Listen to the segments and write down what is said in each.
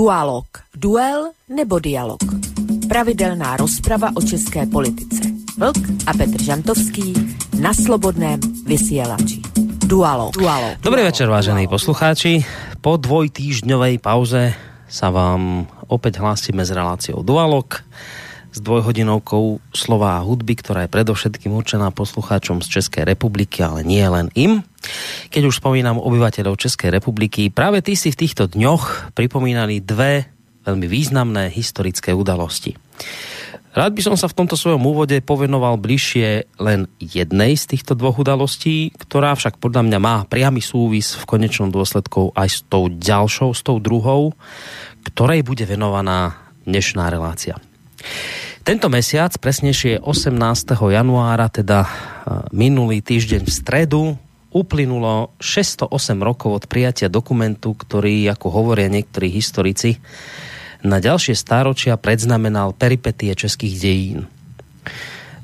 Dualog. Duel nebo dialog. Pravidelná rozprava o české politice. Vlk a Petr Žantovský na slobodném vysielači. Dualog. Dualog. Dobrý večer, vážení poslucháči. Po dvojtýždňovej pauze sa vám opäť hlásime s reláciou Dualog s dvojhodinovkou slova a hudby, ktorá je predovšetkým určená poslucháčom z Českej republiky, ale nie len im. Keď už spomínam obyvateľov Českej republiky, práve tí si v týchto dňoch pripomínali dve veľmi významné historické udalosti. Rád by som sa v tomto svojom úvode povenoval bližšie len jednej z týchto dvoch udalostí, ktorá však podľa mňa má priamy súvis v konečnom dôsledku aj s tou ďalšou, s tou druhou, ktorej bude venovaná dnešná relácia. Tento mesiac, presnejšie 18. januára, teda minulý týždeň v stredu, uplynulo 608 rokov od prijatia dokumentu, ktorý, ako hovoria niektorí historici, na ďalšie stáročia predznamenal peripetie českých dejín.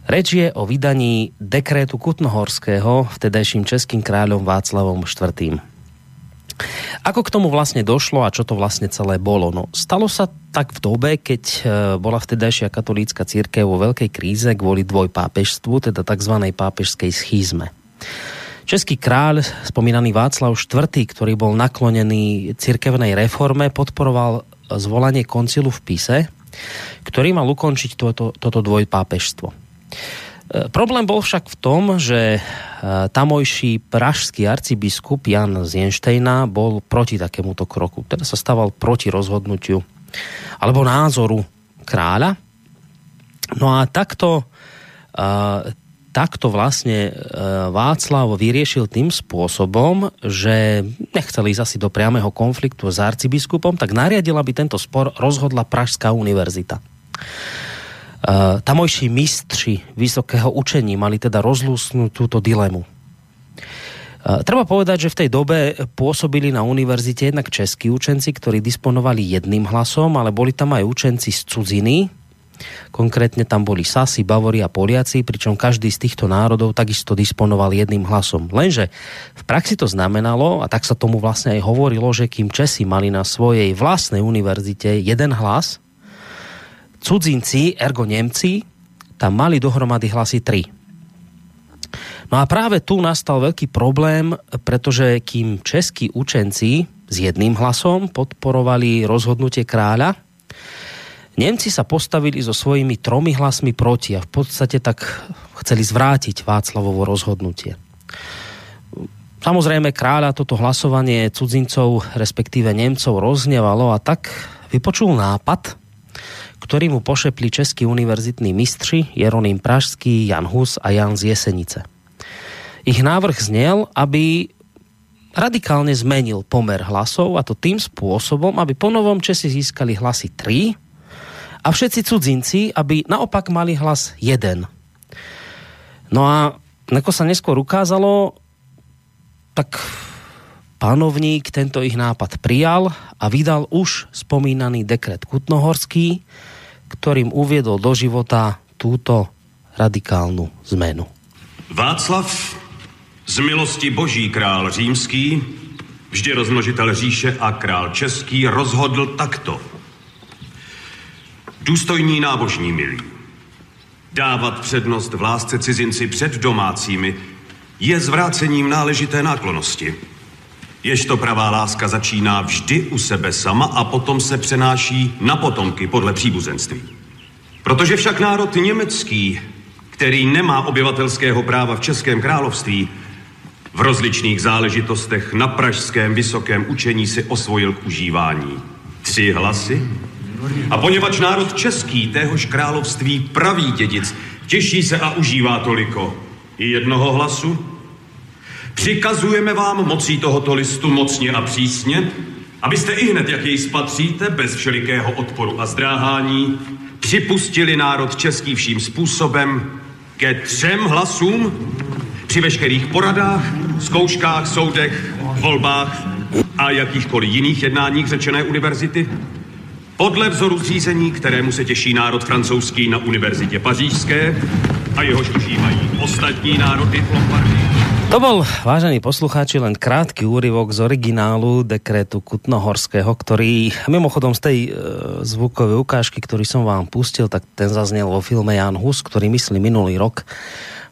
Reč je o vydaní dekrétu Kutnohorského vtedajším českým kráľom Václavom IV. Ako k tomu vlastne došlo a čo to vlastne celé bolo? No, stalo sa tak v dobe, keď e, bola vtedajšia katolícka církev vo veľkej kríze kvôli dvojpápežstvu, teda tzv. pápežskej schizme. Český kráľ, spomínaný Václav IV., ktorý bol naklonený cirkevnej reforme, podporoval zvolanie koncilu v Pise, ktorý mal ukončiť toto, toto dvojpápežstvo. E, problém bol však v tom, že e, tamojší pražský arcibiskup Jan z Jenštejna bol proti takémuto kroku. Teda sa stával proti rozhodnutiu alebo názoru kráľa. No a takto takto vlastne Václav vyriešil tým spôsobom, že nechceli ísť asi do priamého konfliktu s arcibiskupom, tak nariadila, aby tento spor rozhodla Pražská univerzita. E, tamojší mistři vysokého učení mali teda rozlúsnúť túto dilemu. E, treba povedať, že v tej dobe pôsobili na univerzite jednak českí učenci, ktorí disponovali jedným hlasom, ale boli tam aj učenci z cudziny, Konkrétne tam boli Sasi, Bavori a Poliaci, pričom každý z týchto národov takisto disponoval jedným hlasom. Lenže v praxi to znamenalo, a tak sa tomu vlastne aj hovorilo, že kým Česi mali na svojej vlastnej univerzite jeden hlas, cudzinci, ergo Nemci, tam mali dohromady hlasy tri. No a práve tu nastal veľký problém, pretože kým českí učenci s jedným hlasom podporovali rozhodnutie kráľa, Nemci sa postavili so svojimi tromi hlasmi proti a v podstate tak chceli zvrátiť Václavovo rozhodnutie. Samozrejme kráľa toto hlasovanie cudzincov, respektíve Nemcov roznevalo a tak vypočul nápad, ktorý mu pošepli českí univerzitní mistři Jeroným Pražský, Jan Hus a Jan z Jesenice. Ich návrh znel, aby radikálne zmenil pomer hlasov a to tým spôsobom, aby ponovom Česi získali hlasy 3 a všetci cudzinci, aby naopak mali hlas jeden. No a ako sa neskôr ukázalo, tak panovník tento ich nápad prijal a vydal už spomínaný dekret Kutnohorský, ktorým uviedol do života túto radikálnu zmenu. Václav, z milosti boží král římský, vždy rozmnožitel říše a král český rozhodl takto – Důstojní nábožní milí. Dávat přednost v lásce cizinci před domácími je zvrácením náležité náklonosti. Jež to pravá láska začíná vždy u sebe sama a potom se přenáší na potomky podle příbuzenství. Protože však národ německý, který nemá obyvatelského práva v Českém království, v rozličných záležitostech na pražském vysokém učení si osvojil k užívání. Tři hlasy, a poněvadž národ český, téhož království pravý dědic, těší se a užívá toliko. I jednoho hlasu, přikazujeme vám mocí tohoto listu mocně a přísně, abyste i hned, jak jej spatříte, bez všelikého odporu a zdráhání, připustili národ český vším způsobem ke třem hlasům při veškerých poradách, zkouškách, soudech, volbách a jakýchkoliv jiných jednáních řečené univerzity, podle vzoru zřízení, kterému se těší národ francouzský na Univerzitě Pařížské a jehož užívají ostatní národy v Lombardii. To bol, vážení poslucháči, len krátky úryvok z originálu dekretu Kutnohorského, ktorý mimochodom z tej e, zvukovej ukážky, ktorý som vám pustil, tak ten zaznel vo filme Jan Hus, ktorý myslí minulý rok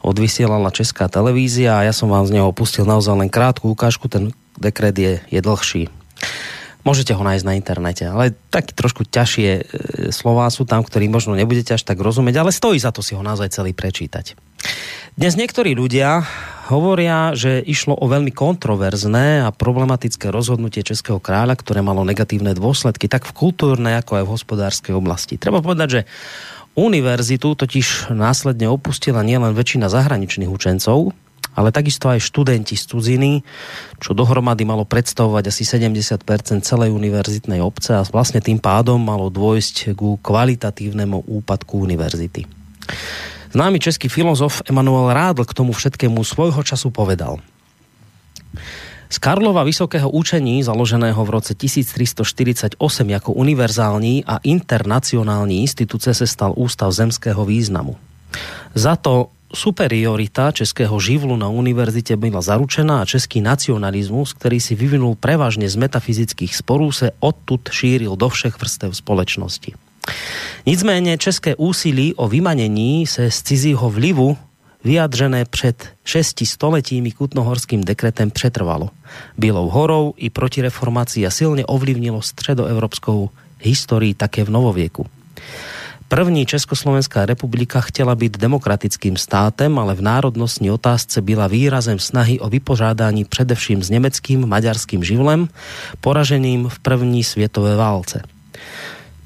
odvysielala Česká televízia a ja som vám z neho pustil naozaj len krátku ukážku, ten dekret je, je dlhší. Môžete ho nájsť na internete, ale tak trošku ťažšie e, slová sú tam, ktorý možno nebudete až tak rozumieť, ale stojí za to si ho naozaj celý prečítať. Dnes niektorí ľudia hovoria, že išlo o veľmi kontroverzné a problematické rozhodnutie Českého kráľa, ktoré malo negatívne dôsledky tak v kultúrnej, ako aj v hospodárskej oblasti. Treba povedať, že univerzitu totiž následne opustila nielen väčšina zahraničných učencov, ale takisto aj študenti z cudziny, čo dohromady malo predstavovať asi 70% celej univerzitnej obce a vlastne tým pádom malo dôjsť ku kvalitatívnemu úpadku univerzity. Známy český filozof Emanuel Rádl k tomu všetkému svojho času povedal. Z Karlova vysokého učení, založeného v roce 1348 jako univerzální a internacionální instituce, se stal ústav zemského významu. Za to superiorita českého živlu na univerzite byla zaručená a český nacionalismus, který si vyvinul prevažně z metafyzických sporů, se odtud šíril do všech vrstev společnosti. Nicméně české úsilí o vymanení se z cizího vlivu vyjadřené před šesti stoletími kutnohorským dekretem přetrvalo. Bílou horou i proti reformací a silně ovlivnilo středoevropskou historii také v novověku. První Československá republika chtěla být demokratickým státem, ale v národnostní otázce byla výrazem snahy o vypořádání především s německým maďarským živlem, poraženým v první světové válce.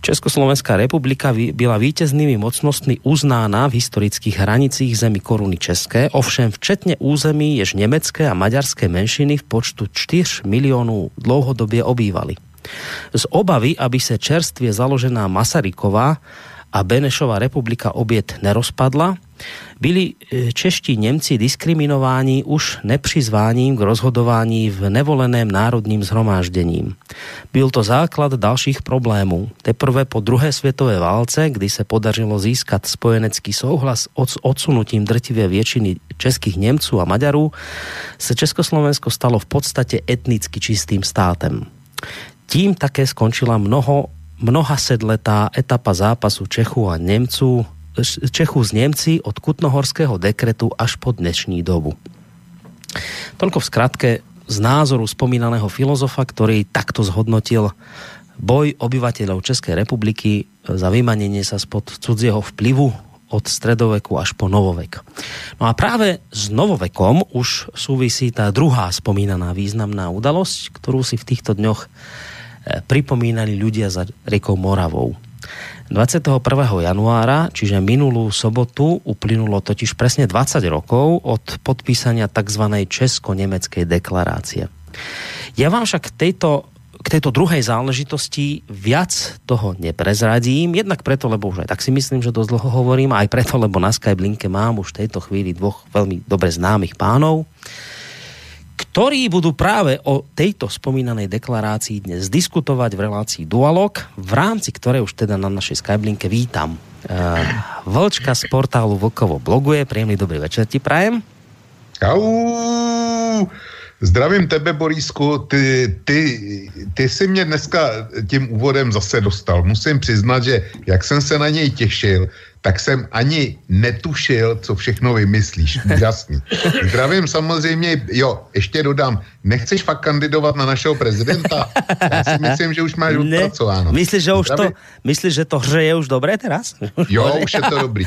Československá republika byla vítěznými mocnostmi uznána v historických hranicích zemi koruny České, ovšem včetně území, jež německé a maďarské menšiny v počtu 4 milionů dlouhodobě obývali. Z obavy, aby se čerstvě založená Masaryková a Benešová republika obět nerozpadla, byli e, čeští Němci diskriminováni už nepřizváním k rozhodování v nevoleném národním zhromážděním. Byl to základ dalších problémů. Teprve po druhé světové válce, kdy se podařilo získat spojenecký souhlas s odsunutím drtivé většiny českých Němců a Maďarů, se Československo stalo v podstatě etnicky čistým státem. Tím také skončila mnoho mnoha sedletá etapa zápasu Čechu a Němců Čechu z Němci od Kutnohorského dekretu až po dnešní dobu. Toľko v skratke z názoru spomínaného filozofa, ktorý takto zhodnotil boj obyvateľov Českej republiky za vymanenie sa spod cudzieho vplyvu od stredoveku až po novovek. No a práve s novovekom už súvisí tá druhá spomínaná významná udalosť, ktorú si v týchto dňoch eh, pripomínali ľudia za rekou Moravou. 21. januára, čiže minulú sobotu, uplynulo totiž presne 20 rokov od podpísania tzv. Česko-nemeckej deklarácie. Ja vám však tejto k tejto druhej záležitosti viac toho neprezradím, jednak preto, lebo už aj tak si myslím, že dosť dlho hovorím, aj preto, lebo na Skyblinke mám už v tejto chvíli dvoch veľmi dobre známych pánov, ktorí budú práve o tejto spomínanej deklarácii dnes diskutovať v relácii Dualog, v rámci ktorej už teda na našej Skyblinke vítam. Uh, Vlčka z portálu Vlkovo bloguje. Príjemný dobrý večer ti prajem. Čau. Zdravím tebe, Borísku. Ty, ty, ty jsi mě dneska tím úvodem zase dostal. Musím přiznat, že jak jsem se na něj těšil, tak jsem ani netušil, co všechno vymyslíš. Úžasný. Zdravím samozřejmě, jo, ještě dodám, nechceš fakt kandidovat na našeho prezidenta? Já si myslím, že už máš ne. odpracováno. Myslíš, že už Zdravím... to, myslíš, že to hře je už dobré teraz? jo, už je to dobrý.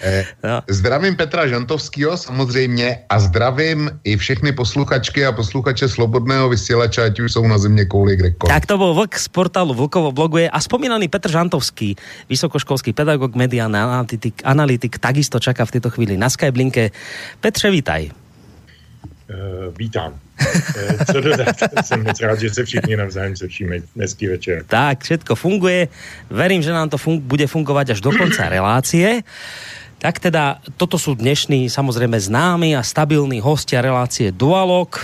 Eh, no. Zdravím Petra Žantovského samozřejmě a zdravím i všechny posluchačky a posluchače Slobodného vysílača, ať už jsou na země kouli kdekoliv. Tak to byl Vlk z portálu Vlkovo bloguje a spomínaný Petr Žantovský, vysokoškolský pedagog, mediálny analytik, analytik takisto čaká v této chvíli na Skyblinke. Petře, vítaj. Uh, vítám. Uh, co dodat? Jsem moc rád, že se všichni navzájem slyšíme. Dneský večer. Tak, všetko funguje. Verím, že nám to fun bude fungovat až do konca relácie. Tak teda, toto sú dnešní samozrejme známi a stabilní hostia relácie Dualog. E,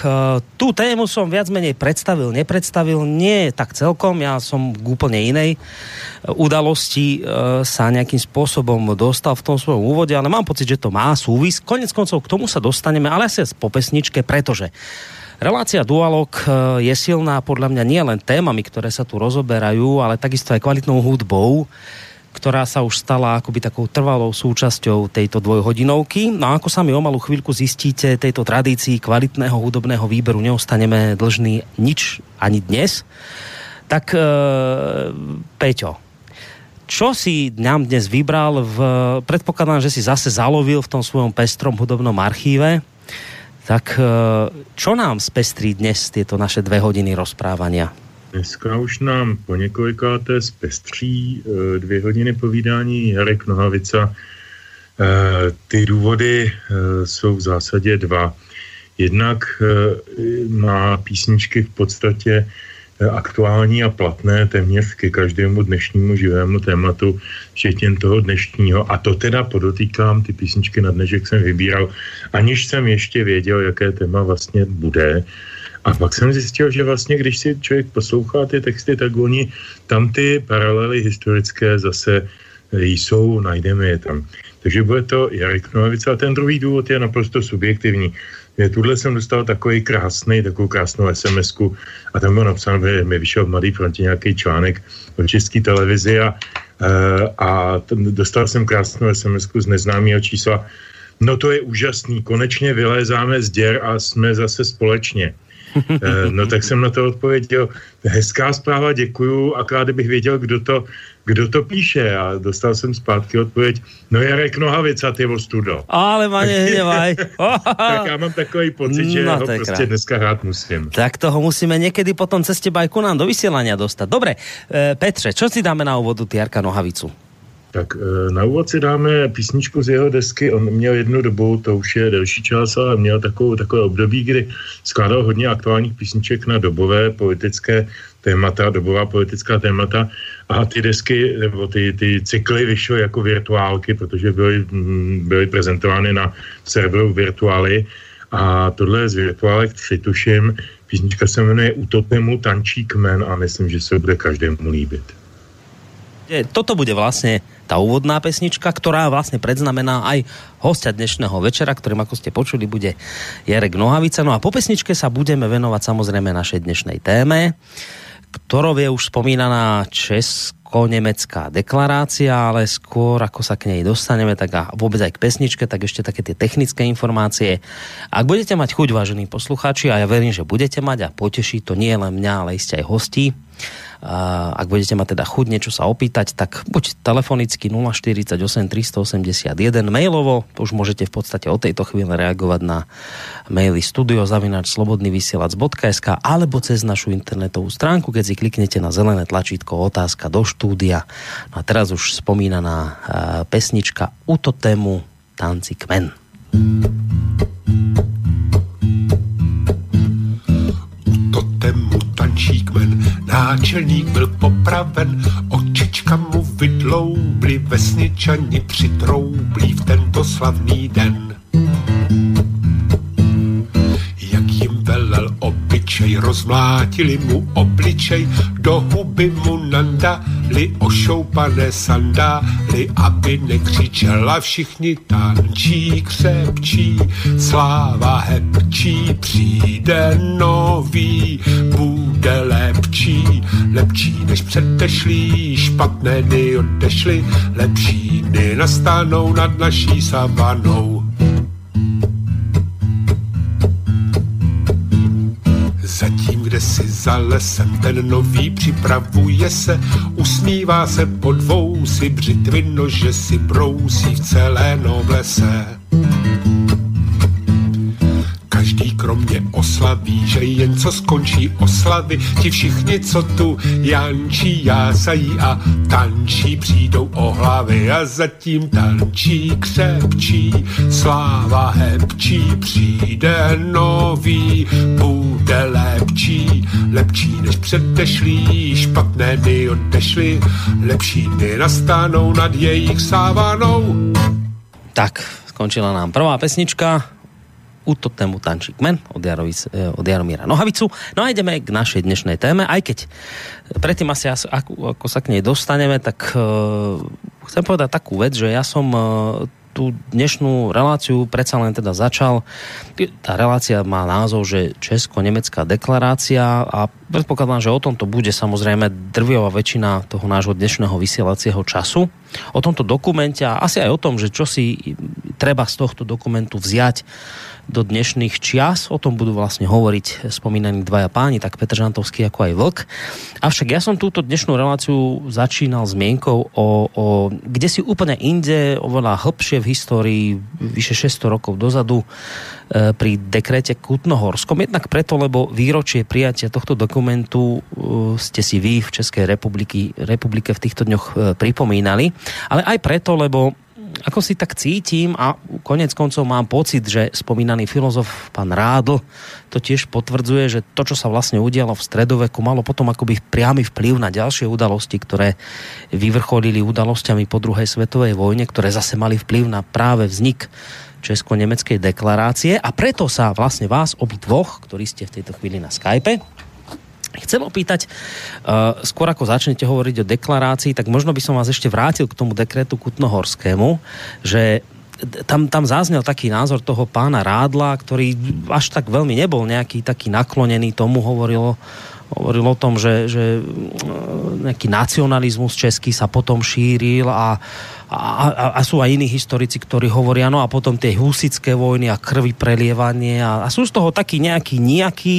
tú tému som viac menej predstavil, nepredstavil, nie tak celkom, ja som k úplne inej e, udalosti e, sa nejakým spôsobom dostal v tom svojom úvode, ale mám pocit, že to má súvis. Konec koncov k tomu sa dostaneme, ale asi po pesničke, pretože Relácia Dualog je silná podľa mňa nie len témami, ktoré sa tu rozoberajú, ale takisto aj kvalitnou hudbou ktorá sa už stala akoby takou trvalou súčasťou tejto dvojhodinovky. No a ako sa mi o malú chvíľku zistíte, tejto tradícii kvalitného hudobného výberu neostaneme dlžní nič ani dnes. Tak e, Peťo, čo si nám dnes vybral? V, predpokladám, že si zase zalovil v tom svojom pestrom hudobnom archíve. Tak e, čo nám spestrí dnes tieto naše dve hodiny rozprávania? Dneska už nám po několikáté zpestří eh, dvě hodiny povídání Jarek Nohavica. Eh, ty důvody eh, jsou v zásadě dva. Jednak má písničky v podstatě aktuální a platné téměř ke každému dnešnímu živému tématu, včetně toho dnešního. A to teda podotýkám, ty písničky na dnešek jsem vybíral, aniž jsem ještě věděl, jaké téma vlastně bude. A pak jsem zjistil, že vlastně, když si člověk poslouchá ty texty, tak oni tam ty paralely historické zase eh, jsou, najdeme je tam. Takže bude to Jarek Nohavice a ten druhý důvod je naprosto subjektivní. Je, tuhle jsem dostal takový krásný, takovou krásnou sms a tam bylo napsáno, že mi vyšel v Mladý frontě nějaký článek o české televizi a, eh, a dostal jsem krásnou sms z neznámého čísla. No to je úžasný, konečně vylézáme z děr a jsme zase společně. Eh, no tak jsem na to odpověděl, hezká zpráva, děkuju, akorát kdybych věděl, kdo to, kdo to píše a dostal jsem zpátky odpověď, no Jarek Nohavica, ty studo. Ale ma nehnevaj. tak já mám takový pocit, že no, ho prostě krát. dneska hrát musím. Tak toho musíme někdy potom ceste bajku nám do vysielania dostat. Dobre, e, Petře, čo si dáme na úvodu ty Jarka Nohavicu? Tak eh, na úvod si dáme písničku z jeho desky. On měl jednu dobu, to už je delší čas, ale měl takovou, takové období, kdy skládal hodně aktuálních písniček na dobové politické témata, dobová politická témata a ty desky, nebo ty, ty cykly vyšly jako virtuálky, protože byly, mm, byly prezentovány na serveru Virtuály a tohle je z virtuálek, si tuším, písnička se jmenuje Utopemu tančí kmen a myslím, že se bude každému líbit. Toto bude vlastně tá úvodná pesnička, ktorá vlastne predznamená aj hostia dnešného večera, ktorým, ako ste počuli, bude Jarek Nohavica. No a po pesničke sa budeme venovať samozrejme našej dnešnej téme, ktorou je už spomínaná česko-nemecká deklarácia, ale skôr ako sa k nej dostaneme, tak a vôbec aj k pesničke, tak ešte také tie technické informácie. Ak budete mať chuť, vážení poslucháči, a ja verím, že budete mať a poteší to nie len mňa, ale iste aj hostí, ak budete mať teda chuť niečo sa opýtať, tak buď telefonicky 048 381, mailovo, už môžete v podstate od tejto chvíle reagovať na maily studiozavinač.slobodnyvysielac.sk alebo cez našu internetovú stránku, keď si kliknete na zelené tlačítko otázka do štúdia. No a teraz už spomínaná pesnička Utotému Tanci kmen. Utotému Náčelník byl popraven, očička mu vydloubli, vesničani přitroublí v tento slavný den. Obyčej, rozmlátili mu obličej, do huby mu nandali ošoupané sandály, aby nekřičela všichni tančí, křepčí, sláva hepčí, přijde nový, bude lepší, lepší než předešlý, špatné dny odešly, lepší dny nastanou nad naší savanou. Kde si za lesem, ten nový připravuje se, usmívá se po dvou si břitvy nože si brousí v celé noblese. Oslaví, že jen co skončí oslavy, ti všichni, co tu jančí, jásají a tančí, přijdou o hlavy a zatím tančí, křepčí, sláva hepčí, přijde nový, bude lepší, lepší než předešlý, špatné dny odešly, lepší dny nastanou nad jejich sávanou. Tak, skončila nám prvá pesnička tému tančí kmen od, Jarovic, eh, od Jaromíra Nohavicu. No a ideme k našej dnešnej téme, aj keď predtým asi, ako, ako sa k nej dostaneme, tak uh, chcem povedať takú vec, že ja som uh, tú dnešnú reláciu predsa len teda začal. Tá relácia má názov, že Česko-Nemecká deklarácia a predpokladám, že o tomto bude samozrejme drvivá väčšina toho nášho dnešného vysielacieho času. O tomto dokumente a asi aj o tom, že čo si treba z tohto dokumentu vziať do dnešných čias. O tom budú vlastne hovoriť spomínaní dvaja páni, tak Petr Žantovský ako aj Vlk. Avšak ja som túto dnešnú reláciu začínal zmienkou o, o kde si úplne inde, oveľa hlbšie v histórii, vyše 600 rokov dozadu, pri dekrete Kutnohorskom. Jednak preto, lebo výročie prijatia tohto dokumentu e, ste si vy v Českej republiky, republike v týchto dňoch e, pripomínali, ale aj preto, lebo ako si tak cítim a konec koncov mám pocit, že spomínaný filozof pán Rádl to tiež potvrdzuje, že to, čo sa vlastne udialo v stredoveku, malo potom akoby priamy vplyv na ďalšie udalosti, ktoré vyvrcholili udalosťami po druhej svetovej vojne, ktoré zase mali vplyv na práve vznik Česko-nemeckej deklarácie a preto sa vlastne vás dvoch, ktorí ste v tejto chvíli na Skype, Chcem opýtať, uh, skôr ako začnete hovoriť o deklarácii, tak možno by som vás ešte vrátil k tomu dekretu Kutnohorskému, že tam, tam zaznel taký názor toho pána Rádla, ktorý až tak veľmi nebol nejaký taký naklonený tomu, hovorilo, hovoril o tom, že, že nejaký nacionalizmus český sa potom šíril a, a, a sú aj iní historici, ktorí hovoria, no a potom tie husické vojny a krvi prelievanie a, a sú z toho taký nejaký nejaký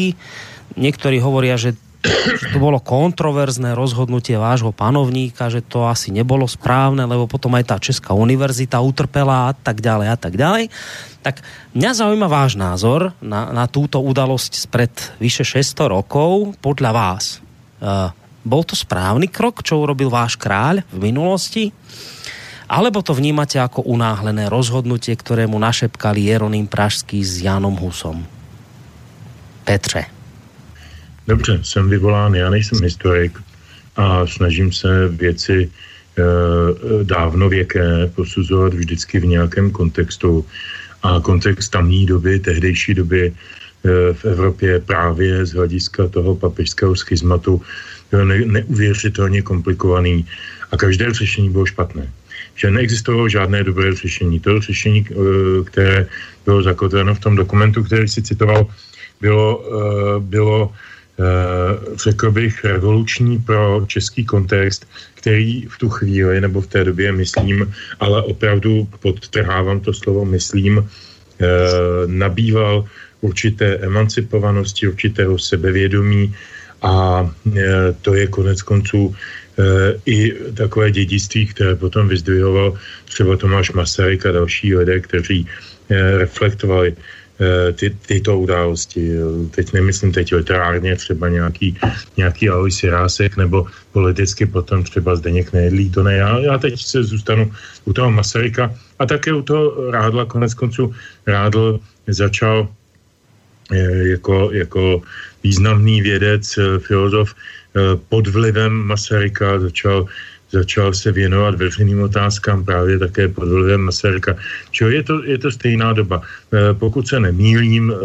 Niektorí hovoria, že že to bolo kontroverzné rozhodnutie vášho panovníka, že to asi nebolo správne, lebo potom aj tá Česká univerzita utrpela a tak ďalej a tak ďalej. Tak mňa zaujíma váš názor na, na túto udalosť spred vyše 600 rokov podľa vás. Uh, bol to správny krok, čo urobil váš kráľ v minulosti? Alebo to vnímate ako unáhlené rozhodnutie, ktorému našepkali Jeroným Pražský s Janom Husom? Petře. Dobře, jsem vyvolán, já nejsem historik a snažím se věci e, dávnověké posuzovat vždycky v nějakém kontextu. A kontext tamní doby, tehdejší doby e, v Evropě právě z hlediska toho papežského schizmatu byl ne, neuvěřitelně komplikovaný a každé řešení bylo špatné. Že neexistovalo žádné dobré řešení. To řešení, e, které bylo zakotveno v tom dokumentu, který si citoval, bylo, bylo Eh, řekl bych, revoluční pro český kontext, který v tu chvíli nebo v té době myslím, ale opravdu podtrhávám to slovo myslím, eh, nabýval určité emancipovanosti, určitého sebevědomí a eh, to je konec konců i takové dědictví, které potom vyzdvihoval třeba Tomáš Masaryk a další lidé, kteří reflektovali Eh, ty, tyto události. Teď nemyslím teď literárně, třeba nějaký, nějaký Alois Jirásek, nebo politicky potom třeba Zdeněk Nejedlý, to ne. Já, já teď se zůstanu u toho Masaryka a také u toho Rádla, konec konců Rádl začal eh, jako, jako významný vědec, eh, filozof pod vlivem Masaryka začal začal se věnovat veřejným otázkám právě také pod vlivem Masaryka. Čo je to, je to stejná doba. E, pokud se nemýlím, e,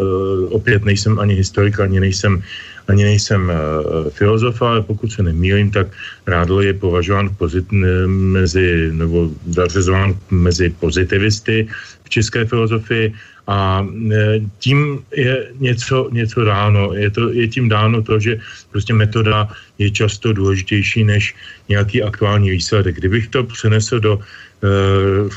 opět nejsem ani historik, ani nejsem, ani nejsem e, filozof, ale pokud se nemýlím, tak Rádl je považován pozit, mezi, nebo zařazován mezi pozitivisty v české filozofii a e, tím je něco, něco dáno. Je, to, je tím dáno to, že prostě metoda je často důležitější než nějaký aktuální výsledek. Kdybych to přenesl do e,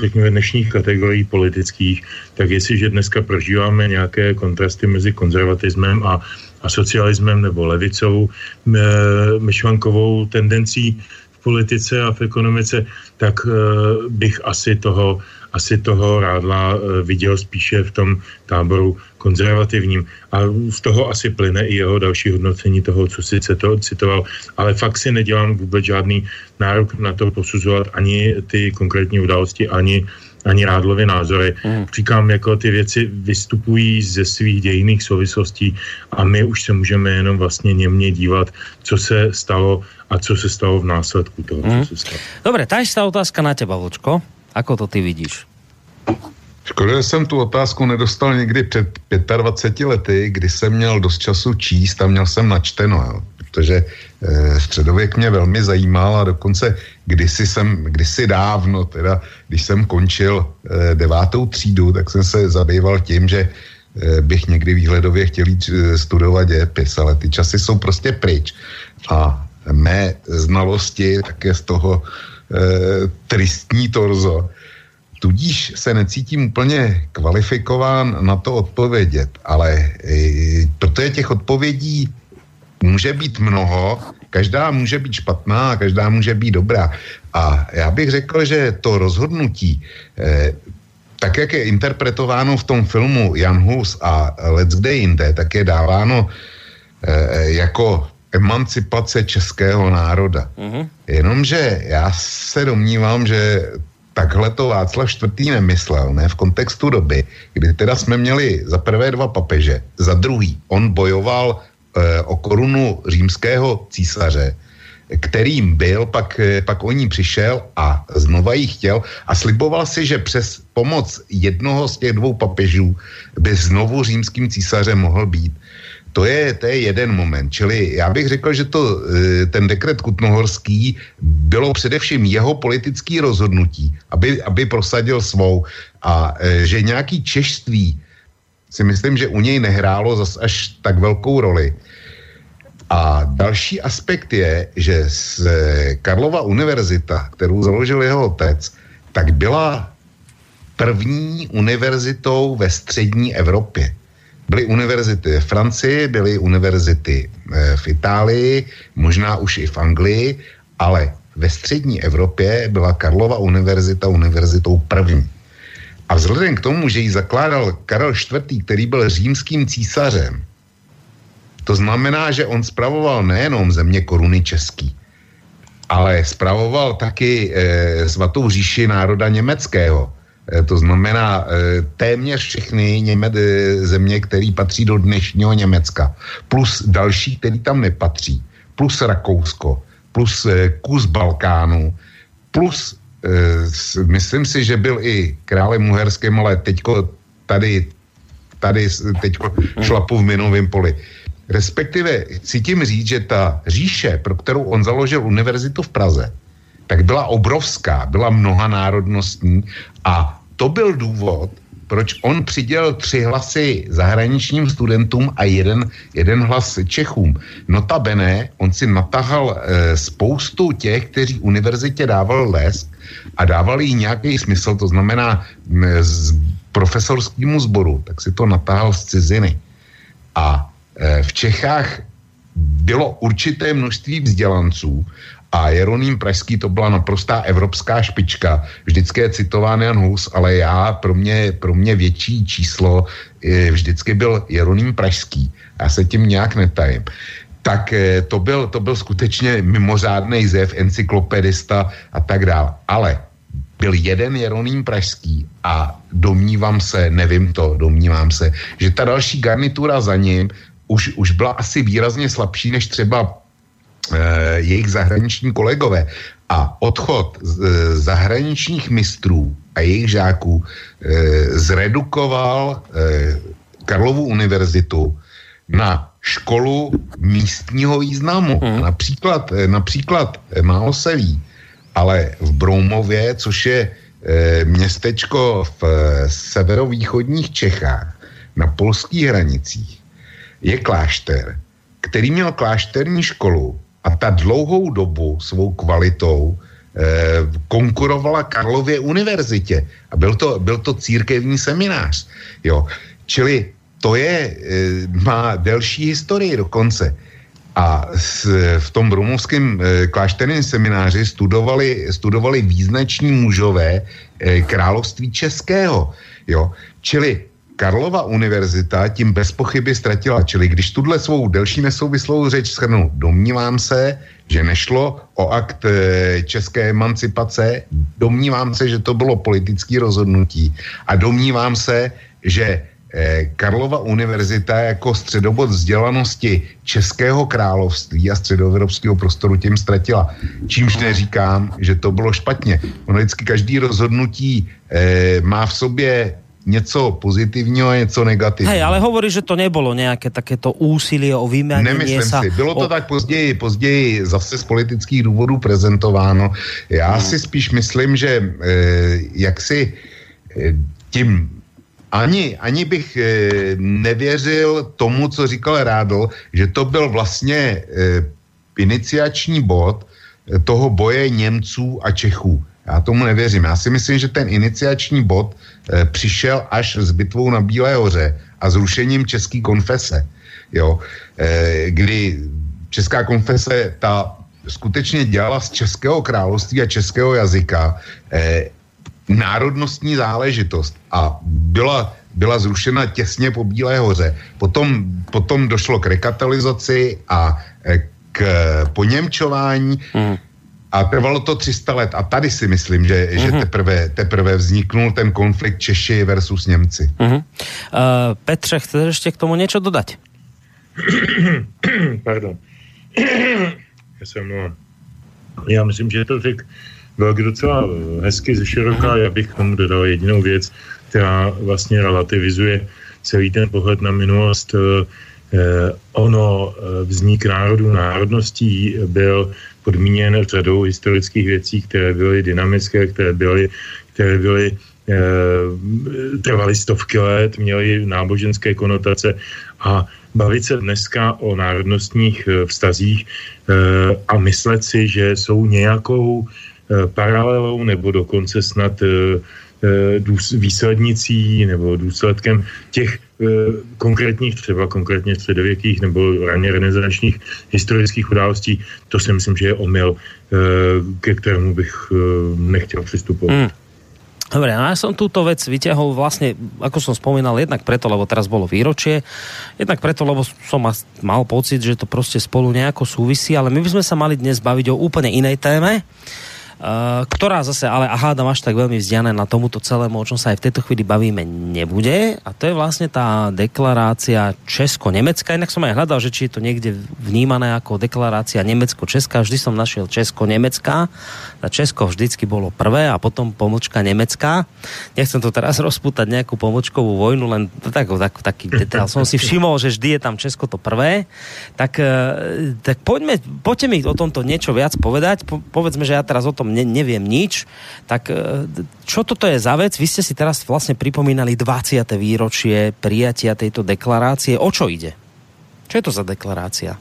řekněme, dnešních kategorií politických, tak jestliže dneska prožíváme nějaké kontrasty mezi konzervatismem a, a socialismem nebo levicovou e, myšlankovou tendencí politice a v ekonomice, tak bych asi toho asi toho Rádla eh, viděl spíše v tom táboru konzervativním. A z toho asi plyne i jeho další hodnocení toho, co si to citoval. Ale fakt si nedělám vůbec žádný nárok na to posuzovat ani ty konkrétní události, ani ani Rádlovy názory. Mm. Říkám, jako ty věci vystupují ze svých dějiných souvislostí a my už se můžeme jenom vlastně němě dívat, co se stalo a co se stalo v následku toho, mm. co se stalo. Dobre, tá istá otázka na teba, Vlčko. Ako to ty vidíš? Škoda, že jsem tu otázku nedostal někdy před 25 lety, kdy jsem měl dost času číst a měl jsem načteno, jo. Protože e, středověk mě velmi zajímal a dokonce kdysi jsem, kdysi dávno, teda když jsem končil e, devátou třídu, tak jsem se zabýval tím, že e, bych někdy výhledově chtěl jít studovat dějepis, ale ty časy jsou prostě pryč. A mé znalosti také z toho e, tristní torzo. Tudíž se necítím úplně kvalifikován na to odpovědět, ale e, protože těch odpovědí může být mnoho, každá může být špatná a každá může být dobrá. A já bych řekl, že to rozhodnutí, e, tak jak je interpretováno v tom filmu Jan Hus a Let's Kde jinde, tak je dáváno e, jako emancipace českého národa. Mm-hmm. Jenomže já se domnívám, že takhle to Václav IV. nemyslel, ne v kontextu doby, kdy teda jsme měli za prvé dva papeže, za druhý on bojoval o korunu římského císaře, kterým byl, pak, e, pak o ní přišel a znova ji chtěl a sliboval si, že přes pomoc jednoho z těch dvou papežů by znovu římským císařem mohl být. To je, to je jeden moment. Čili já bych řekl, že to, e, ten dekret Kutnohorský bylo především jeho politický rozhodnutí, aby, aby prosadil svou a že nějaký češtví si myslím, že u něj nehrálo zas až tak velkou roli. A další aspekt je, že z Karlova univerzita, kterou založil jeho otec, tak byla první univerzitou ve střední Evropě. Byly univerzity v Francii, byly univerzity eh, v Itálii, možná už i v Anglii, ale ve střední Evropě byla Karlova univerzita univerzitou první. A vzhledem k tomu, že ji zakládal Karel IV., který byl římským císařem, to znamená, že on spravoval nejenom země koruny český, ale spravoval taky e, svatou říši národa německého. Eh, to znamená eh, téměř všechny Něme- eh, země, které patří do dnešního Německa, plus další, který tam nepatří, plus Rakousko, plus kus Balkánu, plus myslím si, že byl i králem Uherským, ale teďko tady, tady teďko šlapu v minovém poli. Respektive chci tím říct, že ta říše, pro kterou on založil univerzitu v Praze, tak byla obrovská, byla mnohanárodnostní a to byl důvod, proč on přidělil tři hlasy zahraničním studentům a jeden, jeden hlas Čechům. Notabene, on si natahal e, spoustu těch, kteří univerzitě dával lesk a dával jí nějaký smysl, to znamená e, z profesorskému sboru, tak si to natahal z ciziny. A e, v Čechách bylo určité množství vzdělanců a Jeroným Pražský to byla naprostá evropská špička. Vždycky je citován Jan Hus, ale já, pro mě, pro mě větší číslo vždycky byl Jeroným Pražský. Já se tím nějak netajím tak eh, to byl, to byl skutečně mimořádný zev, encyklopedista a tak dále. Ale byl jeden Jeroným Pražský a domnívám se, nevím to, domnívám se, že ta další garnitura za ním už, už byla asi výrazně slabší než třeba jejich zahraniční kolegové a odchod eh, zahraničních mistrů a jejich žáků eh, zredukoval Karlovu univerzitu na školu místního významu. Hmm. Například, například málo se ví, ale v Broumově, což je městečko v severovýchodních Čechách na polských hranicích, je klášter, který měl klášterní školu a ta dlouhou dobu svou kvalitou eh, konkurovala Karlově univerzitě. A byl to, byl to církevní seminář. Jo. Čili to je, eh, má delší historii dokonce. A s, v tom brumovském e, klášterném semináři studovali, studovali význační mužové e, království českého. Jo? Čili Karlova univerzita tím bez pochyby ztratila. Čili když tuhle svou delší nesouvislou řeč shrnu, domnívám se, že nešlo o akt e, české emancipace, domnívám se, že to bylo politické rozhodnutí a domnívám se, že e, Karlova univerzita jako středobod vzdělanosti Českého království a středoevropského prostoru tím ztratila. Čímž neříkám, že to bylo špatně. Ono vždycky každý rozhodnutí e, má v sobě něco pozitivního a něco negativního. Hej, ale hovorí, že to nebylo nějaké takéto úsilí o vyměnění Nemyslím sa. si. Bylo to o... tak později, později zase z politických důvodů prezentováno. Já hmm. si spíš myslím, že e, jak si e, tím ani, ani bych e, nevěřil tomu, co říkal Rádl, že to byl vlastně e, iniciační bod toho boje Němců a Čechů. Já tomu nevěřím. Já si myslím, že ten iniciační bod e, přišel až s bitvou na Bílé hoře a zrušením České konfese. Jo, e, kdy Česká konfese ta skutečně dělala z Českého království a českého jazyka e, národnostní záležitost a byla, byla zrušena těsně po Bílé hoře. Potom, potom došlo k rekatalizaci a k poněmčování. Hmm. A trvalo to 300 let. A tady si myslím, že, uh-huh. že Mhm. teprve, teprve vzniknul ten konflikt Češi versus Němci. Uh-huh. Uh, Petře, chceš ještě k tomu něco dodat? Pardon. Já se omlouvám. Já myslím, že to řekl Velk docela hezky ze široká. Já bych k tomu dodal jedinou věc, která vlastně relativizuje celý ten pohled na minulost. Eh, ono, eh, vznik národů, národností byl podmíněn řadou historických věcí, které byly dynamické, které byly, které byly eh, trvaly stovky let, měly náboženské konotace. A bavit se dneska o národnostních eh, vztazích eh, a myslet si, že jsou nějakou eh, paralelou nebo dokonce snad eh, eh, důs- výslednicí nebo důsledkem těch eh, konkrétních, třeba konkrétně středověkých nebo raně renesančních historických událostí, to si myslím, že je omyl, eh, ke kterému bych eh, nechtěl přistupovat. Mm. Dobre, no ja som túto vec vyťahol vlastne, ako som spomínal, jednak preto, lebo teraz bolo výročie, jednak preto, lebo som mal pocit, že to proste spolu nejako súvisí, ale my by sme sa mali dnes baviť o úplne inej téme, ktorá zase, ale a hádam až tak veľmi vzdiané na tomuto celému, o čom sa aj v tejto chvíli bavíme, nebude. A to je vlastne tá deklarácia Česko-Nemecka. Inak som aj hľadal, že či je to niekde vnímané ako deklarácia Nemecko-Česká. Vždy som našiel Česko-Nemecká. A Česko vždycky bolo prvé a potom pomlčka Nemecká. Nechcem to teraz rozputať nejakú pomlčkovú vojnu, len tak, tak, taký detail. Som si všimol, že vždy je tam Česko to prvé. Tak, eh, tak poďme, poďte mi o tomto niečo viac povedať. Po, povedzme, že ja teraz o tom ne, neviem nič. Tak eh, čo toto je za vec? Vy ste si teraz vlastne pripomínali 20. výročie prijatia tejto deklarácie. O čo ide? Čo je to za deklarácia?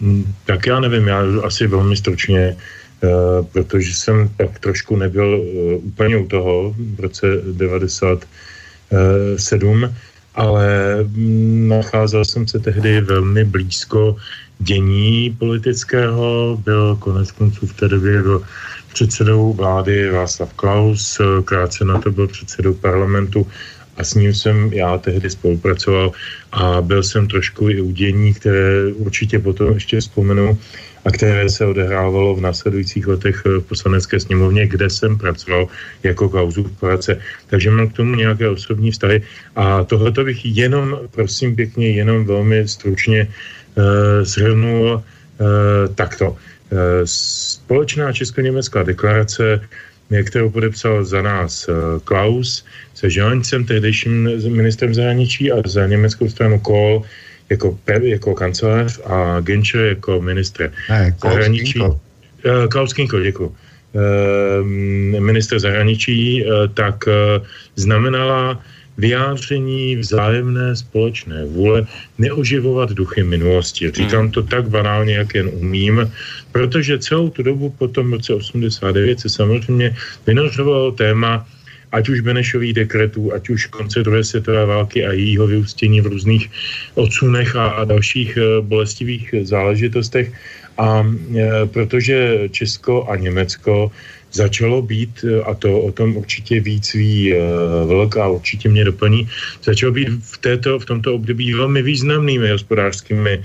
Mm, Tak já nevím, já asi velmi stručně, eh, protože jsem tak trošku nebyl eh, úplně u toho v roce 97, ale mm, nacházel jsem se tehdy velmi blízko dění politického, byl konec konců v té době byl předsedou vlády Václav Klaus, krátce na to byl předsedou parlamentu a s ním jsem já tehdy spolupracoval a byl jsem trošku i u dění, které určitě potom ještě vzpomenu a které se odehrávalo v následujících letech v poslanecké sněmovně, kde jsem pracoval jako Klausův poradce. Takže mám k tomu nějaké osobní vztahy a tohle bych jenom, prosím pěkně, jenom velmi stručně zhrnul uh, takto. Eh, Společná česko-německá deklarace, eh, kterou podepsal za nás eh, Klaus se Želencem, tehdejším ministrem zahraničí a za německou stranu Kohl jako, jako kancelář a Genscher jako ministr Ne, Klaus zahraničí. Eh, Klaus Kinkel, děkuji. Minister zahraničí, eh, tak eh, znamenala vyjádření vzájemné společné vůle neoživovat duchy minulosti. Říkám to tak banálně, jak jen umím, protože celou tu dobu po tom roce 89 se samozřejmě vynořovalo téma ať už Benešových dekretů, ať už konce druhé světové války a jejího vyústění v různých odsunech a, a dalších e, bolestivých záležitostech. A e, protože Česko a Německo začalo být, e, a to o tom určitě víc ví e, Vlk a určitě mě doplní, začalo být v, této, v tomto období velmi významnými hospodářskými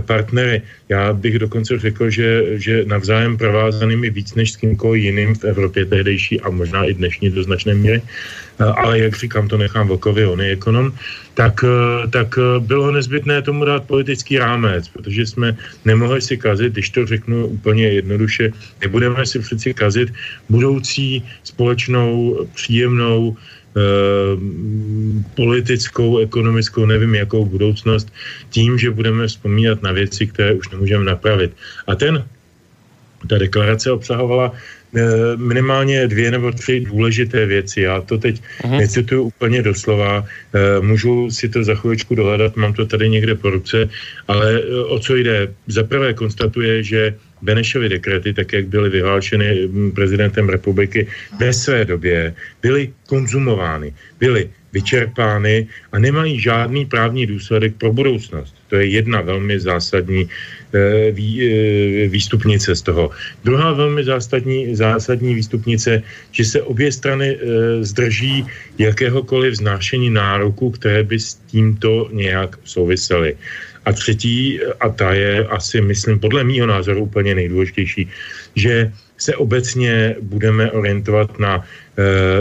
partnery. Já bych dokonce řekl, že, že navzájem provázanými víc než s kýmkoliv jiným v Evropě tehdejší a možná i dnešní do značné míry. E, Ale jak říkám, to nechám Vlkovi, on je ekonom, tak, e, tak bylo nezbytné tomu dát politický rámec, protože jsme nemohli si kazit, když to řeknu úplně jednoduše, nebudeme si přeci kazit budoucí společnou, příjemnou politickou, ekonomickou, nevím jakou budoucnost, tím, že budeme vzpomínat na věci, které už nemůžeme napravit. A ten, ta deklarace obsahovala Eh, minimálně dvě nebo tři důležité věci. Já to teď uh-huh. necituju úplně doslova, eh, můžu si to za chvíličku dohledat, mám to tady někde po ruce, ale eh, o co jde? Za prvé konstatuje, že Benešovy dekrety, tak jak byly vyhlášeny hm, prezidentem republiky ve své době, byly konzumovány, byly vyčerpány a nemají žádný právní důsledek pro budoucnost. To je jedna velmi zásadní Eh, vý, eh, výstupnice z toho. Druhá velmi zásadní, zásadní výstupnice, že se obě strany eh, zdrží jakéhokoliv znášení nároku, které by s tímto nějak souvisely. A třetí, a ta je asi, myslím, podle mýho názoru úplně nejdůležitější, že se obecně budeme orientovat na,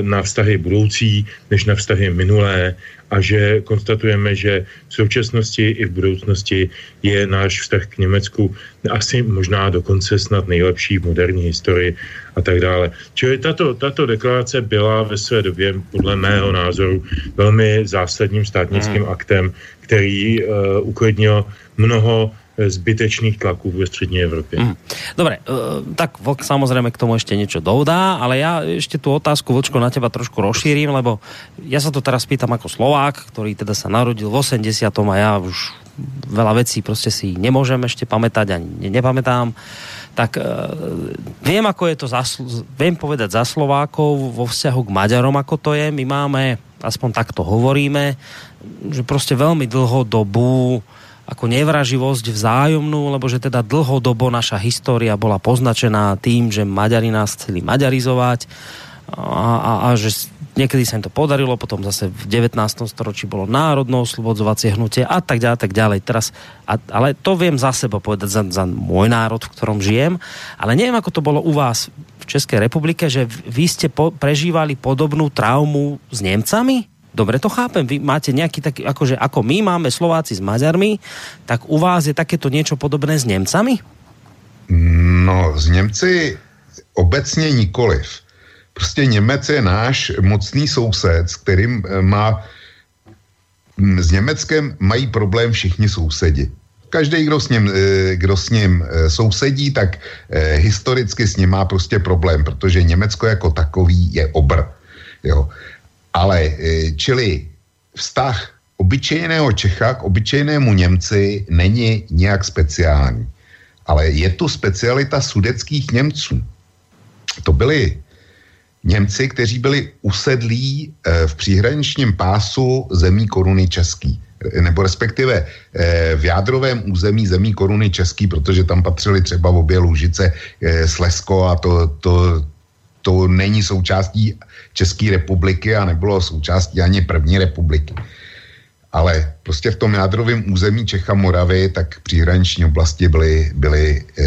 na vztahy budoucí, než na vztahy minulé a že konstatujeme, že v současnosti i v budoucnosti je náš vztah k Německu asi možná dokonce snad nejlepší v moderní historii a tak dále. Čili tato, tato deklarace byla ve své době podle mého názoru velmi zásadním státnickým hmm. aktem, který uh, uklidnil mnoho zbytečných tlaků ve střední Evropě. Mm. Dobre, uh, tak Vlk samozrejme k tomu ešte niečo doudá, ale ja ešte tú otázku, Vlčko, na teba trošku rozšírim, lebo ja sa to teraz pýtam ako Slovák, ktorý teda sa narodil v 80. a ja už veľa vecí prostě si nemôžem ešte pamätať a nepamätám tak uh, viem, ako je to za, viem povedať za Slovákov vo vzťahu k Maďarom, ako to je. My máme, aspoň takto hovoríme, že prostě veľmi dlhodobú ako nevraživosť vzájomnú, lebo že teda dlhodobo naša história bola poznačená tým, že Maďari nás chceli maďarizovať a, a, a že niekedy sa im to podarilo, potom zase v 19. storočí bolo národno oslobodzovacie hnutie a tak ďalej, tak ďalej. Teraz, a, ale to viem za seba povedať, za, za môj národ, v ktorom žijem, ale neviem, ako to bolo u vás v Českej republike, že vy ste po, prežívali podobnú traumu s Nemcami? Dobre to chápem, vy máte nejaký taký, akože ako my máme Slováci s Maďarmi, tak u vás je takéto niečo podobné s Němcami? No, s Němci obecně nikoliv. Prostě Němec je náš mocný soused, s kterým eh, má hm, s Německem mají problém všichni sousedi. Každý, kdo s ním, eh, kdo s ním eh, sousedí, tak historicky s ním má prostě problém, protože Německo jako takový je obr. Jo. Ale e, čili vztah obyčejného Čecha k obyčejnému Němci není nějak speciální. Ale je tu specialita sudeckých Němců. To byli Němci, kteří byli usedlí e, v příhraničním pásu zemí koruny český. Nebo respektive e, v jádrovém území zemí koruny český, protože tam patřili třeba obě Lužice, Slesko a to, to, to není součástí České republiky a nebylo součástí ani první republiky. Ale prostě v tom jádrovém území Čecha Moravy, tak příhraniční oblasti byly, byly e,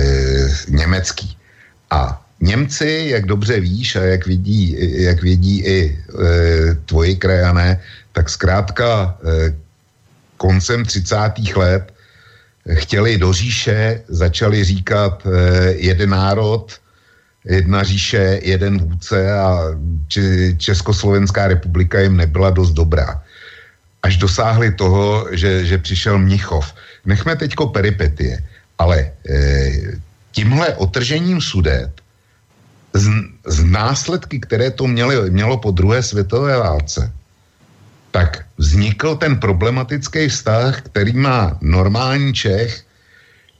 německý. A Němci, jak dobře víš a jak vidí, jak vidí i e, tvoji krajané, tak zkrátka e, koncem 30. let chtěli do říše, začali říkat e, jeden národ, jedna říše, jeden vůdce a Československá republika jim nebyla dost dobrá. Až dosáhli toho, že, že přišel Mnichov. Nechme teďko peripetie, ale e, tímhle otržením sudet z, z následky, které to měly, mělo po druhé světové válce, tak vznikl ten problematický vztah, který má normální Čech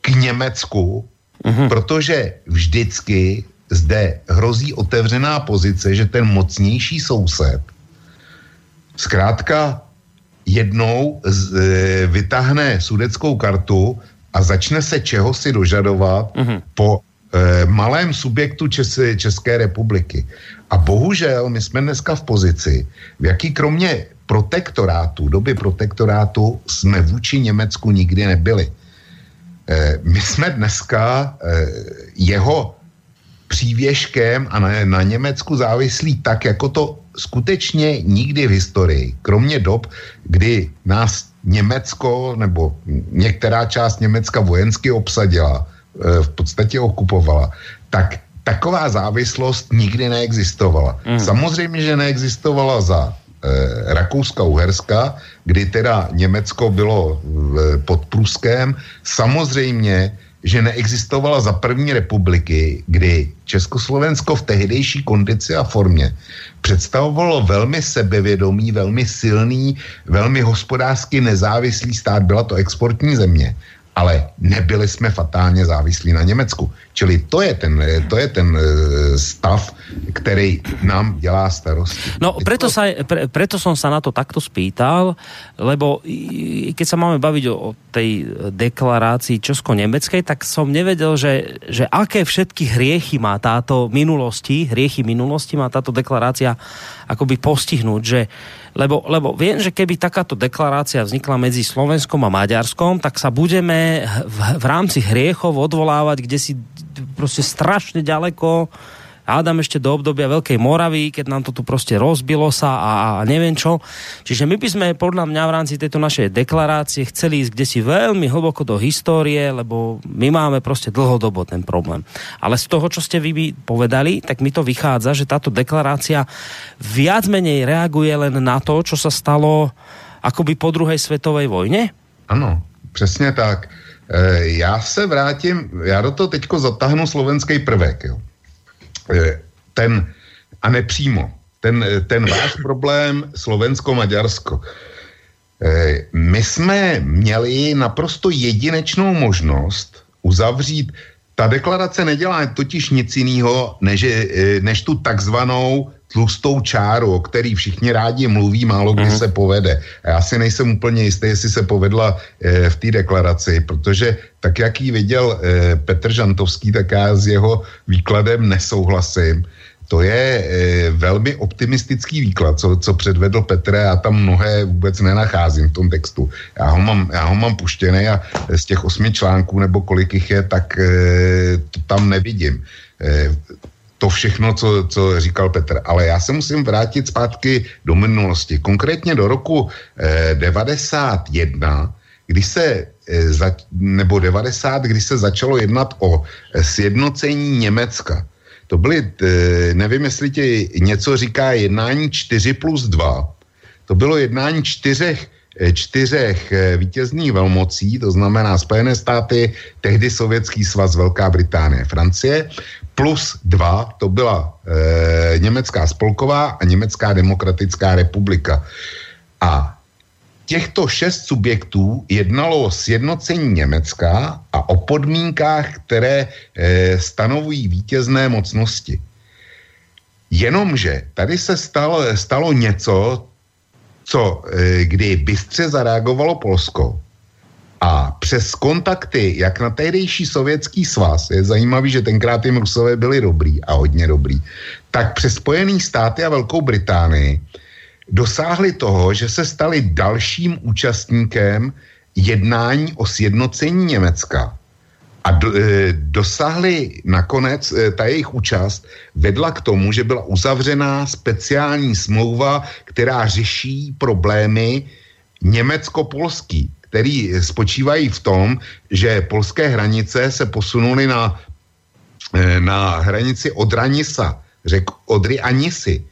k Německu, uh-huh. protože vždycky zde hrozí otevřená pozice, že ten mocnější soused zkrátka jednou z, e, vytáhne sudeckou kartu a začne se čeho si dožadovat mm-hmm. po e, malém subjektu Čes, České republiky. A bohužel my jsme dneska v pozici, v jaký kromě protektorátu, doby protektorátu, jsme vůči Německu nikdy nebyli. E, my jsme dneska e, jeho přívěškem a na, na Německu závislí tak, jako to skutečně nikdy v historii, kromě dob, kdy nás Německo nebo některá část Německa vojensky obsadila, e, v podstatě okupovala, tak taková závislost nikdy neexistovala. Mm. Samozřejmě, že neexistovala za e, Rakouska-Uherska, kdy teda Německo bylo e, pod Pruskem, samozřejmě že neexistovala za první republiky, kdy Československo v tehdejší kondici a formě představovalo velmi sebevědomý, velmi silný, velmi hospodářsky nezávislý stát. Byla to exportní země ale nebyli jsme fatálně závislí na Německu. Čili to je ten, to je ten eh, stav, který nám dělá starost. No, preto, sa, pre, preto som sa na to takto spýtal, lebo keď sa máme baviť o, o tej deklarácii česko-nemeckej, tak som nevedel, že, že aké všetky hriechy má táto minulosti, hriechy minulosti má táto deklarácia akoby postihnúť, že lebo, lebo viem, že keby takáto deklarácia vznikla medzi Slovenskom a Maďarskom, tak sa budeme v, v rámci hriechov odvolávať kde si prostě strašne ďaleko hádam ešte do obdobia Veľkej Moravy, keď nám to tu prostě rozbilo sa a, a neviem čo. Čiže my by sme podľa mňa v rámci tejto našej deklarácie chceli ísť kde si veľmi hlboko do histórie, lebo my máme prostě dlhodobo ten problém. Ale z toho, čo ste vy povedali, tak mi to vychádza, že táto deklarácia viac menej reaguje len na to, čo sa stalo akoby po druhej svetovej vojne? Ano, přesně tak. E, já se vrátím, já do toho teďko zatáhnu slovenský prvek. Jo. Eh, ten, a nepřímo, ten, eh, ten váš problém Slovensko-Maďarsko. Eh, my jsme měli naprosto jedinečnou možnost uzavřít, ta deklarace nedělá totiž nic jiného, než, než tu takzvanou tlustou čáru, o který všichni rádi mluví, málo kdy mm-hmm. se povede. A já si nejsem úplně jistý, jestli se povedla e, v té deklaraci, protože tak, jak ji viděl e, Petr Žantovský, tak já s jeho výkladem nesouhlasím. To je e, velmi optimistický výklad, co, co předvedl Petr, já tam mnohé vůbec nenacházím v tom textu. Já ho mám, já ho mám puštěný a z těch osmi článků, nebo kolik jich je, tak e, to tam nevidím. E, to všechno, co, co říkal Petr. Ale já se musím vrátit zpátky do minulosti. Konkrétně do roku eh, 91, kdy se eh, za, nebo 90, kdy se začalo jednat o eh, sjednocení Německa. To byly, eh, nevím, jestli ti něco říká jednání 4 plus 2. To bylo jednání čtyřech eh, čtyřech eh, vítězných velmocí, to znamená Spojené státy, tehdy Sovětský svaz, Velká Británie, Francie, plus dva, to byla e, Německá spolková a Německá demokratická republika. A těchto šest subjektů jednalo o sjednocení Německa a o podmínkách, které e, stanovují vítězné mocnosti. Jenomže tady se stalo, stalo něco, co, e, kdy bystře zareagovalo Polsko, a přes kontakty, jak na tehdejší sovětský svaz, je zajímavý, že tenkrát jim Rusové byli dobrý a hodně dobrý, tak přes Spojený státy a Velkou Británii dosáhli toho, že se stali dalším účastníkem jednání o sjednocení Německa. A do, e, dosáhli nakonec, e, ta jejich účast vedla k tomu, že byla uzavřená speciální smlouva, která řeší problémy německo-polský který spočívají v tom, že polské hranice se posunuly na, eh, na hranici od Ranisa, řek Odry Anisy,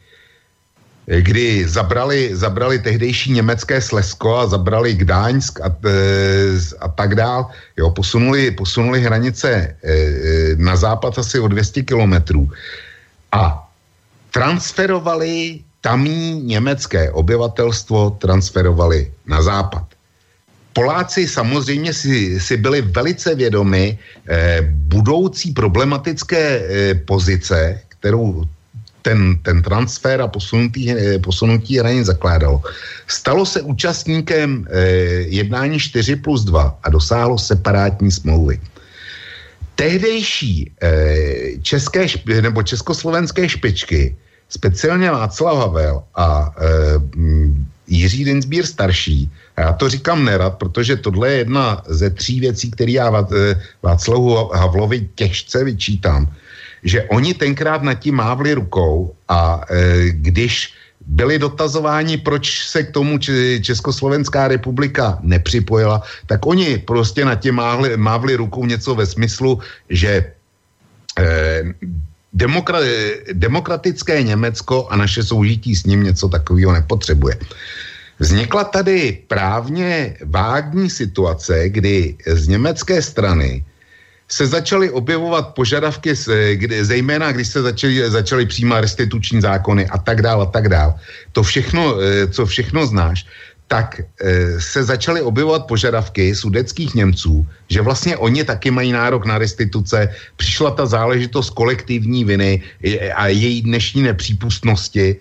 kdy zabrali, zabrali tehdejší německé Slesko a zabrali Gdaňsk a, eh, a tak dál. Jo, posunuli, posunuli hranice eh, na západ asi o 200 kilometrů a transferovali tamní německé obyvatelstvo, transferovali na západ. Poláci samozřejmě si, si byli velice vědomi eh, budoucí problematické eh, pozice, kterou ten, ten transfer a posunutí, eh, posunutí hranic zakládalo. Stalo se účastníkem eh, jednání 4 plus 2 a dosáhlo separátní smlouvy. Tehdejší eh, české nebo československé špičky, speciálně Václav Havel a eh, Jiří Dinsbír starší, a já to říkám nerad, protože tohle je jedna ze tří věcí, které já eh, Václavu Havlovi těžce vyčítám, že oni tenkrát nad tím mávli rukou a e, když byli dotazováni, proč se k tomu Československá republika nepřipojila, tak oni prostě nad tím mávli, mávli rukou něco ve smyslu, že e, demokra, demokratické Německo a naše soužití s ním něco takového nepotřebuje. Vznikla tady právně vágní situace, kdy z německé strany se začaly objevovat požadavky, kdy, zejména když se začaly, začaly přijímat restituční zákony a tak dál a tak dál. To všechno, eh, co všechno znáš, tak e, se začaly objevovat požadavky sudeckých Němců, že vlastně oni taky mají nárok na restituce. Přišla ta záležitost kolektivní viny a její dnešní nepřípustnosti,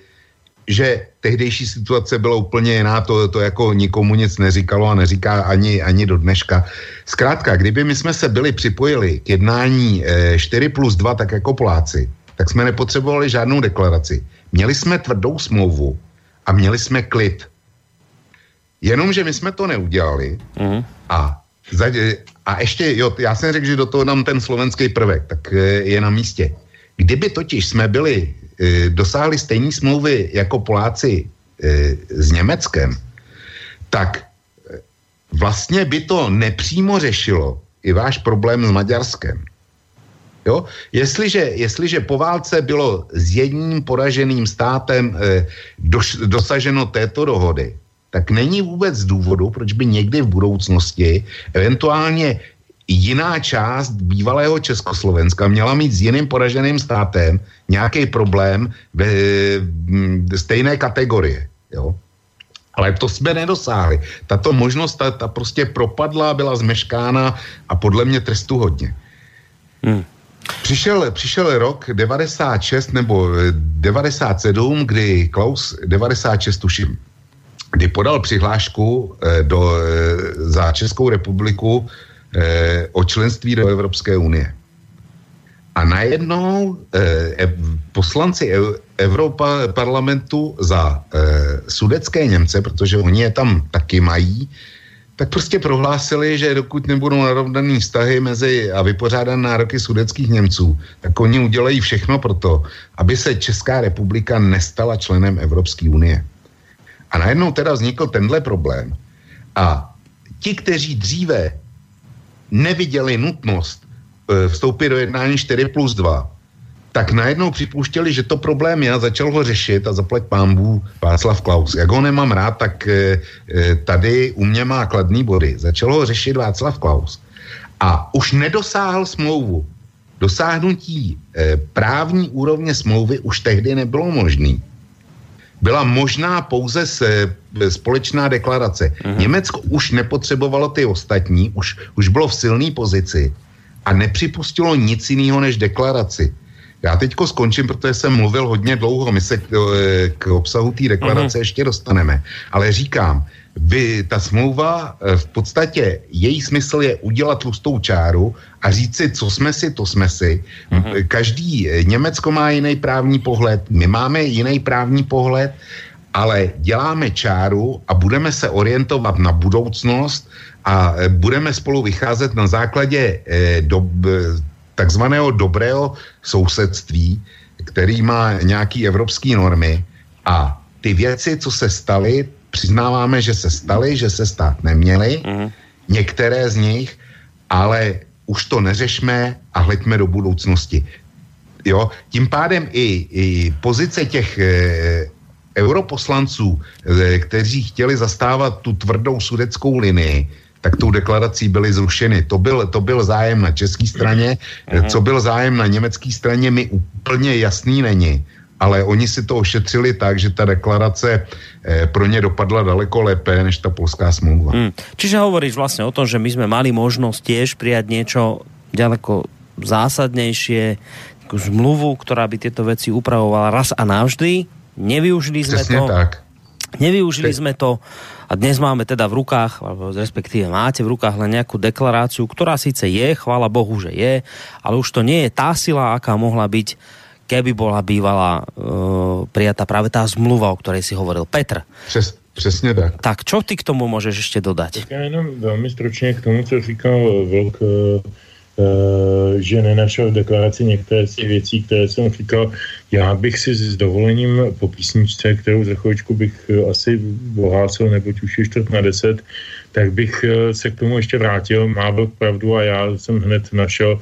že tehdejší situace byla úplně jiná, to, to jako nikomu nic neříkalo a neříká ani, ani do dneška. Zkrátka, kdyby my jsme se byli připojili k jednání e, 4 plus 2, tak jako Poláci, tak jsme nepotřebovali žádnou deklaraci. Měli jsme tvrdou smlouvu a měli jsme klid Jenomže my jsme to neudělali mm. a, a ještě, jo, já jsem řekl, že do toho dám ten slovenský prvek, tak e, je na místě. Kdyby totiž jsme byli, e, dosáhli stejné smlouvy jako Poláci e, s Německem, tak vlastně by to nepřímo řešilo i váš problém s Maďarskem. Jo? Jestliže, jestliže po válce bylo s jedním poraženým státem doš, dosaženo této dohody, tak není vůbec důvodu, proč by někdy v budoucnosti eventuálně jiná část bývalého Československa měla mít s jiným poraženým státem nějaký problém ve stejné kategorie. Jo? Ale to jsme nedosáhli. Tato možnost, ta, ta prostě propadla, byla zmeškána a podle mě trestu hodně. Hmm. Přišel, přišel rok 96 nebo 97, kdy Klaus, 96 tuším, kdy podal přihlášku eh, do, eh, za Českou republiku eh, o členství do Evropské unie. A najednou eh, poslanci Evropa parlamentu za eh, sudecké Němce, protože oni je tam taky mají, tak prostě prohlásili, že dokud nebudou narovnaný vztahy mezi a vypořádané nároky sudeckých Němců, tak oni udělají všechno pro to, aby se Česká republika nestala členem Evropské unie. A najednou teda vznikl tenhle problém. A ti, kteří dříve neviděli nutnost e, vstoupit do jednání 4 plus 2, tak najednou připouštěli, že to problém je a začal ho řešit a zaplať pámbu Václav Klaus. Jak ho nemám rád, tak e, e, tady u mě má kladný body. Začal ho řešit Václav Klaus. A už nedosáhl smlouvu. Dosáhnutí právní úrovně smlouvy už tehdy nebylo možné byla možná pouze se, společná deklarace. Uh-huh. Německo už nepotřebovalo ty ostatní, už, už bylo v silné pozici a nepřipustilo nic jiného než deklaraci. Já teďko skončím, protože jsem mluvil hodně dlouho, my se k, k obsahu té deklarace uh-huh. ještě dostaneme, ale říkám, by ta smlouva eh, v podstatě, její smysl je udělat tlustou čáru a říct si, co jsme si, to jsme si. Mm-hmm. Každý, eh, Německo má jiný právní pohled, my máme jiný právní pohled, ale děláme čáru a budeme se orientovat na budoucnost a budeme spolu vycházet na základě do, takzvaného dobrého sousedství, který má nějaký evropské normy a ty věci, co se staly, přiznáváme, že se staly, že se stát neměly, mm-hmm. některé z nich, ale už to neřešme a hleďme do budoucnosti. Jo, tím pádem i, i pozice těch e, europoslanců, e, kteří chtěli zastávat tu tvrdou sudeckou linii, tak tou deklarací byly zrušeny. To byl, to byl zájem na české straně, mm-hmm. co byl zájem na německé straně, mi úplně jasný není ale oni si to ošetřili tak, že ta deklarace eh, pro ně dopadla daleko lépe než ta polská smlouva. Hmm. Čiže hovoríš vlastně o tom, že my jsme mali možnost tiež prijať niečo ďaleko zásadnejšie, zmluvu, ktorá by tieto veci upravovala raz a navždy. Nevyužili sme Přesně to. tak. Nevyužili sme to a dnes máme teda v rukách, respektíve máte v rukách len nejakú deklaráciu, ktorá síce je, chvála Bohu, že je, ale už to nie je tá sila, aká mohla byť keby bola bývala uh, prijatá práve tá zmluva, o ktorej si hovoril. Petr. Přes, přesně tak. Tak čo ty k tomu môžeš ještě dodat? Tak já jenom velmi stručně k tomu, co říkal Vlk, uh, že nenašel v deklaraci některé z těch věcí, které jsem říkal. Já bych si s dovolením po písničce, kterou za chvíličku bych asi ohlásil, nebo už je čtvrt na deset, tak bych se k tomu ještě vrátil. Má byl pravdu a já jsem hned našel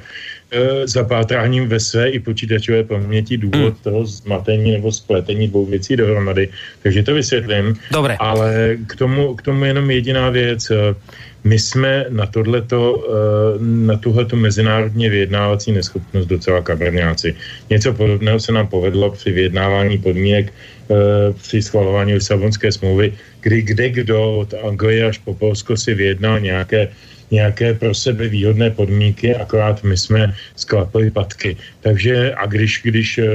e, zapátráním ve své i počítačové paměti důvod hmm. toho zmatení nebo spletení dvou věcí dohromady. Takže to vysvětlím. Dobre. Ale k tomu, k tomu jenom jediná věc. E, my jsme na tohleto, e, na tuhleto mezinárodně vyjednávací neschopnost docela kabrňáci. Něco podobného se nám povedlo při vyjednávání podmínek při schvalování Lisabonské smlouvy, kdy kde kdo od Anglie až po Polsko si vyjednal nějaké nějaké pro sebe výhodné podmínky, akorát my jsme sklapili patky. Takže a když, když eh,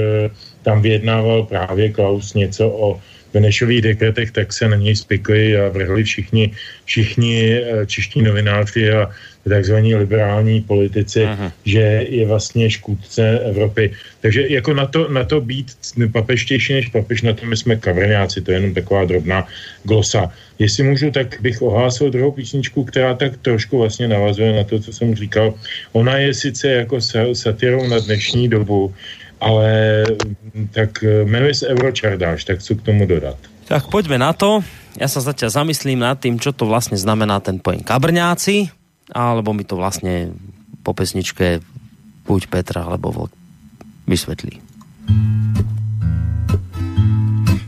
tam vyjednával právě Klaus něco o Benešových dekretech, tak se na něj spikli a vrhli všichni, všichni eh, čeští novináři a takzvaní liberální politici, Aha. že je vlastně škůdce Evropy. Takže jako na to, na to být papeštější než papež, na to my jsme kavrňáci, to je jenom taková drobná glosa. Jestli můžu, tak bych ohlásil druhou písničku, která tak trošku vlastně navazuje na to, co jsem říkal. Ona je sice jako satirou na dnešní dobu, ale tak eh, jmenuje se Euročardáš, tak co k tomu dodat? Tak poďme na to. Ja sa zatiaľ zamyslím nad tým, čo to vlastne znamená ten pojem kabrňáci, alebo mi to vlastne po pesničke buď Petra alebo Vlk vysvetlí.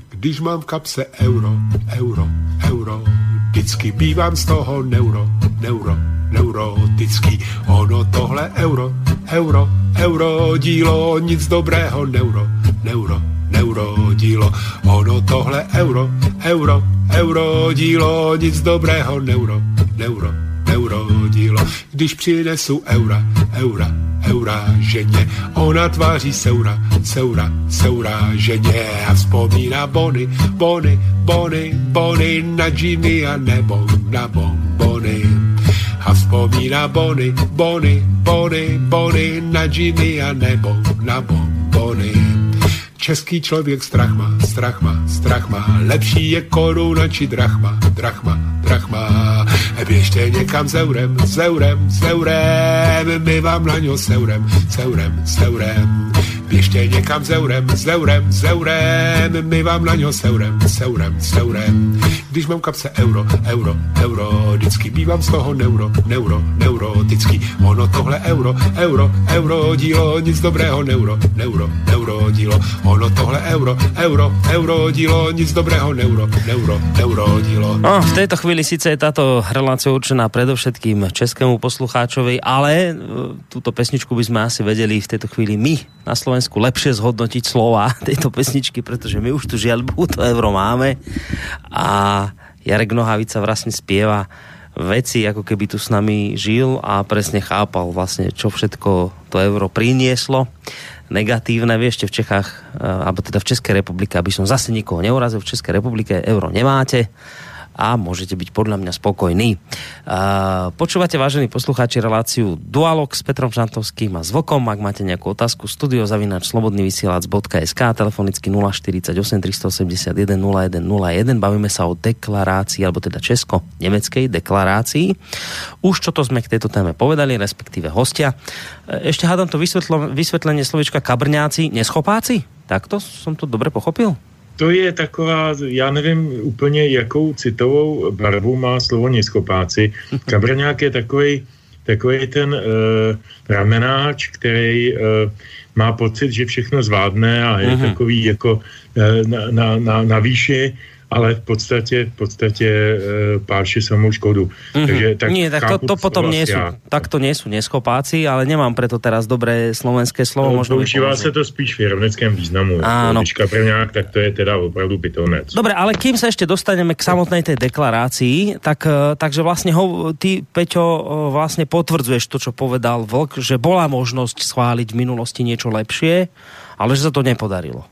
Když mám v kapse euro, euro, euro, vždycky bývám z toho neuro, neuro, neurotický. Ono tohle euro, euro, euro dílo, nic dobrého, neuro, neuro, neuro dílo. Ono tohle euro, euro, euro dílo, nic dobrého, neuro, neuro, neuro dílo. Když přinesu eura, eura, eura ženě, ona tváří seura, seura, seura ženě a vzpomíná bony, bony, bony, bony na džiny a nebo na bombony a vzpomíná bony, bony, bony, bony na džiny a nebo na bombony. Český člověk strach má, strach má, strach má, lepší je koruna či drachma, drachma, drachma. Běžte někam s eurem, s eurem, s eurem, my vám na ňo s eurem, s eurem, s eurem. Běžte někam s eurem, s eurem, s eurem, my vám na ňo s eurem, s eurem, s eurem. Když mám kapse euro, euro, euro, vždycky bývám z toho neuro, neuro, neurotický. Ono tohle euro, euro, euro dílo, nic dobrého neuro, neuro, neuro dílo. Ono tohle euro, euro, euro dílo, nic dobrého neuro, neuro, neuro dílo. No, v této chvíli sice je táto relácia určená predovšetkým českému poslucháčovi, ale e, túto pesničku by sme asi vedeli v tejto chvíli my na Slovensku lepšie zhodnotiť slova tejto pesničky, pretože my už tu žiaľ to euro máme a Jarek Nohavica vlastne spieva veci, ako keby tu s nami žil a presne chápal vlastne, čo všetko to euro prinieslo negatívne. Vy ešte v Čechách, eh, alebo teda v Českej republike, aby som zase nikoho neurazil, v Českej republike euro nemáte a môžete byť podľa mňa spokojní. Uh, počúvate, vážení poslucháči, reláciu Dualog s Petrom Žantovským a Zvokom. Ak máte nejakú otázku, studiozavinač slobodnyvysielac.sk telefonicky 048 381 0101. Bavíme sa o deklarácii, alebo teda česko-nemeckej deklarácii. Už čo to sme k tejto téme povedali, respektíve hostia. E, ešte hádam to vysvetlenie slovička kabrňáci, neschopáci? Takto som to dobre pochopil? To je taková, já nevím úplně, jakou citovou barvu má slovo niskopáci. Kabrňák je takový takový ten uh, ramenáč, který uh, má pocit, že všechno zvládne a je uh-huh. takový jako uh, na, na, na, na výši ale v podstatě, v podstatě e, páši samou škodu. Mm-hmm. Takže, tak Nie, tak to, to potom nie sú, tak to nie sú neschopáci, ale nemám preto teraz dobré slovenské slovo. No, možno používá se to spíš v rovnickém významu. Áno. Když kaprňák, tak to je teda opravdu pitonec. Dobre, ale kým sa ešte dostaneme k samotnej tej deklarácii, tak, e, takže vlastne ho, ty, Peťo, e, vlastne potvrdzuješ to, čo povedal Vlk, že bola možnosť schváliť v minulosti niečo lepšie, ale že sa to nepodarilo.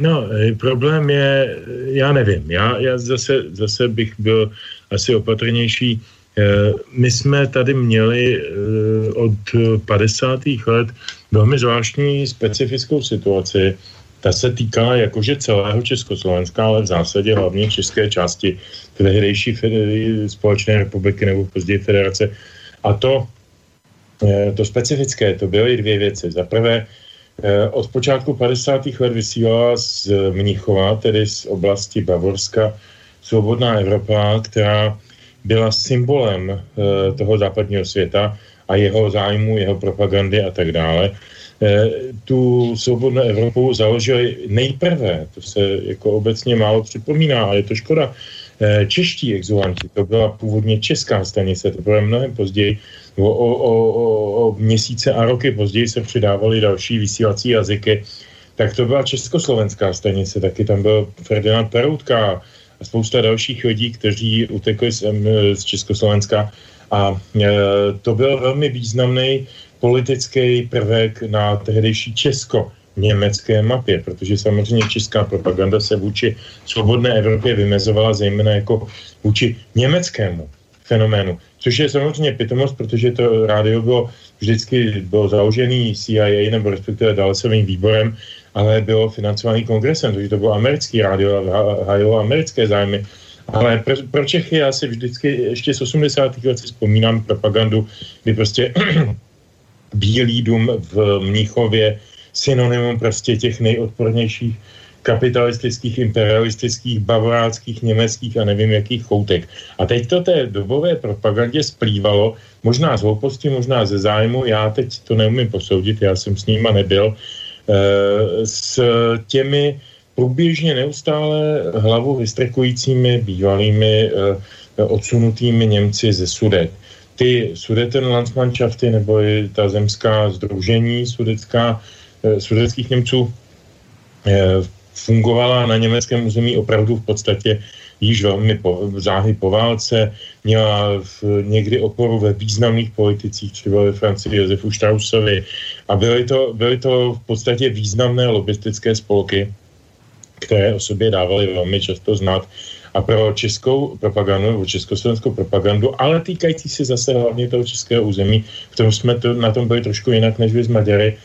No, eh, problém je, já nevím, já, já zase, zase bych byl asi opatrnější. Eh, my jsme tady měli eh, od 50. let velmi zvláštní specifickou situaci. Ta se týká jakože celého Československa, ale v zásadě hlavně české části tehdejší společné republiky nebo později federace. A to, to specifické, to byly dvě věci. Za prvé, Eh, od počátku 50. let vysílala z Mnichova, tedy z oblasti Bavorska, Svobodná Evropa, která byla symbolem eh, toho západního světa a jeho zájmu, jeho propagandy a tak dále, tu svobodnou Evropu založili nejprve, to se jako obecně málo připomíná, ale je to škoda, čeští exulanti, to byla původně česká stanice, to bylo mnohem později, o, o, o, o měsíce a roky později se přidávaly další vysílací jazyky, tak to byla československá stanice, taky tam byl Ferdinand Peroutka a spousta dalších lidí, kteří utekli z, z Československa. A e, to byl velmi významný politický prvek na tehdejší Česko německé mapě, protože samozřejmě česká propaganda se vůči svobodné Evropě vymezovala zejména jako vůči německému fenoménu. Což je samozřejmě pitomost, protože to rádio bylo vždycky bylo založený CIA nebo respektive Dalesovým výborem, ale bylo financovaný kongresem, takže to bylo americký rádio a hájilo americké zájmy. Ale pro, pro Čechy já si vždycky ještě z 80. let si vzpomínám propagandu, kdy prostě Bílý dům v Mnichově synonymum prostě těch nejodpornějších kapitalistických, imperialistických, bavoráckých, německých a nevím jakých choutek. A teď to té dobové propagandě splývalo, možná z hlouposti, možná ze zájmu, já teď to neumím posoudit, já jsem s nima nebyl, e, s těmi průběžně neustále hlavu vystrekujícími bývalými e, odsunutými Němci ze Sudet. Ty Sudetenlandsmannschafty nebo i ta zemská združení sudecká, sudeckých Němců v fungovala na německém území opravdu v podstatě již velmi po, záhy po válce, měla v, někdy oporu ve významných politicích, třeba ve Francii Josefu Straussovi a byly to, byly to v podstatě významné lobistické spolky, které o sobě dávaly velmi často znát a pro českou propagandu, nebo československou propagandu, ale týkající se zase hlavně toho českého území, v tom jsme to, na tom byli trošku jinak než vy z Maďary,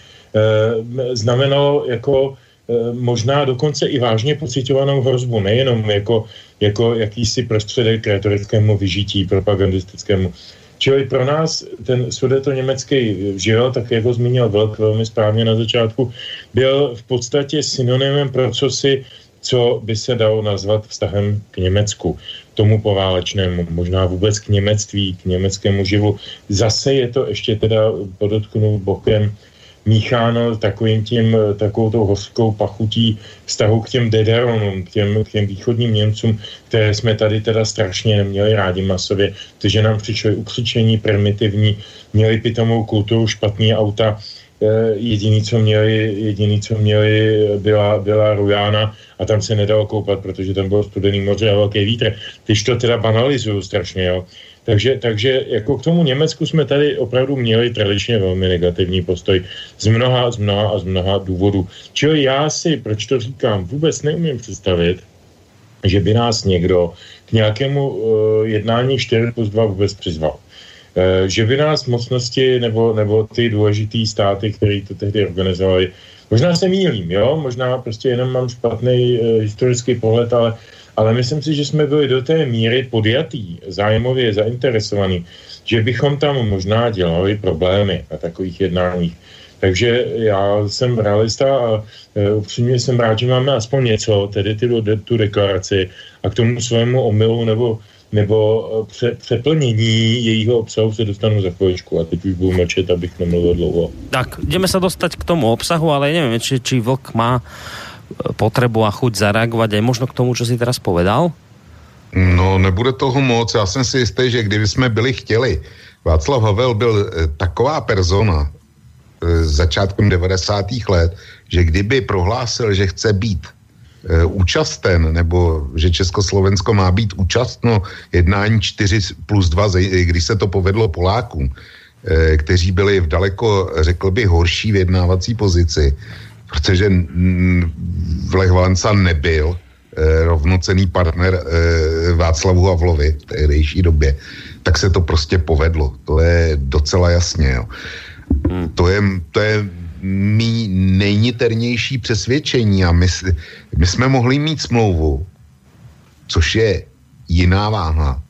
znamenalo jako Eh, možná dokonce i vážně pocitovanou hrozbu, nejenom jako, jako jakýsi prostředek retorickému vyžití propagandistickému. Čili pro nás ten sudeto-německý živel, tak jak ho zmínil Vlk velmi správně na začátku, byl v podstatě synonymem pro cosi, co by se dalo nazvat vztahem k Německu, tomu poválečnému, možná vůbec k němectví, k německému živu. Zase je to ještě teda podotknu bokem mícháno takovým tím, eh, takovou tou hořkou pachutí vztahu k těm Dederonům, k těm, k těm východním Němcům, které jsme tady teda strašně neměli rádi masově, protože nám přišli ukřičení, primitivní, měli pitomou kulturu, špatný auta, eh, jediný, co měli, jediný, co měli, byla, byla Rujána a tam se nedalo koupat, protože tam bylo studený moře a velký vítr. Když to teda banalizuju strašně, jo. Takže, takže jako k tomu Německu jsme tady opravdu měli tradičně velmi negativní postoj z mnoha, z mnoha a z mnoha důvodů. Čili já si, proč to říkám, vůbec neumím představit, že by nás někdo k nějakému uh, jednání 4 plus 2 vůbec přizval. Uh, že by nás mocnosti nebo, nebo ty důležitý státy, které to tehdy organizovali, možná se mýlím, jo, možná prostě jenom mám špatný uh, historický pohled, ale ale myslím si, že jsme byli do té míry podjatý, zájmově zainteresovaný, že bychom tam možná dělali problémy na takových jednáních. Takže já jsem realista a e, upřímně jsem rád, že máme aspoň něco, tedy ty, tu deklaraci a k tomu svému omylu nebo, nebo e, pře, přeplnění jejího obsahu se dostanu za chvíličku a teď už budu mlčet, abych nemluvil dlouho. Tak, jdeme se dostat k tomu obsahu, ale nevím, či, či Vlk má potrebu a chuť zareagovat aj možno k tomu, co si teraz povedal? No, nebude toho moc. Já jsem si jistý, že kdyby jsme byli chtěli, Václav Havel byl e, taková persona e, začátkem 90. let, že kdyby prohlásil, že chce být e, účasten, nebo že Československo má být účastno jednání 4 plus 2, když se to povedlo Polákům, kteří byli v daleko, řekl bych, horší vyjednávací pozici, protože Lech Valenca nebyl eh, rovnocený partner eh, Václavu Havlovi v tehdejší době, tak se to prostě povedlo. To je docela jasně. Jo. Hmm. To je, to je mý nejniternější přesvědčení a my, my jsme mohli mít smlouvu, což je jiná váha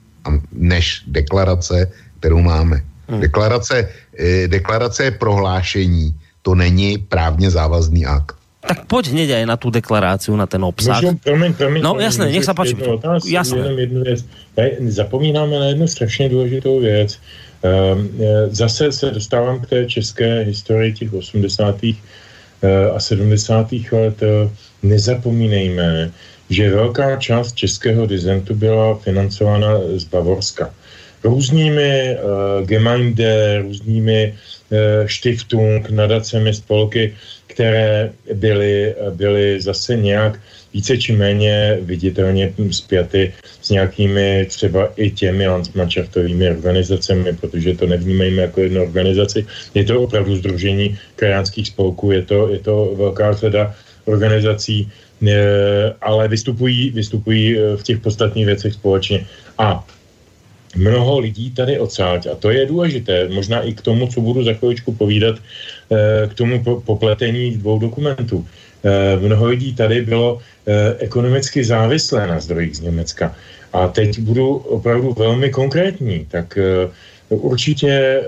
než deklarace, kterou máme. Hmm. Deklarace, eh, deklarace je prohlášení, to není právně závazný akt. Tak pojď hneď aj na tu deklaráciu, na ten obsah. Můžu, promiň, promiň, no promiň, jasné, nech sa páči. Jasné. Jenom jednu věc. Zapomínáme na jednu strašně důležitou věc. Ehm, zase se dostávám k té české historii těch 80. Eh, a 70. let. Nezapomínejme, že velká část českého dizentu byla financována z Bavorska. Různými uh, Gemeinde, různými uh, Stiftung, nadacemi, spolky, které byly, byly zase nějak více či méně viditelně zpěty s nějakými třeba i těmi landsmanšaftovými organizacemi, protože to nevnímejme jako jednu organizaci. Je to opravdu združení krajánských spolků, je to, je to velká řada organizací, ale vystupují, vystupují eh, v těch podstatných věcech společně. A mnoho lidí tady odsáď, a to je důležité, možná i k tomu, co budu za chvíličku povídat, eh, k tomu popletení dvou dokumentů. Eh, mnoho lidí tady bylo ekonomicky závislé na zdrojích z Německa. A teď budu opravdu velmi konkrétní. Tak určitě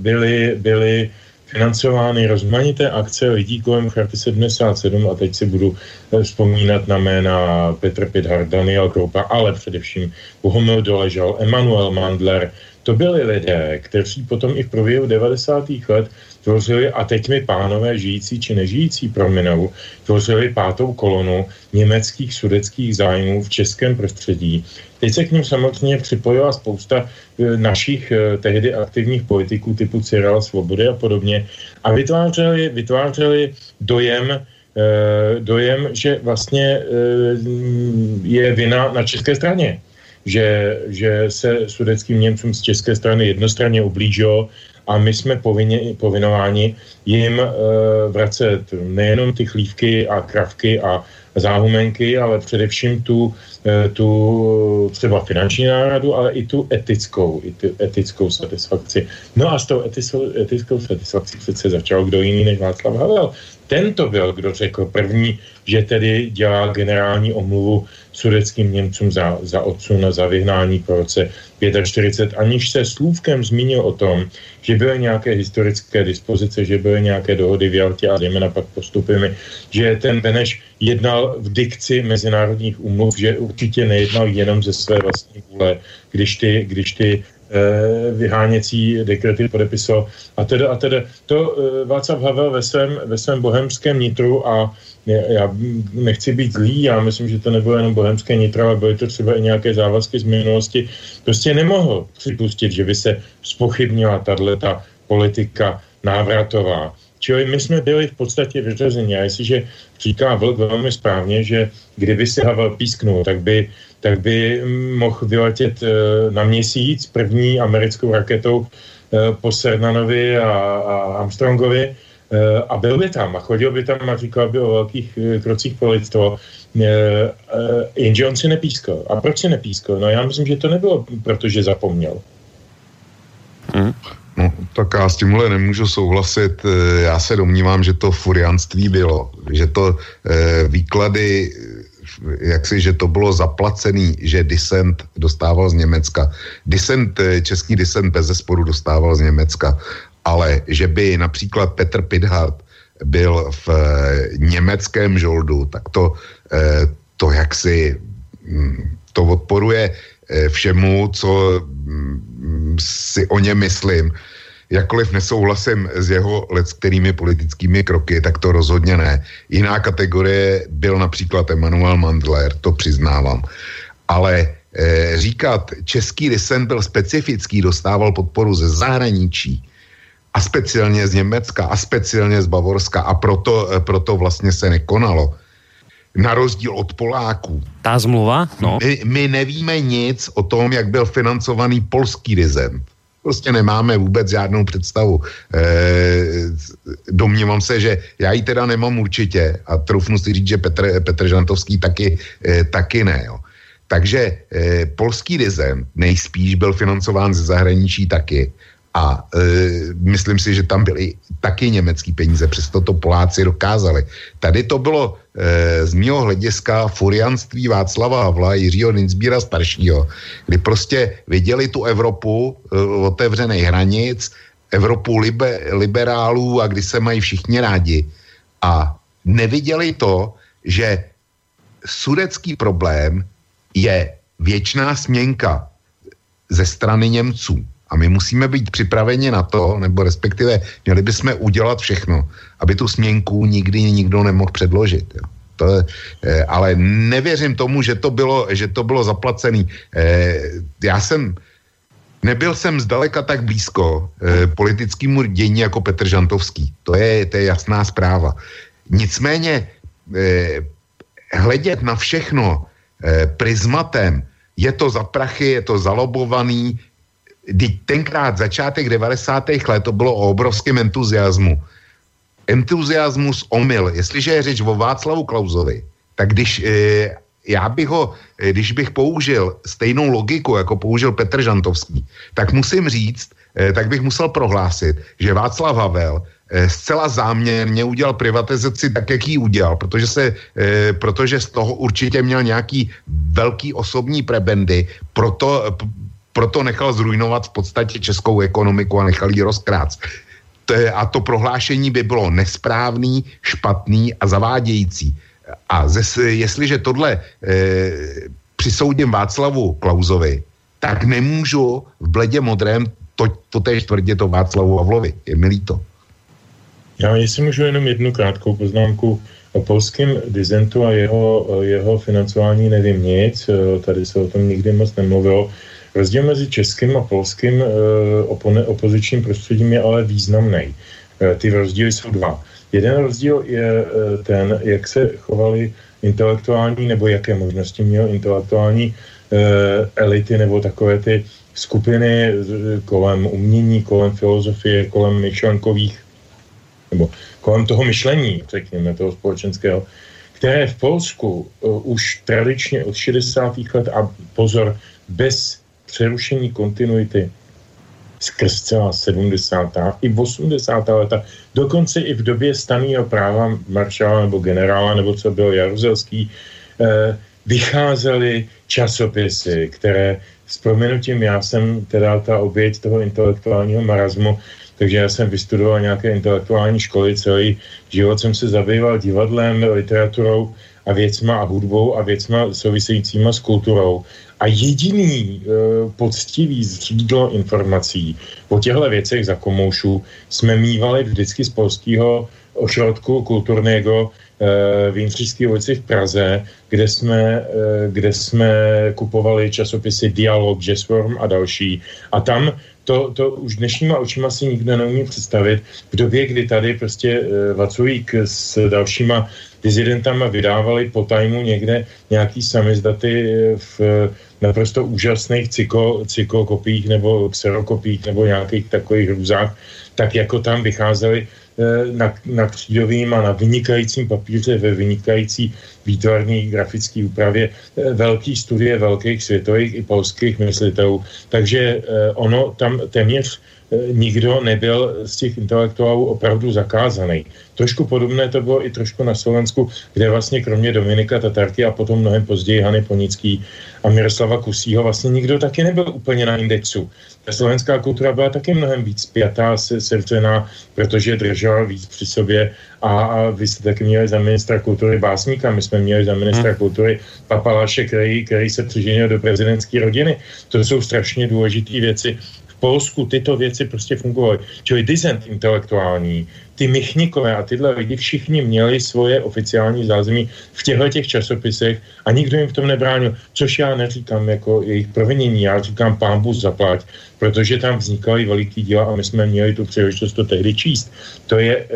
byly, byly financovány rozmanité akce lidí kolem Charty 77 a teď si budu eh, vzpomínat na jména Petr Pidhar, Daniel Kroupa, ale především Bohumil Doležal, Emanuel Mandler. To byli lidé, kteří potom i v průběhu 90. let tvořili, a teď mi pánové žijící či nežijící prominou, tvořili pátou kolonu německých sudeckých zájmů v českém prostředí. Teď se k ním samozřejmě připojila spousta e, našich e, tehdy aktivních politiků typu Cyril Svobody a podobně a vytvářeli, vytvářeli dojem, e, dojem, že vlastně je vina na české straně. Že, že se sudeckým Němcům z české strany jednostranně ublížilo a my jsme povinni, povinováni jim e, vracet nejenom ty chlívky a kravky a záhumenky, ale především tu, tu třeba finanční náradu, ale i tu etickou, i tu etickou satisfakci. No a s tou etickou, etickou satisfakcí přece začal kdo jiný než Václav Havel. Tento byl, kdo řekl první, že tedy dělá generální omluvu sudeckým Němcům za, za odsun a za vyhnání po roce 45, aniž se slůvkem zmínil o tom, že byly nějaké historické dispozice, že byly nějaké dohody v Jaltě a zejména pak postupy, že ten Beneš jednal v dikci mezinárodních úmluv, že určitě nejednal jenom ze své vlastní vůle, když ty, když ty Eh, vyháněcí dekrety podepisoval. A teda, a teda to eh, Václav Havel ve svém, ve svém bohemském nitru a já nechci být zlý, já myslím, že to nebylo jenom bohemské nitro, ale byly to třeba i nějaké závazky z minulosti, prostě nemohl připustit, že by se spochybnila tato politika návratová. Čili my jsme byli v podstatě vyřazeni. A jestliže říká Vlk velmi správně, že kdyby si Havel písknul, tak by tak by mohl vyletět eh, na měsíc první americkou raketou eh, po Sernanovi a, a Armstrongovi eh, a byl by tam a chodil by tam a říkal by o velkých krocích pro lidstvo. Jenže on si nepískal. A proč si nepískal? No já myslím, že to nebylo, protože zapomněl. Hmm. No, tak já s tímhle nemůžu souhlasit. Já se domnívám, že to furianství bylo. Že to eh, výklady jak si, že to bylo zaplacený, že disent dostával z Německa. Disent, eh, český disent bez zesporu dostával z Německa, ale že by například Petr Pidhart byl v německém žoldu, tak to, to jaksi hm, to odporuje všemu, co hm, si o něm myslím jakkoliv nesouhlasím s jeho let kterými politickými kroky, tak to rozhodně ne. Jiná kategorie byl například Emanuel Mandler, to přiznávám. Ale e, říkat, český disen byl specifický, dostával podporu ze zahraničí, a speciálně z Německa, a speciálně z Bavorska, a proto, e, proto vlastně se nekonalo. Na rozdíl od Poláků. Ta zmluva? No. My, my nevíme nic o tom, jak byl financovaný polský dizent prostě nemáme vůbec žádnou představu. E, domnívám se, že já ji teda nemám určitě a trufnu si říct, že Petr, Petr Žantovský taky, e, taky ne. Jo. Takže e, polský dizem nejspíš byl financován ze zahraničí taky a e, myslím si, že tam byly taky německý peníze, přesto to Poláci dokázali. Tady to bylo e, z mého hlediska furianství Václava Havla, Jiřího Ninsbíra staršího, kdy prostě viděli tu Evropu e, otevřených hranic, Evropu libe, liberálů a kdy se mají všichni rádi. A neviděli to, že sudecký problém je věčná směnka ze strany Němců. A my musíme být připraveni na to, nebo respektive měli bychom udělat všechno, aby tu směnku nikdy nikdo nemohl předložit. Jo. To, eh, ale nevěřím tomu, že to bylo, že to bylo zaplacený. Eh, já jsem, nebyl jsem zdaleka tak blízko eh, politickému dění jako Petr Žantovský. To je, to je jasná zpráva. Nicméně hledět na všechno prismatem, je to za prachy, je to zalobovaný, tenkrát začátek 90. let to bylo o obrovském entuziasmu entuziasmus omyl. Jestliže je řeč o Václavu Klauzovi, tak když e, já bych ho, e, když bych použil stejnou logiku, jako použil Petr Žantovský, tak musím říct, e, tak bych musel prohlásit, že Václav Havel zcela záměrně udělal privatizaci tak, jak ji udělal, protože, se, protože z toho určitě měl nějaký velký osobní prebendy, proto, proto nechal zrujnovat v podstatě českou ekonomiku a nechal ji rozkrát a to prohlášení by bylo nesprávný, špatný a zavádějící. A zes, jestliže tohle e, přisoudím Václavu Klauzovi, tak nemůžu v bledě modrém to, to též tvrdit o Václavu Havlovi. Je mi líto. Já jestli můžu jenom jednu krátkou poznámku o polském dizentu a jeho, jeho financování nevím nic, tady se o tom nikdy moc nemluvilo. Rozdíl mezi českým a polským e, opone, opozičním prostředím je ale významný. E, ty rozdíly jsou dva. Jeden rozdíl je e, ten, jak se chovali intelektuální, nebo jaké možnosti měl intelektuální elity, nebo takové ty skupiny kolem umění, kolem filozofie, kolem myšlenkových, nebo kolem toho myšlení, řekněme, toho společenského, které v Polsku uh, už tradičně od 60. let a pozor, bez přerušení kontinuity skrz celá 70. i 80. leta, dokonce i v době staného práva maršála nebo generála, nebo co byl Jaruzelský, eh, vycházely časopisy, které s proměnutím, já jsem teda ta oběť toho intelektuálního marazmu, takže já jsem vystudoval nějaké intelektuální školy, celý život jsem se zabýval divadlem, literaturou a věcma a hudbou a věcma souvisejícíma s kulturou. A jediný e, poctivý zřídlo informací o těchto věcech za komoušů jsme mývali vždycky z polského ošrodku kulturného e, v Jindřišské ulici v Praze, kde jsme, e, kde jsme kupovali časopisy Dialog, Jazzworm a další. A tam to, to už dnešníma očima si nikdo neumí představit. V době, kdy tady prostě e, Vaculík s dalšíma dizidentama vydávali po tajmu někde nějaký samizdaty v naprosto úžasných cyko, cyklokopích nebo kserokopích nebo nějakých takových růzách, tak jako tam vycházeli eh, na, na křídovým a na vynikajícím papíře ve vynikající výtvarní grafické úpravě eh, velký studie velkých světových i polských myslitelů. Takže eh, ono tam téměř nikdo nebyl z těch intelektuálů opravdu zakázaný. Trošku podobné to bylo i trošku na Slovensku, kde vlastně kromě Dominika Tatarky a potom mnohem později Hany Ponický a Miroslava Kusího vlastně nikdo taky nebyl úplně na indexu. Ta slovenská kultura byla taky mnohem víc spjatá, se, sevřená, protože držela víc při sobě a, a vy jste taky měli za ministra kultury básníka, my jsme měli za ministra hmm. kultury Papaláše, který, který se přiženil do prezidentské rodiny. To jsou strašně důležité věci. Polsku tyto věci prostě fungovaly. Čili dizent intelektuální, ty Michnikové a tyhle lidi všichni měli svoje oficiální zázemí v těchto těch časopisech a nikdo jim v tom nebránil, což já neříkám jako jejich provinění, já říkám pámbu zaplať, protože tam vznikaly veliký díla a my jsme měli tu příležitost to tehdy číst. To je e,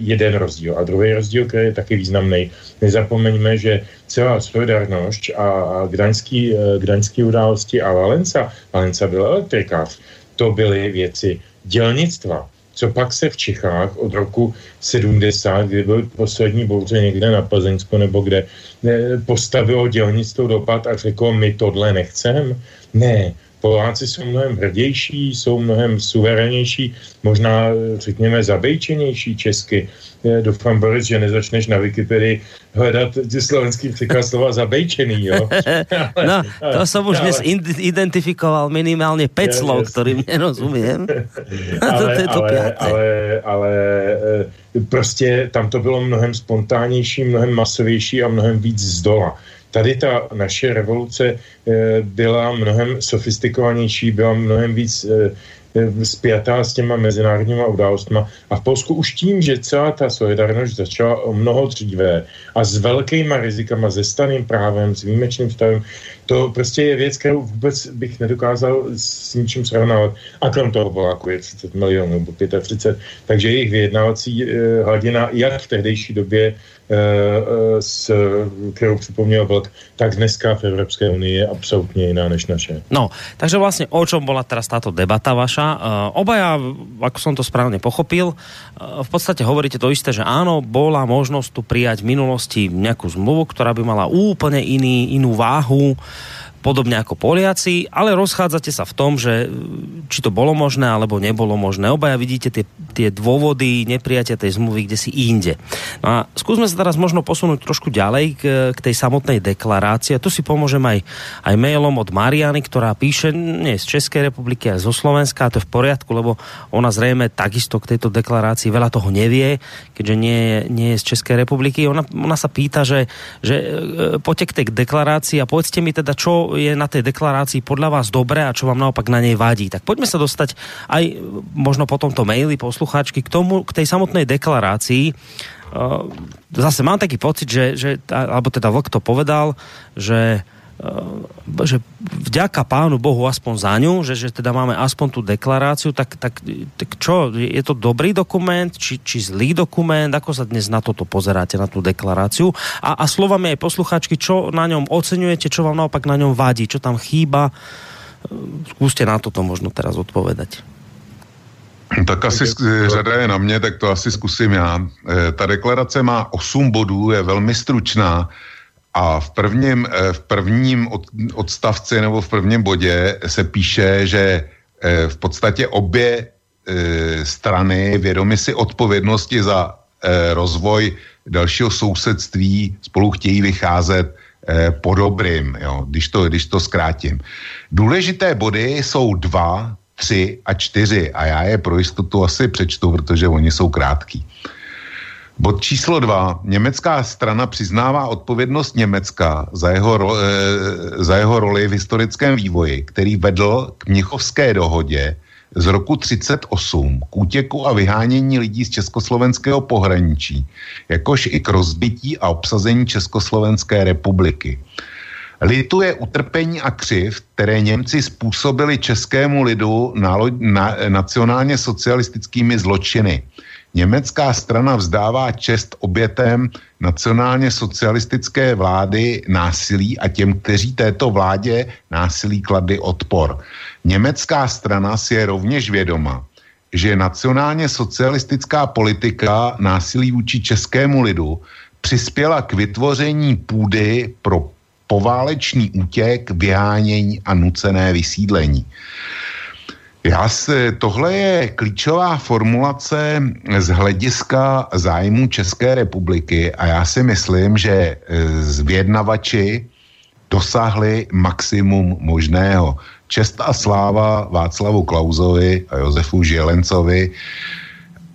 jeden rozdíl. A druhý rozdíl, který je taky významný. Nezapomeňme, že celá solidarnost a, a gdaňský, e, gdaňský události a Valenca, Valenca byl elektrikář, to byly věci dělnictva, co pak se v Čechách od roku 70, kdy byl poslední bouře někde na Plzeňsku nebo kde, postavilo dělnictvo dopad a řeklo, my tohle nechcem? Ne, Poláci jsou mnohem hrdější, jsou mnohem suverénější, možná řekněme zabejčenější česky. Doufám, Boris, že nezačneš na Wikipedii hledat slovenský překlad slova zabejčený, jo? ale, no, to ale, som už ale, dnes identifikoval minimálně pět slov, kterým nerozumím. ale, to to ale, ale, ale e, prostě tam to bylo mnohem spontánnější, mnohem masovější a mnohem víc z dola. Tady ta naše revoluce e, byla mnohem sofistikovanější, byla mnohem víc e, spjatá s těma mezinárodníma událostma. A v Polsku už tím, že celá ta solidarnost začala o mnoho dříve a s velkýma rizikama, se staným právem, s výjimečným stavem, to prostě je věc, kterou vůbec bych nedokázal s ničím srovnávat. A krom toho Poláku je 30 milionů nebo 35, takže jejich vyjednávací eh, hladina, jak v tehdejší době Eh, eh, s, kterou připomněl Vlk, tak dneska v Evropské unii je absolutně jiná než naše. No, takže vlastně o čom byla teraz táto debata vaša? Uh, obaja, ako som to správně pochopil, v podstatě hovoríte to isté, že áno, bola možnosť tu prijať v minulosti nejakú zmluvu, ktorá by mala úplne iný, inú váhu, podobne ako Poliaci, ale rozchádzate sa v tom, že či to bolo možné, alebo nebolo možné. Obaja vidíte tie, tie dôvody neprijatia tej zmluvy, kde si inde. No a skúsme sa teraz možno posunúť trošku ďalej k, k tej samotnej deklarácii. A tu si pomôžem aj, aj mailom od Mariany, ktorá píše nie z Českej republiky, ale zo Slovenska. A to je v poriadku, lebo ona zrejme takisto k tejto deklarácii veľa toho nevie, keďže nie, nie je z Českej republiky. Ona, ona sa pýta, že, že e, poďte k tej deklarácii a povedzte mi teda, čo je na tej deklarácii podľa vás dobré a čo vám naopak na nej vadí. Tak poďme sa dostať aj možno po tomto maili poslucháčky k tomu, k tej samotnej deklarácii. Zase mám taký pocit, že, že alebo teda Vlk to povedal, že Eh, že vďaka pánu Bohu aspoň za ňu, že, že teda máme aspoň tú deklaráciu, tak, tak, tak čo, je to dobrý dokument, či, či zlý dokument, ako sa dnes na toto pozeráte, na tú deklaráciu a, a slovami aj posluchačky, čo na ňom oceňujete, čo vám naopak na ňom vadí, čo tam chýba, eh, skúste na toto možno teraz odpovedať. Tak asi řada je na mě, tak to asi zkusím já. Eh, ta deklarace má 8 bodů, je velmi stručná a v prvním, eh, v prvním od, odstavci nebo v prvním bodě se píše, že eh, v podstatě obě eh, strany vědomi si odpovědnosti za rozvoj dalšího sousedství spolu chtějí vycházet po dobrým, jo, když, to, když to zkrátím. Důležité body jsou dva, tři a čtyři a já je pro jistotu asi přečtu, protože oni jsou krátký. Bod číslo dva. Německá strana přiznává odpovědnost Německa za jeho, e, za jeho roli v historickém vývoji, který vedl k Mnichovské dohodě z roku 38 k útěku a vyhánění lidí z československého pohraničí, jakož i k rozbití a obsazení Československé republiky. Lituje utrpení a křiv, které Němci způsobili českému lidu na, nacionálně socialistickými zločiny – Německá strana vzdává čest obětem nacionálně socialistické vlády násilí a těm, kteří této vládě násilí kladli odpor. Německá strana si je rovněž vědoma, že nacionálně socialistická politika násilí vůči českému lidu přispěla k vytvoření půdy pro poválečný útěk, vyhánění a nucené vysídlení. Já si, tohle je klíčová formulace z hlediska zájmu České republiky a já si myslím, že e, z vědnavači dosáhli maximum možného. Čest a sláva Václavu Klauzovi a Josefu Želencovi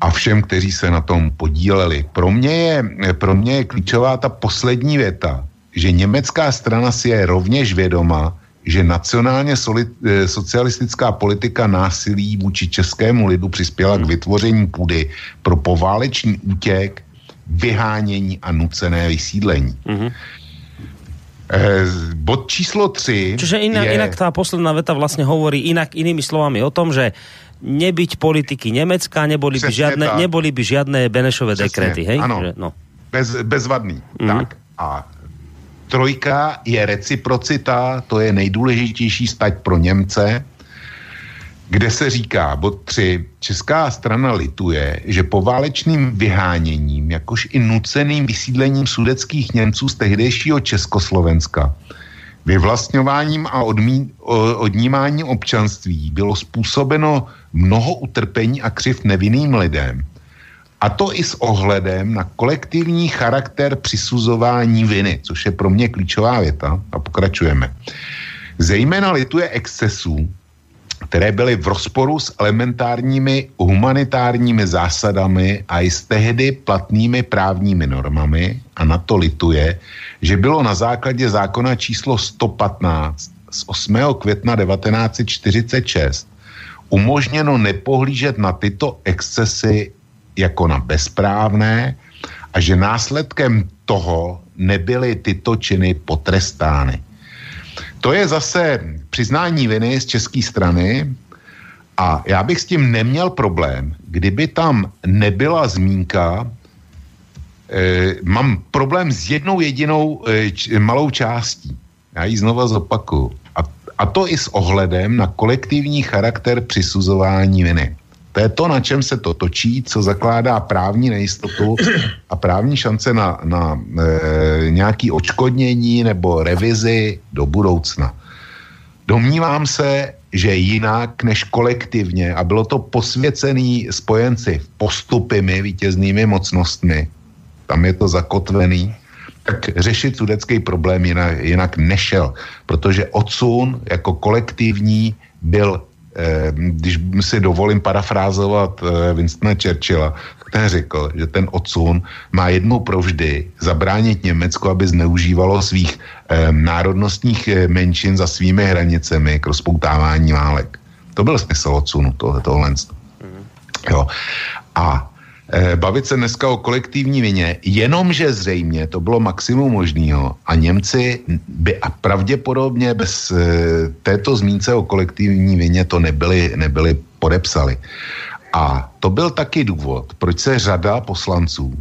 a všem, kteří se na tom podíleli. Pro mě je, pro mě je klíčová ta poslední věta, že německá strana si je rovněž vědoma, že nacionálně soli, eh, socialistická politika násilí vůči českému lidu přispěla k vytvoření půdy pro poválečný útěk, vyhánění a nucené vysídlení. Mm-hmm. bod číslo 3 Čiže inak, je... inak tá posledná veta vlastně hovorí inak inými slovami o tom, že nebyť politiky Německa, neboli by, žiadne, neboli by žiadne Benešové Přesně, dekrety, hej? Ano, že, no. Bez, bezvadný. Mm-hmm. Tak a Trojka je reciprocita, to je nejdůležitější stať pro Němce, kde se říká, bod 3, česká strana lituje, že po válečným vyháněním, jakož i nuceným vysídlením sudeckých Němců z tehdejšího Československa Vyvlastňováním a odmí, odnímáním občanství bylo způsobeno mnoho utrpení a křiv nevinným lidem. A to i s ohledem na kolektivní charakter přisuzování viny, což je pro mě klíčová věta. A pokračujeme. Zejména lituje excesů, které byly v rozporu s elementárními humanitárními zásadami a i s tehdy platnými právními normami a na to lituje, že bylo na základě zákona číslo 115 z 8. května 1946 umožněno nepohlížet na tyto excesy jako na bezprávné a že následkem toho nebyly tyto činy potrestány. To je zase přiznání viny z české strany a já bych s tím neměl problém, kdyby tam nebyla zmínka, e, mám problém s jednou jedinou e, č, malou částí. Já ji znova zopakuju. A, a to i s ohledem na kolektivní charakter přisuzování viny. To je to, na čem se to točí, co zakládá právní nejistotu a právní šance na, na e, nějaký očkodnění nebo revizi do budoucna. Domnívám se, že jinak než kolektivně, a bylo to posvěcený spojenci postupymi, vítěznými mocnostmi, tam je to zakotvený, tak řešit sudecký problém jinak, jinak nešel, protože odsun jako kolektivní byl když si dovolím parafrázovat eh, Winstona Churchilla, ten řekl, že ten odsun má jednou provždy zabránit Německu, aby zneužívalo svých eh, národnostních menšin za svými hranicemi k rozpoutávání válek. To byl smysl odsunu tohle, tohle. Mm. Jo. A Eh, bavit se dneska o kolektivní vině, jenomže zřejmě to bylo maximum možného a Němci by a pravděpodobně bez e, této zmínce o kolektivní vině to nebyli, nebyli podepsali. A to byl taky důvod, proč se řada poslanců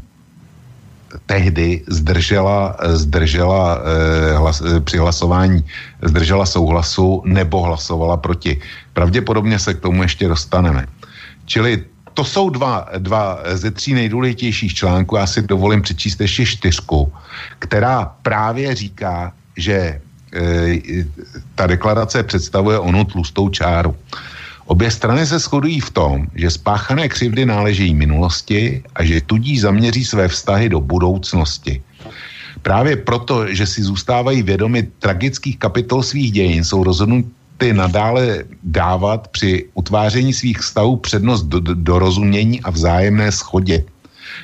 tehdy zdržela, zdržela e, hlas, při hlasování, zdržela souhlasu nebo hlasovala proti. Pravděpodobně se k tomu ještě dostaneme. Čili to jsou dva, dva ze tří nejdůležitějších článků. Já si dovolím přečíst ještě čtyřku, která právě říká, že e, ta deklarace představuje onu tlustou čáru. Obě strany se shodují v tom, že spáchané křivdy náležejí minulosti a že tudíž zaměří své vztahy do budoucnosti. Právě proto, že si zůstávají vědomi tragických kapitol svých dějin, jsou rozhodnutí ty nadále dávat při utváření svých stavů přednost do, do, do rozumění a vzájemné schodě.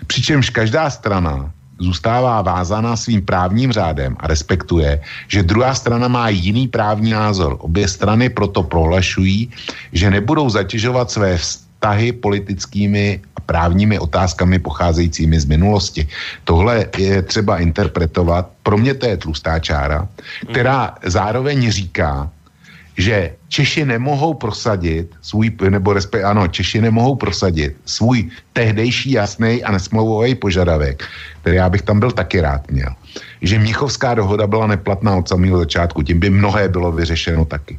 Přičemž každá strana zůstává vázaná svým právním řádem a respektuje, že druhá strana má jiný právní názor. Obě strany proto prohlašují, že nebudou zatěžovat své vztahy politickými a právními otázkami pocházejícími z minulosti. Tohle je třeba interpretovat. Pro mě to je tlustá čára, která zároveň říká, že Češi nemohou prosadit svůj, nebo respekt, ano, Češi nemohou prosadit svůj tehdejší jasný a nesmlouvavý požadavek, který já bych tam byl taky rád měl. Že Mnichovská dohoda byla neplatná od samého začátku, tím by mnohé bylo vyřešeno taky.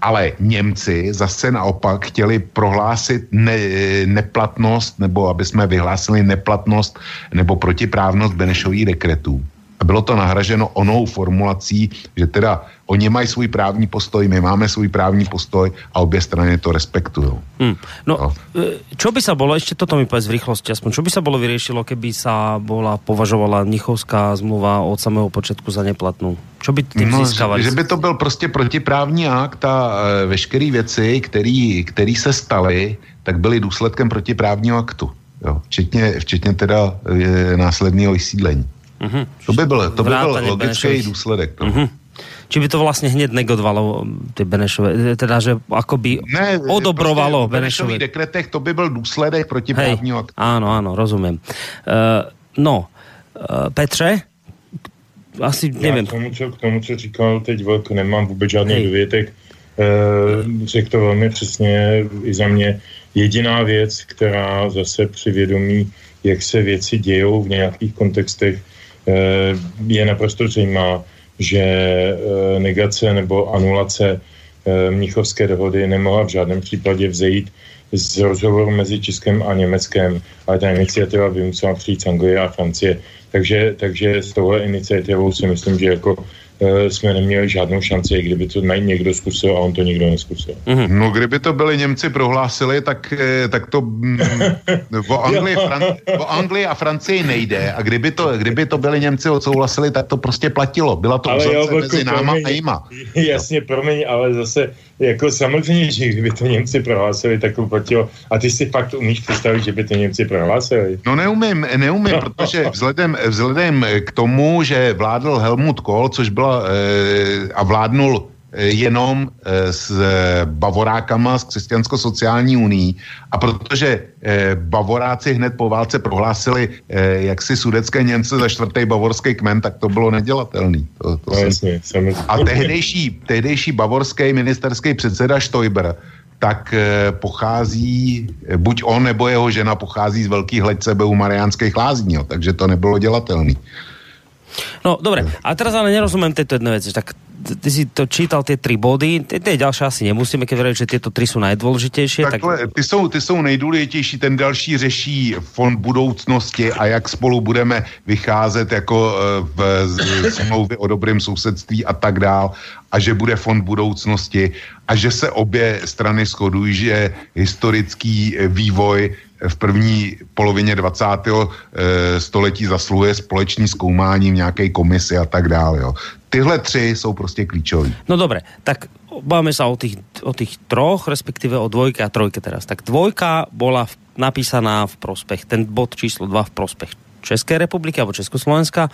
Ale Němci zase naopak chtěli prohlásit ne, neplatnost, nebo aby jsme vyhlásili neplatnost nebo protiprávnost Benešových dekretů. A bylo to nahraženo onou formulací, že teda Oni mají svůj právní postoj, my máme svůj právní postoj a obě strany to respektují. Hmm. No, no, čo by sa bolo, ešte toto mi povedz v rýchlosti aspoň, čo by sa bolo vyriešilo, keby sa bola považovala Nichovská zmluva od samého počátku za neplatnou? Čo by tým no, získavali? Že by to byl prostě protiprávní akt a e, veškeré věci, které se staly, tak byly důsledkem protiprávního aktu. Jo, včetně, včetně teda e, následného vysídlení. Uh-huh. To by byl, to by byl logický důsledek. Uh-huh či by to vlastne hneď negodovalo ty Benešové, teda, že akoby ne, odobrovalo prostě Benešové. V dekretech to by byl důsledek protiprávního aktu. Áno, áno, rozumím. Uh, no, uh, Petře, asi nevím. k tomu, co, k tomu, co říkal teď Vlk, nemám vůbec žádný Hej. dovětek. Uh, řekl to velmi přesně i za mě. Jediná věc, která zase při vědomí, jak se věci dějou v nějakých kontextech, je naprosto zřejmá že e, negace nebo anulace e, Mnichovské dohody nemohla v žádném případě vzejít z rozhovoru mezi Českem a Německem, ale ta iniciativa by musela přijít z Anglie a Francie. Takže, takže s touhle iniciativou si myslím, že jako Eh, jsme neměli žádnou šanci, kdyby to někdo zkusil a on to nikdo neskusil. Mm-hmm. No kdyby to byli Němci prohlásili, tak, eh, tak to mm, o, Anglii, Fran- o Anglii a Francii nejde a kdyby to, kdyby to byli Němci odsouhlasili, tak to prostě platilo. Byla to ale jo, mezi náma a jima. Jasně, promiň, ale zase jako samozřejmě, že kdyby to Němci prohlásili, tak to platilo. A ty si fakt umíš představit, že by to Němci prohlásili? No neumím, neumím, no. protože vzhledem, vzhledem k tomu, že vládl Helmut Kohl, což byla e, a vládnul jenom e, s bavorákama z křesťansko-sociální unii a protože bavoráci hned po válce prohlásili e, jaksi sudecké Němce za čtvrtý bavorský kmen, tak to bylo nedělatelný. To, to no, jasně, a tehdejší, tehdejší bavorský ministerský předseda Stoiber tak pochází, buď on nebo jeho žena pochází z velkých hleď sebe u Mariánských lázní, jo, takže to nebylo dělatelný. No, dobre. A teraz ale nerozumiem tejto jednej veci. Tak ty si to čítal tie tri body, tie ďalšie asi nemusíme, keď že tieto tri sú najdôležitější. Takhle, tak... ty, jsou, ty jsou nejdůležitější, ten další řeší fond budoucnosti a jak spolu budeme vycházet jako eh, v smlouvy o dobrém sousedství a tak dál a že bude fond budoucnosti a že se obě strany shodují, že historický eh, vývoj v první polovině 20. Eh, století zasluhuje společný zkoumání v nějaké komisi a tak dále. Jo. Tyhle tři jsou prostě klíčové. No dobré, tak bavíme se o těch, o troch, respektive o dvojke a trojke teraz. Tak dvojka bola napísaná v prospech, ten bod číslo 2 v prospech České republiky alebo Československa,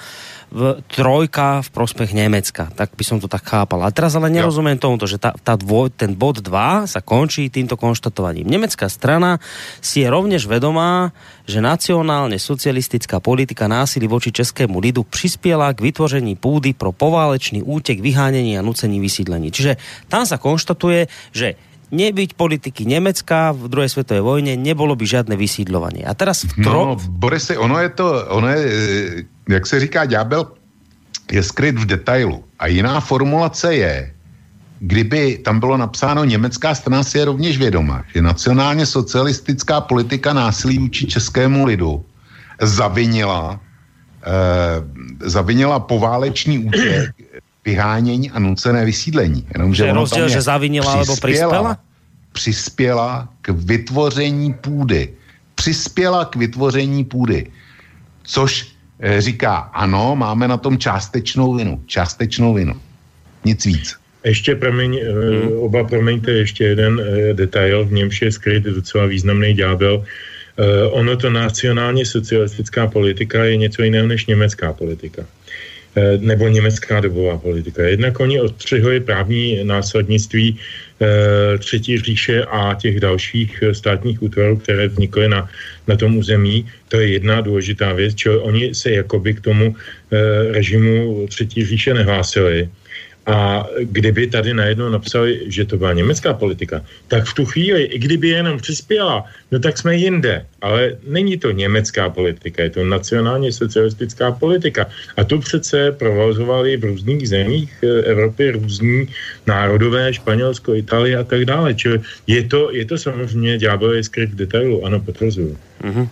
v trojka v prospech Německa. Tak by som to tak chápal. A teraz ale nerozumiem tomu, že tá, tá dvoj, ten bod 2 sa končí týmto konštatovaním. Nemecká strana si je rovněž vedomá, že nacionálne socialistická politika násilí voči českému lidu přispěla k vytvoření půdy pro poválečný útek, vyhánění a nucení vysídlení. Čiže tam sa konštatuje, že nebyť politiky Německa v druhé světové vojně, nebolo by žádné vysídlování. A teraz v tro... No, Borisy, ono je to, ono je, jak se říká, ďábel je skryt v detailu. A jiná formulace je, kdyby tam bylo napsáno, německá strana si je rovněž vědoma, že nacionálně socialistická politika násilí vůči českému lidu zavinila, eh, zavinila poválečný útěk vyhánění a nucené vysídlení. Jenomže že rozdíl, že zavinila nebo přispěla? Přispěla k vytvoření půdy. Přispěla k vytvoření půdy. Což e, říká, ano, máme na tom částečnou vinu. Částečnou vinu. Nic víc. Ještě, promiň, hmm. oba promiňte, ještě jeden e, detail, v němž je skryt docela významný ďábel. E, ono to nacionálně socialistická politika je něco jiného než německá politika. Eh, nebo německá dobová politika. Jednak oni odstřihuje právní následnictví eh, Třetí říše a těch dalších eh, státních útvarů, které vznikly na, na tom území. To je jedna důležitá věc, čili oni se jakoby k tomu režimu Třetí říše nehlásili. A kdyby tady najednou napsali, že to byla německá politika, tak v tu chvíli, i kdyby jenom přispěla, no tak jsme jinde. Ale není to německá politika, je to nacionálně socialistická politika. A to přece provozovali v různých zemích eh, Evropy různí národové, Španělsko, Itálie a tak dále. Čili je to, je to samozřejmě ďábel skryt v detailu, ano, potvrzuju. Mm-hmm.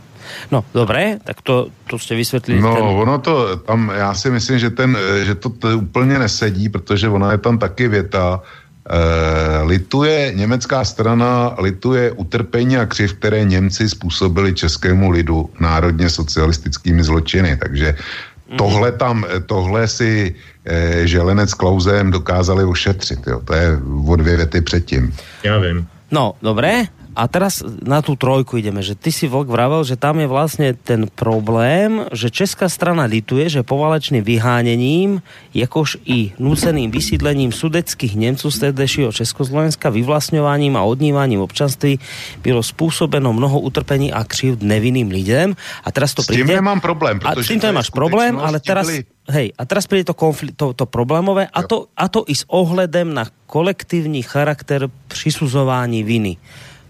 No, dobré, tak to, to jste vysvětlili. No, ten... ono to tam, já si myslím, že, ten, že to, to úplně nesedí, protože ona je tam taky věta, e, lituje, německá strana lituje utrpení a křiv, které Němci způsobili českému lidu národně socialistickými zločiny, takže mhm. tohle tam, tohle si e, Želenec Klauzem dokázali ošetřit, jo. to je o dvě věty předtím. Já vím. No, dobré, a teraz na tú trojku ideme, že ty si Vlk vravel, že tam je vlastne ten problém, že česká strana lituje, že povalečným vyhánením, jakož i nuceným vysídlením sudeckých Němců z tehdejšího Československa, vyvlastňováním a odnívaním občanství bylo způsobeno mnoho utrpení a křivd nevinným lidem. A teraz to s tím nemám problém. A s tím to nemáš problém, ale teraz... Byli... Hej, a teraz príde to, konflikt, to, to problémové a to, a to i s ohledem na kolektívny charakter přisuzování viny.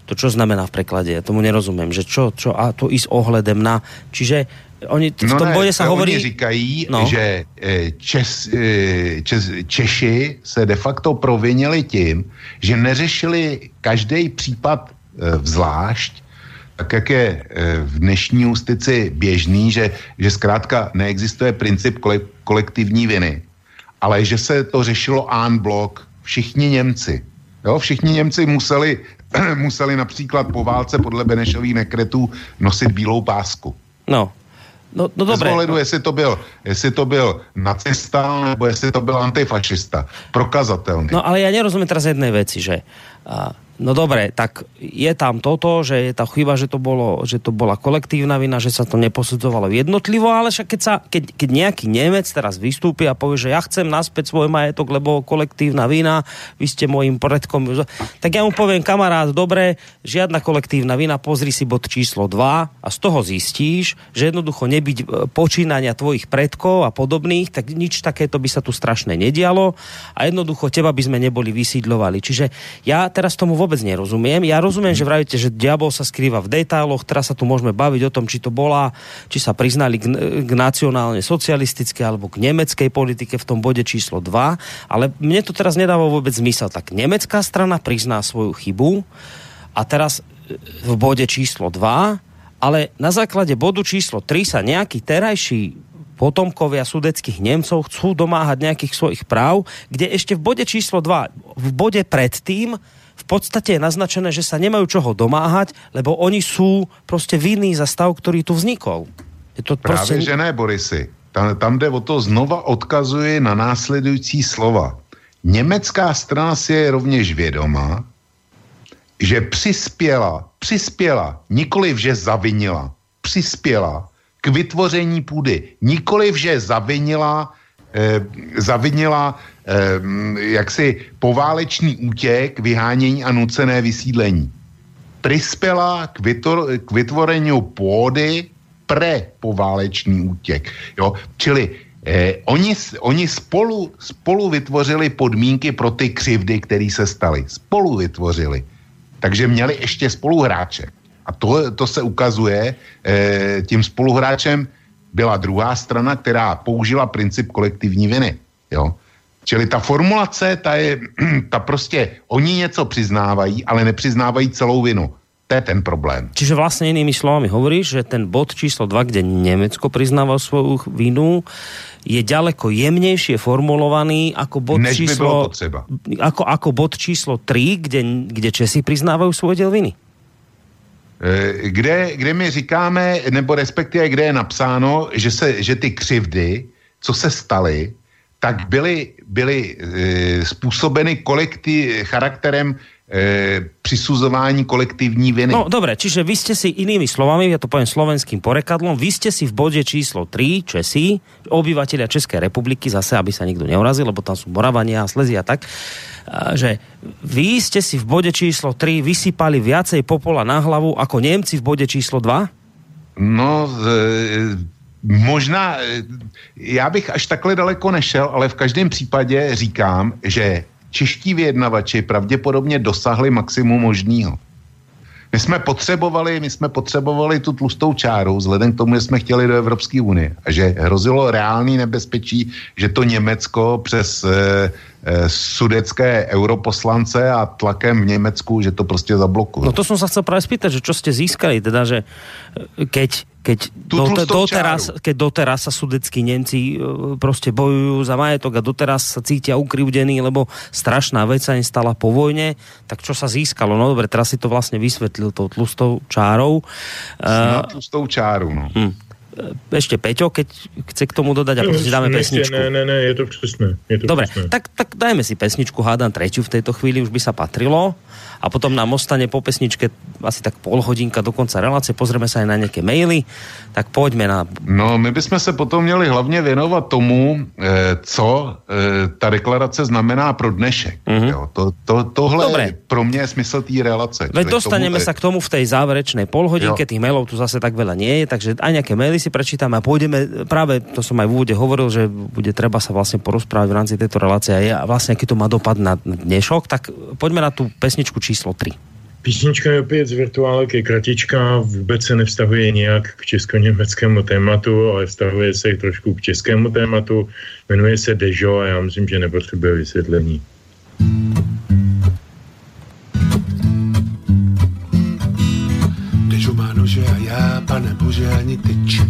To čo znamená v preklade? Ja tomu nerozumím. Že čo, čo a to i s ohledem na... Čiže oni v no tom ne, bode sa hovorí... Oni říkají, no. že e, Čes, e, Čes, Češi se de facto provinili tím, že neřešili každý případ e, vzlášť, tak jak je v dnešní justici běžný, že, že zkrátka neexistuje princip kolektivní viny ale že se to řešilo en blok, všichni Němci. Jo, všichni Němci museli, museli například po válce podle Benešových nekretů nosit bílou pásku. No, No, no dobré. Bez jestli to, byl, jestli to byl nacista, nebo jestli to byl antifašista. Prokazatelný. No ale ja nerozumím teraz jednej veci, že uh, No dobre, tak je tam toto, že je tá chyba, že to, bolo, že to bola kolektívna vina, že sa to neposudzovalo jednotlivo, ale však keď, sa, keď, keď nejaký Nemec teraz vystúpi a povie, že ja chcem naspäť svoj majetok, lebo kolektívna vina, vy ste môjim predkom, tak ja mu poviem, kamarát, dobre, žiadna kolektívna vina, pozri si bod číslo 2 a z toho zistíš, že jednoducho nebyť e, počínania tvojich predkov a podobných, tak nič takéto by sa tu strašne nedialo a jednoducho teba by sme neboli vysídlovali. Čiže ja teraz tomu vôbec nerozumiem. Ja rozumiem, že vravíte, že diabol sa skrýva v detailoch, teraz sa tu môžeme baviť o tom, či to bola, či sa priznali k, k nacionálne socialistické alebo k nemeckej politike v tom bode číslo 2, ale mne to teraz nedáva vôbec zmysel. Tak nemecká strana prizná svoju chybu a teraz e, v bode číslo 2, ale na základe bodu číslo 3 sa nejaký terajší potomkovia sudeckých Nemcov chcú domáhať nejakých svojich práv, kde ešte v bode číslo 2, v bode predtým v podstate je naznačené, že sa nemajú čoho domáhať, lebo oni sú prostě vinní za stav, ktorý tu vznikol. Je to Právě, prostě... že ne, Borisy. Tam, tam jde o to, znova odkazuje na následující slova. Německá strana si je rovněž vědomá, že přispěla, přispěla, nikoliv, že zavinila, přispěla k vytvoření půdy, nikoliv, že zavinila, eh, zavinila jaksi poválečný útěk, vyhánění a nucené vysídlení. Prispěla k, vytvor, k vytvorení půdy pre poválečný útěk. Jo? Čili eh, oni, oni spolu, spolu vytvořili podmínky pro ty křivdy, které se staly. Spolu vytvořili. Takže měli ještě spoluhráče. A to, to se ukazuje, eh, tím spoluhráčem byla druhá strana, která použila princip kolektivní viny. Jo? Čili ta formulace, ta je, ta prostě, oni něco přiznávají, ale nepřiznávají celou vinu. To je ten problém. Čiže vlastně jinými slovami hovoríš, že ten bod číslo 2, kde Německo přiznává svou vinu, je ďaleko jemnejšie formulovaný ako bod Než číslo... By bylo Ako, ako bod číslo 3, kde, kde Česi přiznávají svůj děl viny. E, kde, kde my říkáme, nebo respektive kde je napsáno, že, se, že ty křivdy, co se staly, tak byly, byly e, způsobeny kolektiv, charakterem e, přisuzování kolektivní viny. No dobré, čiže vy ste si inými slovami, ja to poviem slovenským porekadlom, vy ste si v bode číslo 3, Česi, obyvateľia Českej republiky, zase, aby sa nikto neurazil, lebo tam sú Moravania a Slezi a tak, že vy ste si v bode číslo 3 vysypali viacej popola na hlavu ako Němci v bode číslo 2? No, e, Možná, eh, já bych až takhle daleko nešel, ale v každém případě říkám, že čeští vyjednavači pravděpodobně dosáhli maximum možného. My jsme potřebovali, my jsme potřebovali tu tlustou čáru, vzhledem k tomu, že jsme chtěli do Evropské unie a že hrozilo reálný nebezpečí, že to Německo přes e, e, sudecké europoslance a tlakem v Německu, že to prostě zablokuje. No to jsem se chcel právě spýtať, že čo ste získali, teda, že keď keď, do, doteraz, keď doteraz sa sudeckí Nemci e, prostě bojujú za majetok a doteraz sa cítia ukrivdení, lebo strašná vec sa im stala po vojne, tak čo sa získalo? No dobre, teraz si to vlastne vysvetlil tou tlustou čárou. Na tlustou čáru, no. Hm. Ešte Peťo, keď chce k tomu dodať a potom si dáme pesničku. Ne, ne, ne, je to přesné. Je to Dobre, přesné. tak, tak dajme si pesničku, hádam tretiu v tejto chvíli, už by sa patrilo a potom nám ostane po pesničke asi tak pol hodinka do konca relácie, pozrieme sa aj na nejaké maily, tak poďme na... No, my bychom se potom měli hlavně věnovat tomu, eh, co eh, ta deklarace znamená pro dnešek. Mm-hmm. Jo, to, to, tohle Dobre. je pro mě smysl té relace. Veď dostaneme sa k tomu v tej záverečnej polhodinke, jo. tých mailov tu zase tak veľa nie je, takže aj nejaké maily si prečítame a pôjdeme, práve to som aj v úvode hovoril, že bude treba sa vlastne porozprávať v rámci tejto relácie a vlastne aký to má dopad na dnešok, tak poďme na tú pesničku číslo 3. Písnička je opět z virtuálek, je kratička, vůbec se nevztahuje nějak k česko-německému tématu, ale vztahuje se trošku k českému tématu. Jmenuje se Dežo a já myslím, že nepotřebuje vysvětlení. Dežo má nože a já, pane bože, ani tyč.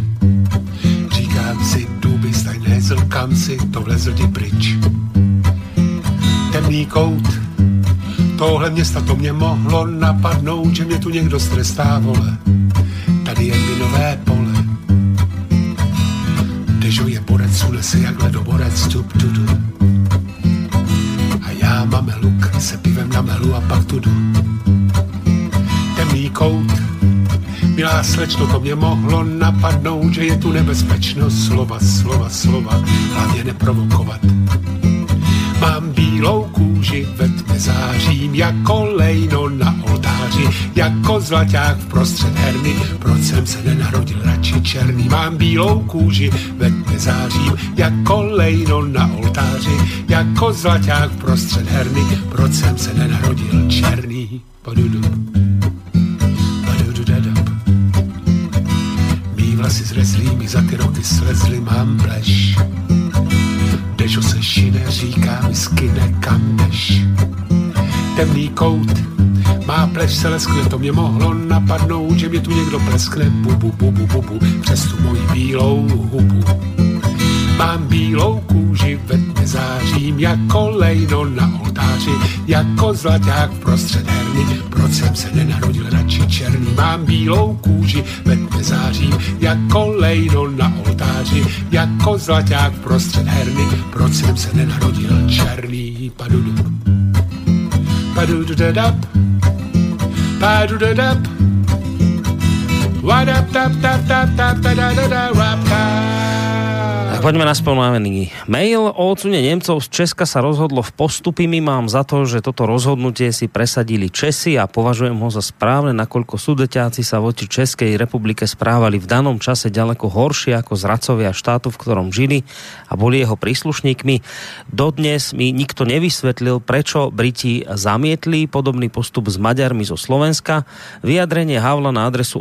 Říkám si, duby stajné kam si to vlezl pryč. Temný kout tohle města to mě mohlo napadnout, že mě tu někdo strestá, vole. Tady je minové pole. Dežuje borec, sune si jak ledoborec, tup, tudu. A já máme luk, se pivem na melu a pak tudu. Temný kout, Milá slečno, to mě mohlo napadnout, že je tu nebezpečnost slova, slova, slova, hlavně neprovokovat. Bílou kůži, ve tmě zářím jako lejno na oltáři, jako zlaťák v prostřed herny, proč jsem se nenarodil radši černý. Mám bílou kůži, ve tmě zářím jako lejno na oltáři, jako zlaťák v prostřed herny, proč jsem se nenarodil černý. Padudu. Mý vlasy zrezlý mi za ty roky slezly, mám pleš Šine, říká skine, kam jdeš. Temný kout, má pleš se leskne, to mě mohlo napadnout, že mě tu někdo pleskne, bubu, bubu, bubu, přes tu moji bílou hubu. Mám bílou kůži, ve zářím jako lejno na oltáři, jako zlaťák prostřed herny. Proč jsem se nenarodil radši černý? Mám bílou kůži, ve tmě zářím jako lejno na oltáři, jako zlaťák prostřed herny. Proč jsem se nenarodil černý? Padudu. Padudu dadap. Padudu dadap. Wadap tap tap tap tap tap tap tap tap poďme na spomínaný mail. O odsune Nemcov z Česka sa rozhodlo v postupy. My mám za to, že toto rozhodnutie si presadili Česi a považujem ho za správne, nakoľko sudeťáci sa voči Českej republike správali v danom čase ďaleko horšie ako zradcovia štátu, v ktorom žili a boli jeho príslušníkmi. Dodnes mi nikto nevysvetlil, prečo Briti zamietli podobný postup s Maďarmi zo Slovenska. Vyjadrenie Havla na adresu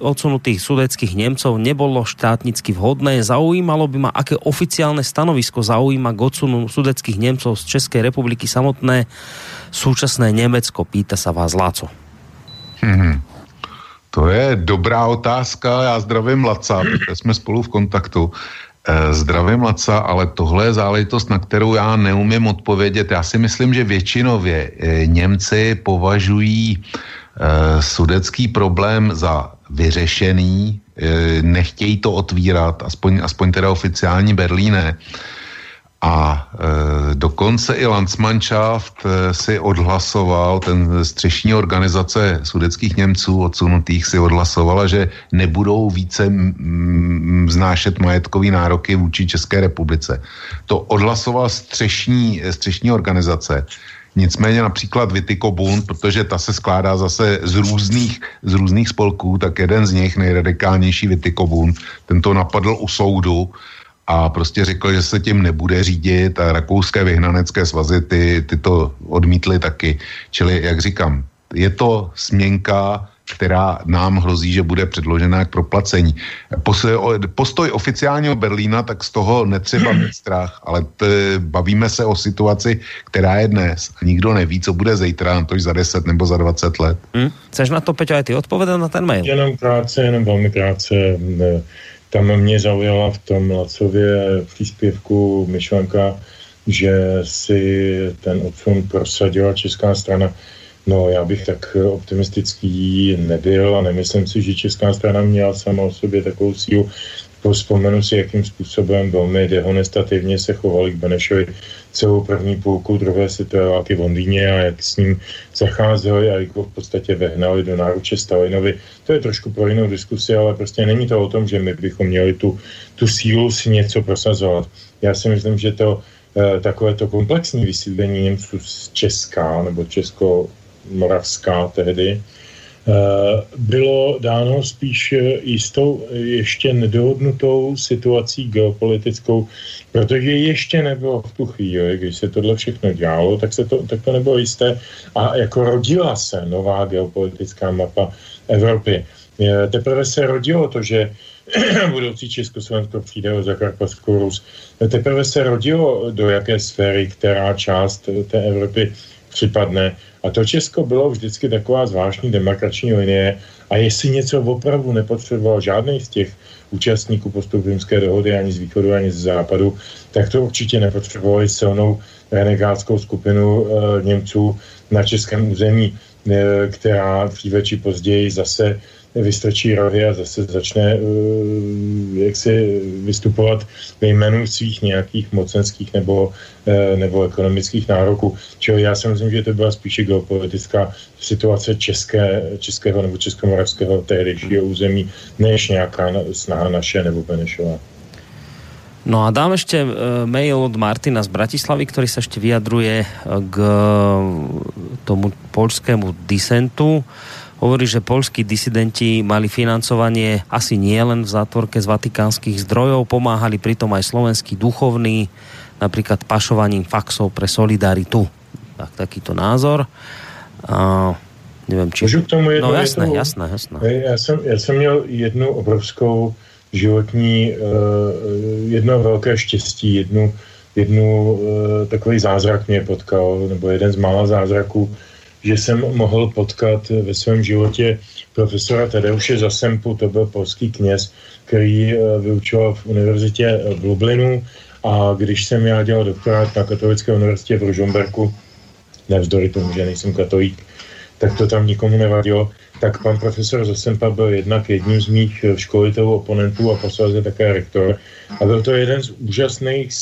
odsunutých sudeckých Nemcov nebolo štátnicky vhodné. Zaujímalo by ma, aké oficiálne stanovisko zaujíma k odsunu sudeckých Nemcov z Českej republiky samotné súčasné Německo? Pýta sa vás Láco. Hmm. To je dobrá otázka, já zdravím Laca, protože jsme spolu v kontaktu. E, zdravím Laca, ale tohle je záležitost, na kterou já neumím odpovědět. Já si myslím, že většinově e, Němci považují e, sudecký problém za vyřešený, nechtějí to otvírat, aspoň, aspoň teda oficiální Berlíne. A e, dokonce i Landsmannschaft e, si odhlasoval, ten střešní organizace sudeckých Němců odsunutých si odhlasovala, že nebudou více vznášet majetkový nároky vůči České republice. To odhlasoval střešní, střešní organizace. Nicméně například Vitiko Bund, protože ta se skládá zase z různých, z různých spolků, tak jeden z nich, nejradikálnější Vitiko Bund, ten to napadl u soudu a prostě řekl, že se tím nebude řídit a rakouské vyhnanecké svazy ty, ty to odmítly taky. Čili, jak říkám, je to směnka která nám hrozí, že bude předložena k proplacení. Postoj oficiálního Berlína, tak z toho netřeba mít strach, ale t, bavíme se o situaci, která je dnes a nikdo neví, co bude zítra, na to za 10 nebo za 20 let. Hmm. Chceš na to, Peťo, aj ty odpovědět na ten mail? Jenom krátce, jenom velmi krátce. Tam mě zaujala v tom Lacově příspěvku myšlenka, že si ten odsun prosadila česká strana No, já bych tak optimistický nebyl a nemyslím si, že česká strana měla sama o sobě takovou sílu. Vzpomenu si, jakým způsobem velmi dehonestativně se chovali k Benešovi celou první půlku druhé světové války v Londýně a jak s ním zacházeli a jak v podstatě vehnali do náruče Stalinovi. To je trošku pro jinou diskusi, ale prostě není to o tom, že my bychom měli tu, tu sílu si něco prosazovat. Já si myslím, že to eh, takové to komplexní vysídlení Němců z Česka nebo Česko Moravská tehdy, eh, bylo dáno spíš jistou ještě nedohodnutou situací geopolitickou, protože ještě nebylo v tu chvíli, když se tohle všechno dělalo, tak, se to, tak to nebylo jisté a jako rodila se nová geopolitická mapa Evropy. Teprve se rodilo to, že budoucí Československo přijde o Zakarpatskou Rus. Teprve se rodilo, do jaké sféry, která část té Evropy připadne. A to Česko bylo vždycky taková zvláštní demarkační linie a jestli něco opravdu nepotřeboval žádný z těch účastníků postupimské dohody ani z východu, ani z západu, tak to určitě nepotřebovali silnou renegátskou skupinu e, Němců na českém území, e, která dříve či později zase vystrčí rohy a zase začne uh, jak si vystupovat ve jménu svých nějakých mocenských nebo, uh, nebo ekonomických nároků. Čili já si myslím, že to byla spíše geopolitická situace české, českého nebo českomoravského tehdejšího území, než nějaká snaha naše nebo Benešová. No a dám ešte mail od Martina z Bratislavy, ktorý sa ešte vyjadruje k tomu polskému disentu. Hovorí, že polskí disidenti mali financovanie asi nie len v zátvorke z vatikánskych zdrojov, pomáhali pritom aj slovenskí duchovní, napríklad pašovaním faxov pre solidaritu. Tak, takýto názor. A, nevím, či... Můžu k tomu jednu No jasné, jednu, jasné, jasné. Já jsem, já jsem měl jednu obrovskou životní, uh, jedno velké štěstí, jednu, jednu uh, takový zázrak mě potkal, nebo jeden z mála zázraků, že jsem mohl potkat ve svém životě profesora Tadeuše Zasempu, to byl polský kněz, který eh, vyučoval v univerzitě v Lublinu. A když jsem já dělal doktorát na katolické univerzitě v Ružomberku, nevzdory tomu, že nejsem katolík, tak to tam nikomu nevadilo, tak pan profesor Zasempa byl jednak jedním z mých eh, školitelů, oponentů a posledně také rektor. A byl to jeden z úžasných,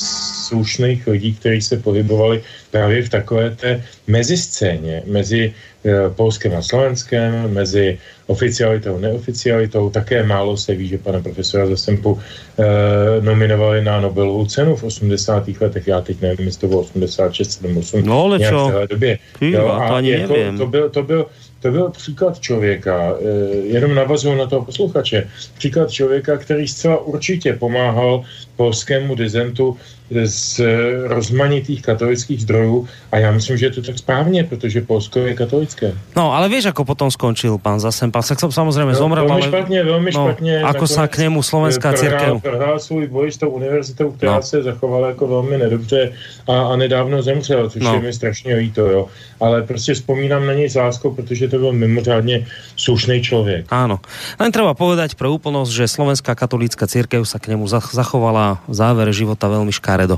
slušných lidí, kteří se pohybovali právě v takové té meziscéně, mezi e, Polskem a Slovenskem, mezi oficialitou a neoficialitou. Také málo se ví, že pana profesora Zasempu e, nominovali na Nobelovu cenu v 80. letech. Já teď nevím, jestli to bylo 86, 78. No ale čo? v téhle době. Ty, jo, a to ani jako, nevím. to byl, to byl, to byl příklad člověka, eh, jenom navazuju na toho posluchače, příklad člověka, který zcela určitě pomáhal polskému dizentu z rozmanitých katolických zdrojů a já myslím, že je to tak správně, protože Polsko je katolické. No, ale vieš, ako potom skončil pán Zasempa? Tak som samozrejme zomrel, velmi ale... špatně, velmi no, špatně. Ako sa Nakonec, k němu slovenská eh, církev... prohrál- svůj boj s tou univerzitou, která No. se zachovala jako velmi nedobře a, a nedávno zemřel, což No. je mi strašně líto, jo. Ale prostě vzpomínám na něj s láskou, protože to byl mimořádně slušný člověk. Áno. Len treba povedať pre úplnosť, že Slovenská katolícka církev sa k zach- zachovala v závere života veľmi škaredo.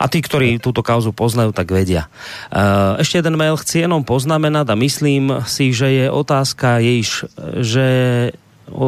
A tí, ktorí túto kauzu poznajú, tak vedia. E, Ešte jeden mail chci jenom poznamenať a myslím si, že je otázka již, že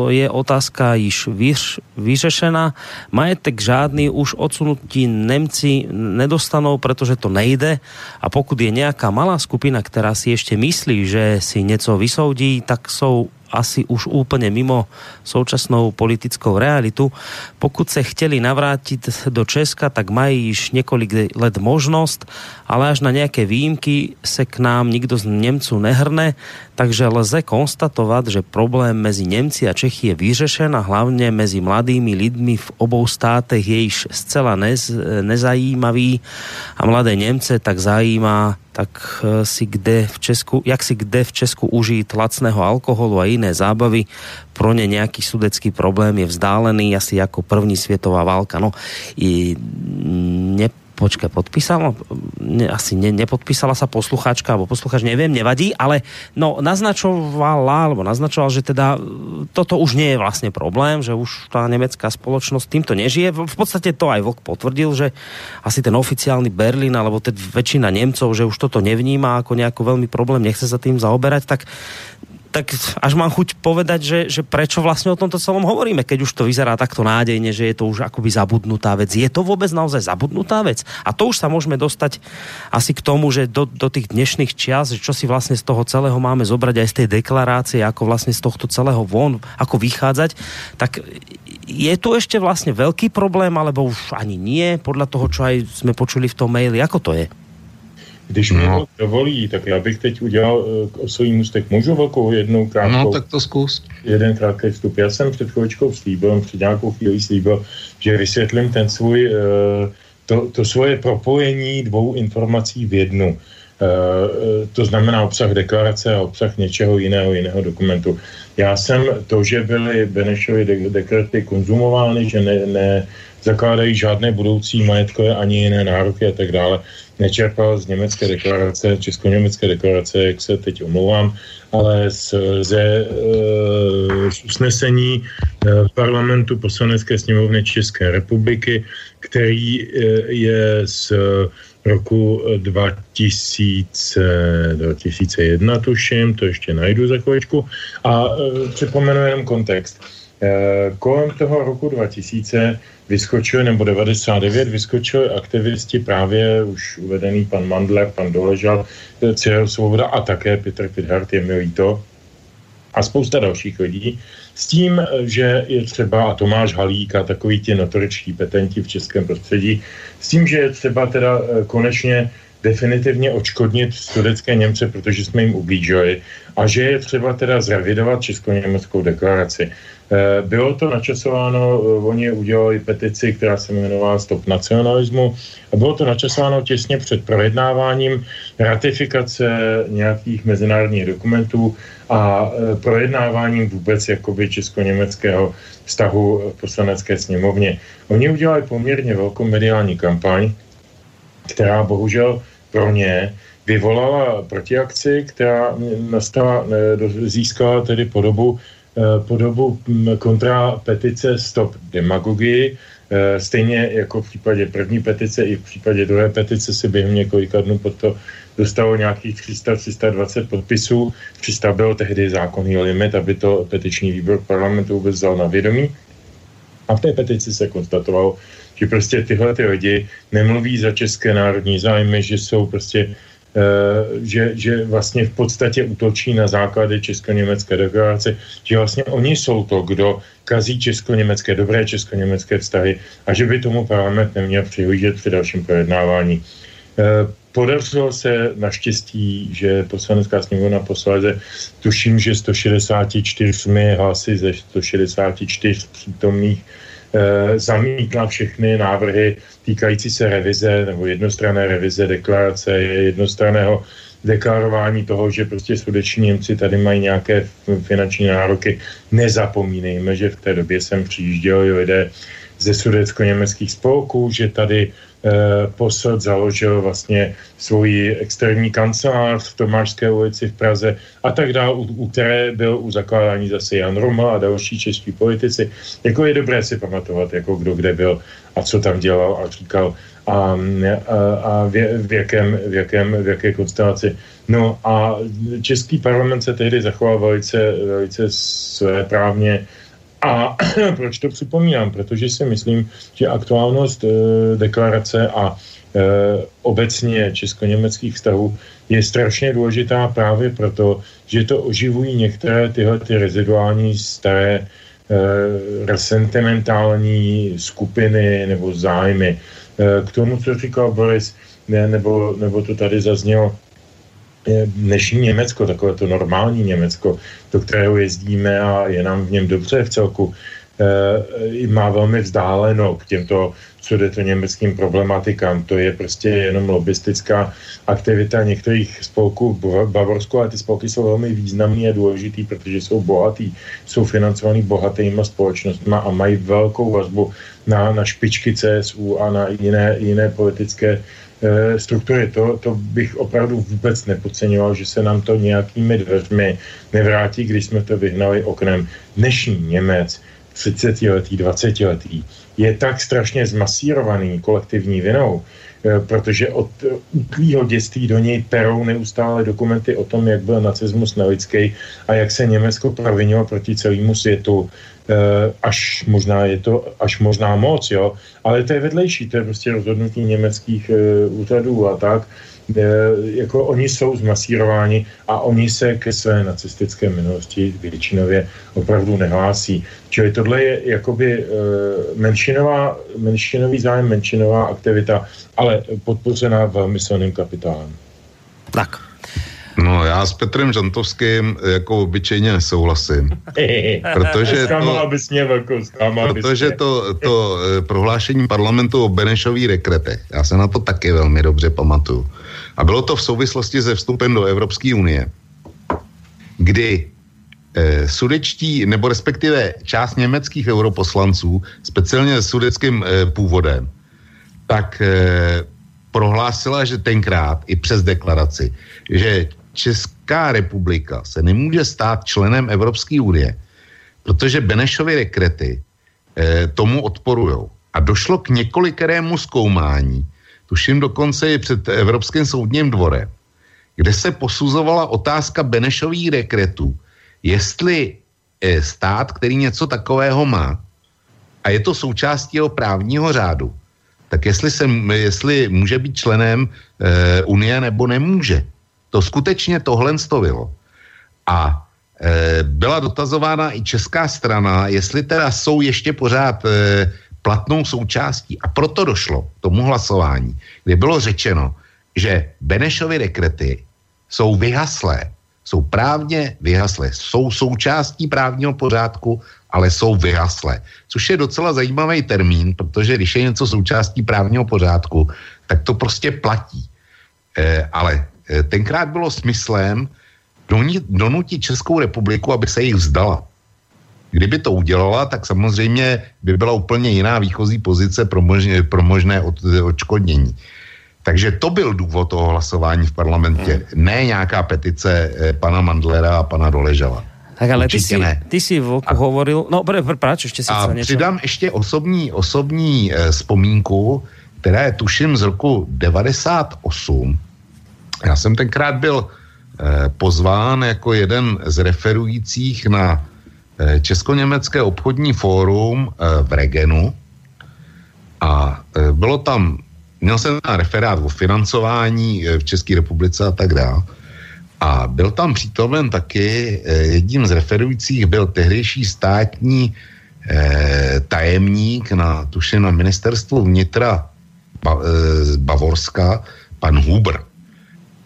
je otázka již vyř, vyřešená. Majetek žádný už odsunutí Nemci nedostanou, protože to nejde a pokud je nějaká malá skupina, která si ještě myslí, že si něco vysoudí, tak jsou asi už úplně mimo současnou politickou realitu. Pokud se chtěli navrátit do Česka, tak mají již několik let možnost, ale až na nějaké výjimky se k nám nikdo z Němců nehrne, takže lze konstatovat, že problém mezi Němci a Čechy je vyřešen a hlavně mezi mladými lidmi v obou státech je již zcela nez, nezajímavý a mladé Němce tak zajímá tak eh, si kde v Česku, jak si kde v Česku užít lacného alkoholu a jiné zábavy, pro ně nějaký sudecký problém je vzdálený asi jako první světová válka. No, i ne, počkaj, podpísala, ne, asi ne, nepodpísala sa poslucháčka, alebo poslucháč, neviem, nevadí, ale no, naznačovala, alebo naznačoval, že teda e, toto už nie je vlastne problém, že už tá nemecká spoločnosť týmto nežije. V v podstate to aj Vlk potvrdil, že asi ten oficiálny Berlín, alebo teda väčšina Nemcov, že už toto nevníma ako nejaký veľmi problém, nechce sa tým zaoberať, tak tak až mám chuť povedať, že, že prečo vlastne o tomto celom hovoríme, keď už to vyzerá takto nádejne, že je to už akoby zabudnutá vec. Je to vôbec naozaj zabudnutá vec? A to už sa môžeme dostať asi k tomu, že do, do tých dnešných čias, že čo si vlastne z toho celého máme zobrať aj z tej deklarácie, ako vlastne z tohto celého von, ako vychádzať, tak je to ešte vlastne veľký problém, alebo už ani nie, podľa toho, čo aj sme počuli v tom maili, ako to je? Když No. no. dovolí, tak já bych teď udělal eh, k osovým můstek. Můžu velkou jednou krátkou? No, tak to zkus. jeden krátký vstup. Já jsem před chvíličkou slíbil, před nějakou chvílí slíbil, že vysvětlím ten svůj, eh, to, to svoje propojení dvou informací v jednu. to znamená obsah deklarace a obsah něčeho jiného, jiného dokumentu. Já jsem to, že byly Benešovy dekrety konzumovány, že ne, ne zakládají žádné budoucí majetkové ani jiné nároky a tak dále, nečerpal z německé deklarace, česko-německé deklarace, jak se teď omlouvám, ale z, ze, eh, z usnesení eh, parlamentu poslanecké sněmovny České republiky, který eh, je z roku 2000, 2001, tuším, to ještě najdu za chvíličku. A připomenu jenom kontext. Kolem toho roku 2000 vyskočili, nebo 99 vyskočili aktivisti právě už uvedený pan Mandler, pan Doležal, Cyril Svoboda a také Petr Pidhart, je mi líto, a spousta dalších lidí, s tím, že je třeba, a Tomáš Halík a takový ti notoričtí petenti v českém prostředí, s tím, že je třeba teda eh, konečně definitivně očkodnit sudecké Němce, protože jsme jim ublížili a že je třeba teda zrevidovat česko-německou deklaraci. Eh, bylo to načasováno, eh, oni udělali petici, která se jmenovala Stop nacionalismu a bylo to načasováno těsně před projednáváním ratifikace nějakých mezinárodních dokumentů a eh, projednáváním vůbec jakoby česko-německého vztahu v poslanecké sněmovně. Oni udělali poměrně velkou mediální kampaň, která bohužel pro ně vyvolala protiakci, která nastala, získala tedy podobu podobu mm, kontra petice Stop demagogii. Eh, stejně jako v případě první petice i v případě druhé petice se během několika dnů pod to dostalo nějakých 300-320 podpisů. 300 byl tehdy zákonný limit, aby to petiční výbor parlamentu vůbec vzal na vědomí. A v té petici se konstatovalo, že prostě tyhle ty lidi nemluví za české národní zájmy, že jsou prostě Eh, že, že vlastně v podstatě útočí na základy česko-německé deklarace, že vlastně oni jsou to, kdo kazí česko-německé, dobré česko-německé vztahy a že by tomu parlament neměl přihlížet při dalším projednávání. Eh, podařilo se naštěstí, že poslanecká sněmovna posléze, tuším, že 164 hlasy ze 164 přítomných Eh, zamítla všechny návrhy týkající se revize nebo jednostranné revize deklarace, jednostranného deklarování toho, že prostě sudeční Němci tady mají nějaké finanční nároky. Nezapomínejme, že v té době jsem přijížděli lidé ze sudecko-německých spolků, že tady Eh, posad založil vlastně svoji externí kancelář v Tomášské ulici v Praze a tak dále, u, u které byl u zakládání zase Jan Roma a další čeští politici. Jako je dobré si pamatovat, jako kdo kde byl a co tam dělal a říkal a, a, a v, v, jakém, v, jakém, v jaké konstelaci. No a český parlament se tehdy zachoval velice, velice své právně a proč to připomínám? Protože si myslím, že aktuálnost e, deklarace a e, obecně česko-německých vztahů je strašně důležitá právě proto, že to oživují některé tyhle ty reziduální staré e, resentimentální skupiny nebo zájmy. E, k tomu, co říkal Boris, ne, nebo, nebo to tady zaznělo, dnešní Německo, takové to normální Německo, do kterého jezdíme a je nám v něm dobře v celku, e, má velmi vzdáleno k těmto to německým problematikám. To je prostě jenom lobistická aktivita některých spolků v Bavorsku, ale ty spolky jsou velmi významný a důležitý, protože jsou bohatý, jsou financovaný bohatýma společnostmi a mají velkou vazbu na, na špičky CSU a na jiné, jiné politické struktury. To, to bych opravdu vůbec nepodceňoval, že se nám to nějakými dveřmi nevrátí, když jsme to vyhnali oknem. Dnešní Němec, 30 letý, 20 letý, je tak strašně zmasírovaný kolektivní vinou, eh, protože od útlýho dětství do něj perou neustále dokumenty o tom, jak byl nacismus nelidský a jak se Německo provinilo proti celému světu Eh, až možná je to až možná moc, jo, ale to je vedlejší, to je prostě rozhodnutí německých uh, úřadů a tak, e, jako oni jsou zmasírováni a oni se ke své nacistické minulosti většinově opravdu nehlásí. Čili tohle je jakoby menšinová, menšinový zájem, menšinová aktivita, ale podpořená velmi silným kapitálem. Tak, No já s Petrem Žantovským jako obyčejně nesouhlasím. protože to, protože to, to eh, prohlášení parlamentu o Benešových rekretech, já se na to taky velmi dobře pamatuju. A bylo to v souvislosti se vstupem do Evropské unie, kdy eh, sudečtí, nebo respektive část německých europoslanců, speciálně s sudeckým eh, původem, tak eh, prohlásila, že tenkrát i přes deklaraci, že Česká republika se nemůže stát členem Evropské unie, protože Benešovy rekrety eh, tomu odporují. A došlo k několikerému zkoumání, tuším dokonce i před Evropským soudním dvorem, kde se posuzovala otázka Benešových rekretů, jestli eh, stát, který něco takového má, a je to součástí jeho právního řádu, tak jestli, se, jestli může být členem e, Unie nebo nemůže. To skutečně tohle stovilo. A e, byla dotazována i česká strana, jestli teda jsou ještě pořád e, platnou součástí. A proto došlo k tomu hlasování, kde bylo řečeno, že Benešovy rekrety jsou vyhaslé, jsou právně vyhaslé, jsou součástí právního pořádku, ale jsou vyhaslé. Což je docela zajímavý termín, protože když je něco součástí právního pořádku, tak to prostě platí. E, ale tenkrát bylo smyslem donutit Českou republiku, aby se jich vzdala. Kdyby to udělala, tak samozřejmě by byla úplně jiná výchozí pozice pro možné, pro možné od, odškodnění. Takže to byl důvod toho hlasování v parlamentě, hmm. ne nějaká petice eh, pana Mandlera a pana Doležala. Tak ale ty si, ty si Vlku a, hovoril, no pr, pr, prač, ještě si A něco... přidám ještě osobní, osobní eh, vzpomínku, která je tuším z roku 98. Já jsem tenkrát byl eh, pozván jako jeden z referujících na eh, Česko-německé obchodní fórum eh, v Regenu a bylo tam Měl jsem tam referát o financování v České republice a tak dále. A byl tam přítomen taky jedním z referujících byl tehdejší státní tajemník na, tuším, na ministerstvu vnitra ba, Bavorska, pan Huber.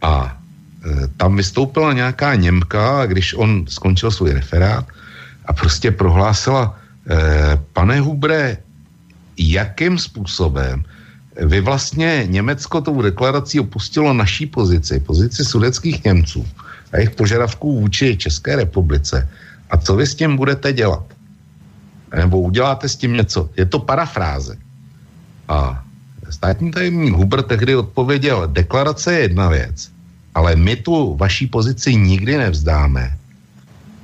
A eh, tam vystoupila nějaká Němka, když on skončil svůj referát a prostě prohlásila, eh, pane Hubre, jakým způsobem vy vlastně Německo tou deklarací opustilo naší pozici, pozici sudeckých Němců a jejich požadavků vůči České republice. A co vy s tím budete dělat? Nebo uděláte s tím něco? Je to parafráze. A státní tajemník Huber tehdy odpověděl, deklarace je jedna věc, ale my tu vaší pozici nikdy nevzdáme.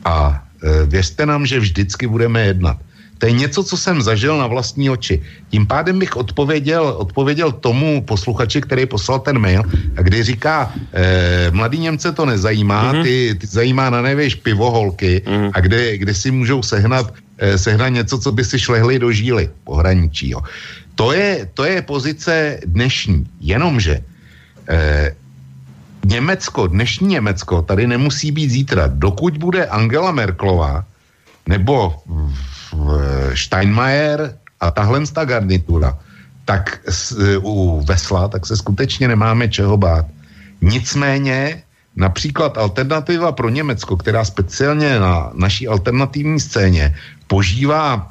A e, věřte nám, že vždycky budeme jednat. To je něco, co jsem zažil na vlastní oči. Tím pádem bych odpověděl, odpověděl tomu posluchači, který poslal ten mail, a kdy říká, eh, mladý Němce to nezajímá, mm-hmm. ty, ty zajímá na nevěš pivoholky mm-hmm. a kde, kde si můžou sehnat, eh, sehnat něco, co by si šlehli do žíly pohraničí. Jo. To, je, to je pozice dnešní, jenomže eh, Německo, dnešní Německo tady nemusí být zítra. Dokud bude Angela Merklová nebo Steinmeier a tahle ta garnitura, tak u vesla, tak se skutečně nemáme čeho bát. Nicméně například alternativa pro Německo, která speciálně na naší alternativní scéně požívá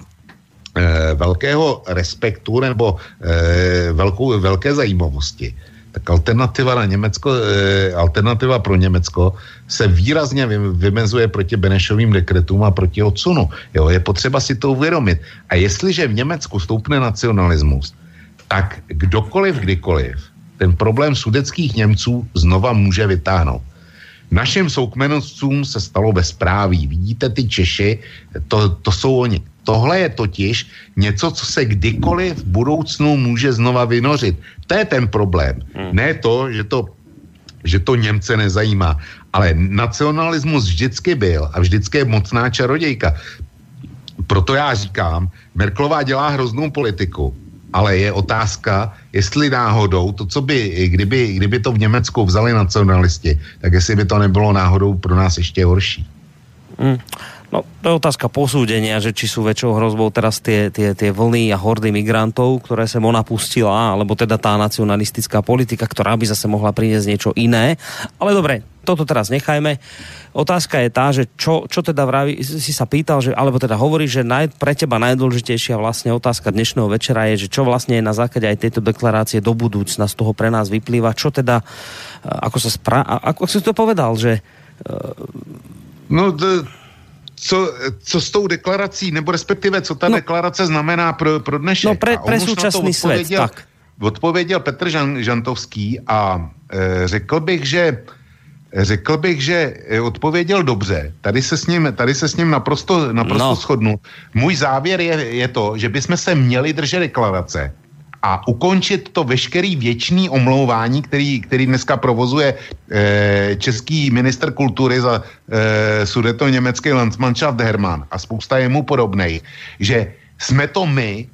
eh, velkého respektu nebo eh, velkou, velké zajímavosti, tak alternativa na Německo, eh, alternativa pro Německo se výrazně vymezuje proti Benešovým dekretům a proti odsunu. Jo, je potřeba si to uvědomit. A jestliže v Německu stoupne nacionalismus, tak kdokoliv, kdykoliv, ten problém sudeckých Němců znova může vytáhnout. Našim soukmenovcům se stalo bezpráví. Vidíte ty Češi, to, to jsou oni. Tohle je totiž něco, co se kdykoliv v budoucnu může znova vynořit. To je ten problém. Hmm. Ne to, že to, že to Němce nezajímá, ale nacionalismus vždycky byl a vždycky je mocná čarodějka. Proto já říkám, Merklová dělá hroznou politiku, ale je otázka, jestli náhodou, to, co by, kdyby, kdyby to v Německu vzali nacionalisti, tak jestli by to nebylo náhodou pro nás ještě horší. Hmm. No, to je otázka posúdenia, že či sú väčšou hrozbou teraz tie, tie, tie vlny a hordy migrantov, ktoré sem ona pustila, alebo teda tá nacionalistická politika, ktorá by zase mohla priniesť niečo iné. Ale dobre, toto teraz nechajme. Otázka je tá, že čo, čo teda vraví, si sa pýtal, že, alebo teda hovorí, že naj, pre teba najdôležitejšia vlastne otázka dnešného večera je, že čo vlastne je na základe aj tejto deklarácie do budúcna z toho pre nás vyplýva, čo teda, ako sa spra- ako si to povedal, že No, d- co, co s tou deklarací, nebo respektive, co ta no, deklarace znamená pro, pro dnešek? No pre, pre současný svět, tak. Odpověděl Petr Žan, Žantovský a e, řekl bych, že Řekl bych, že odpověděl dobře. Tady se s ním, tady se s ním naprosto, naprosto no. shodnu. Můj závěr je, je to, že bychom se měli držet deklarace a ukončit to veškerý věčný omlouvání, který, který dneska provozuje e, český minister kultury za e, sudeto německý Landsmannschaft Hermann a spousta jemu podobnej, že jsme to my,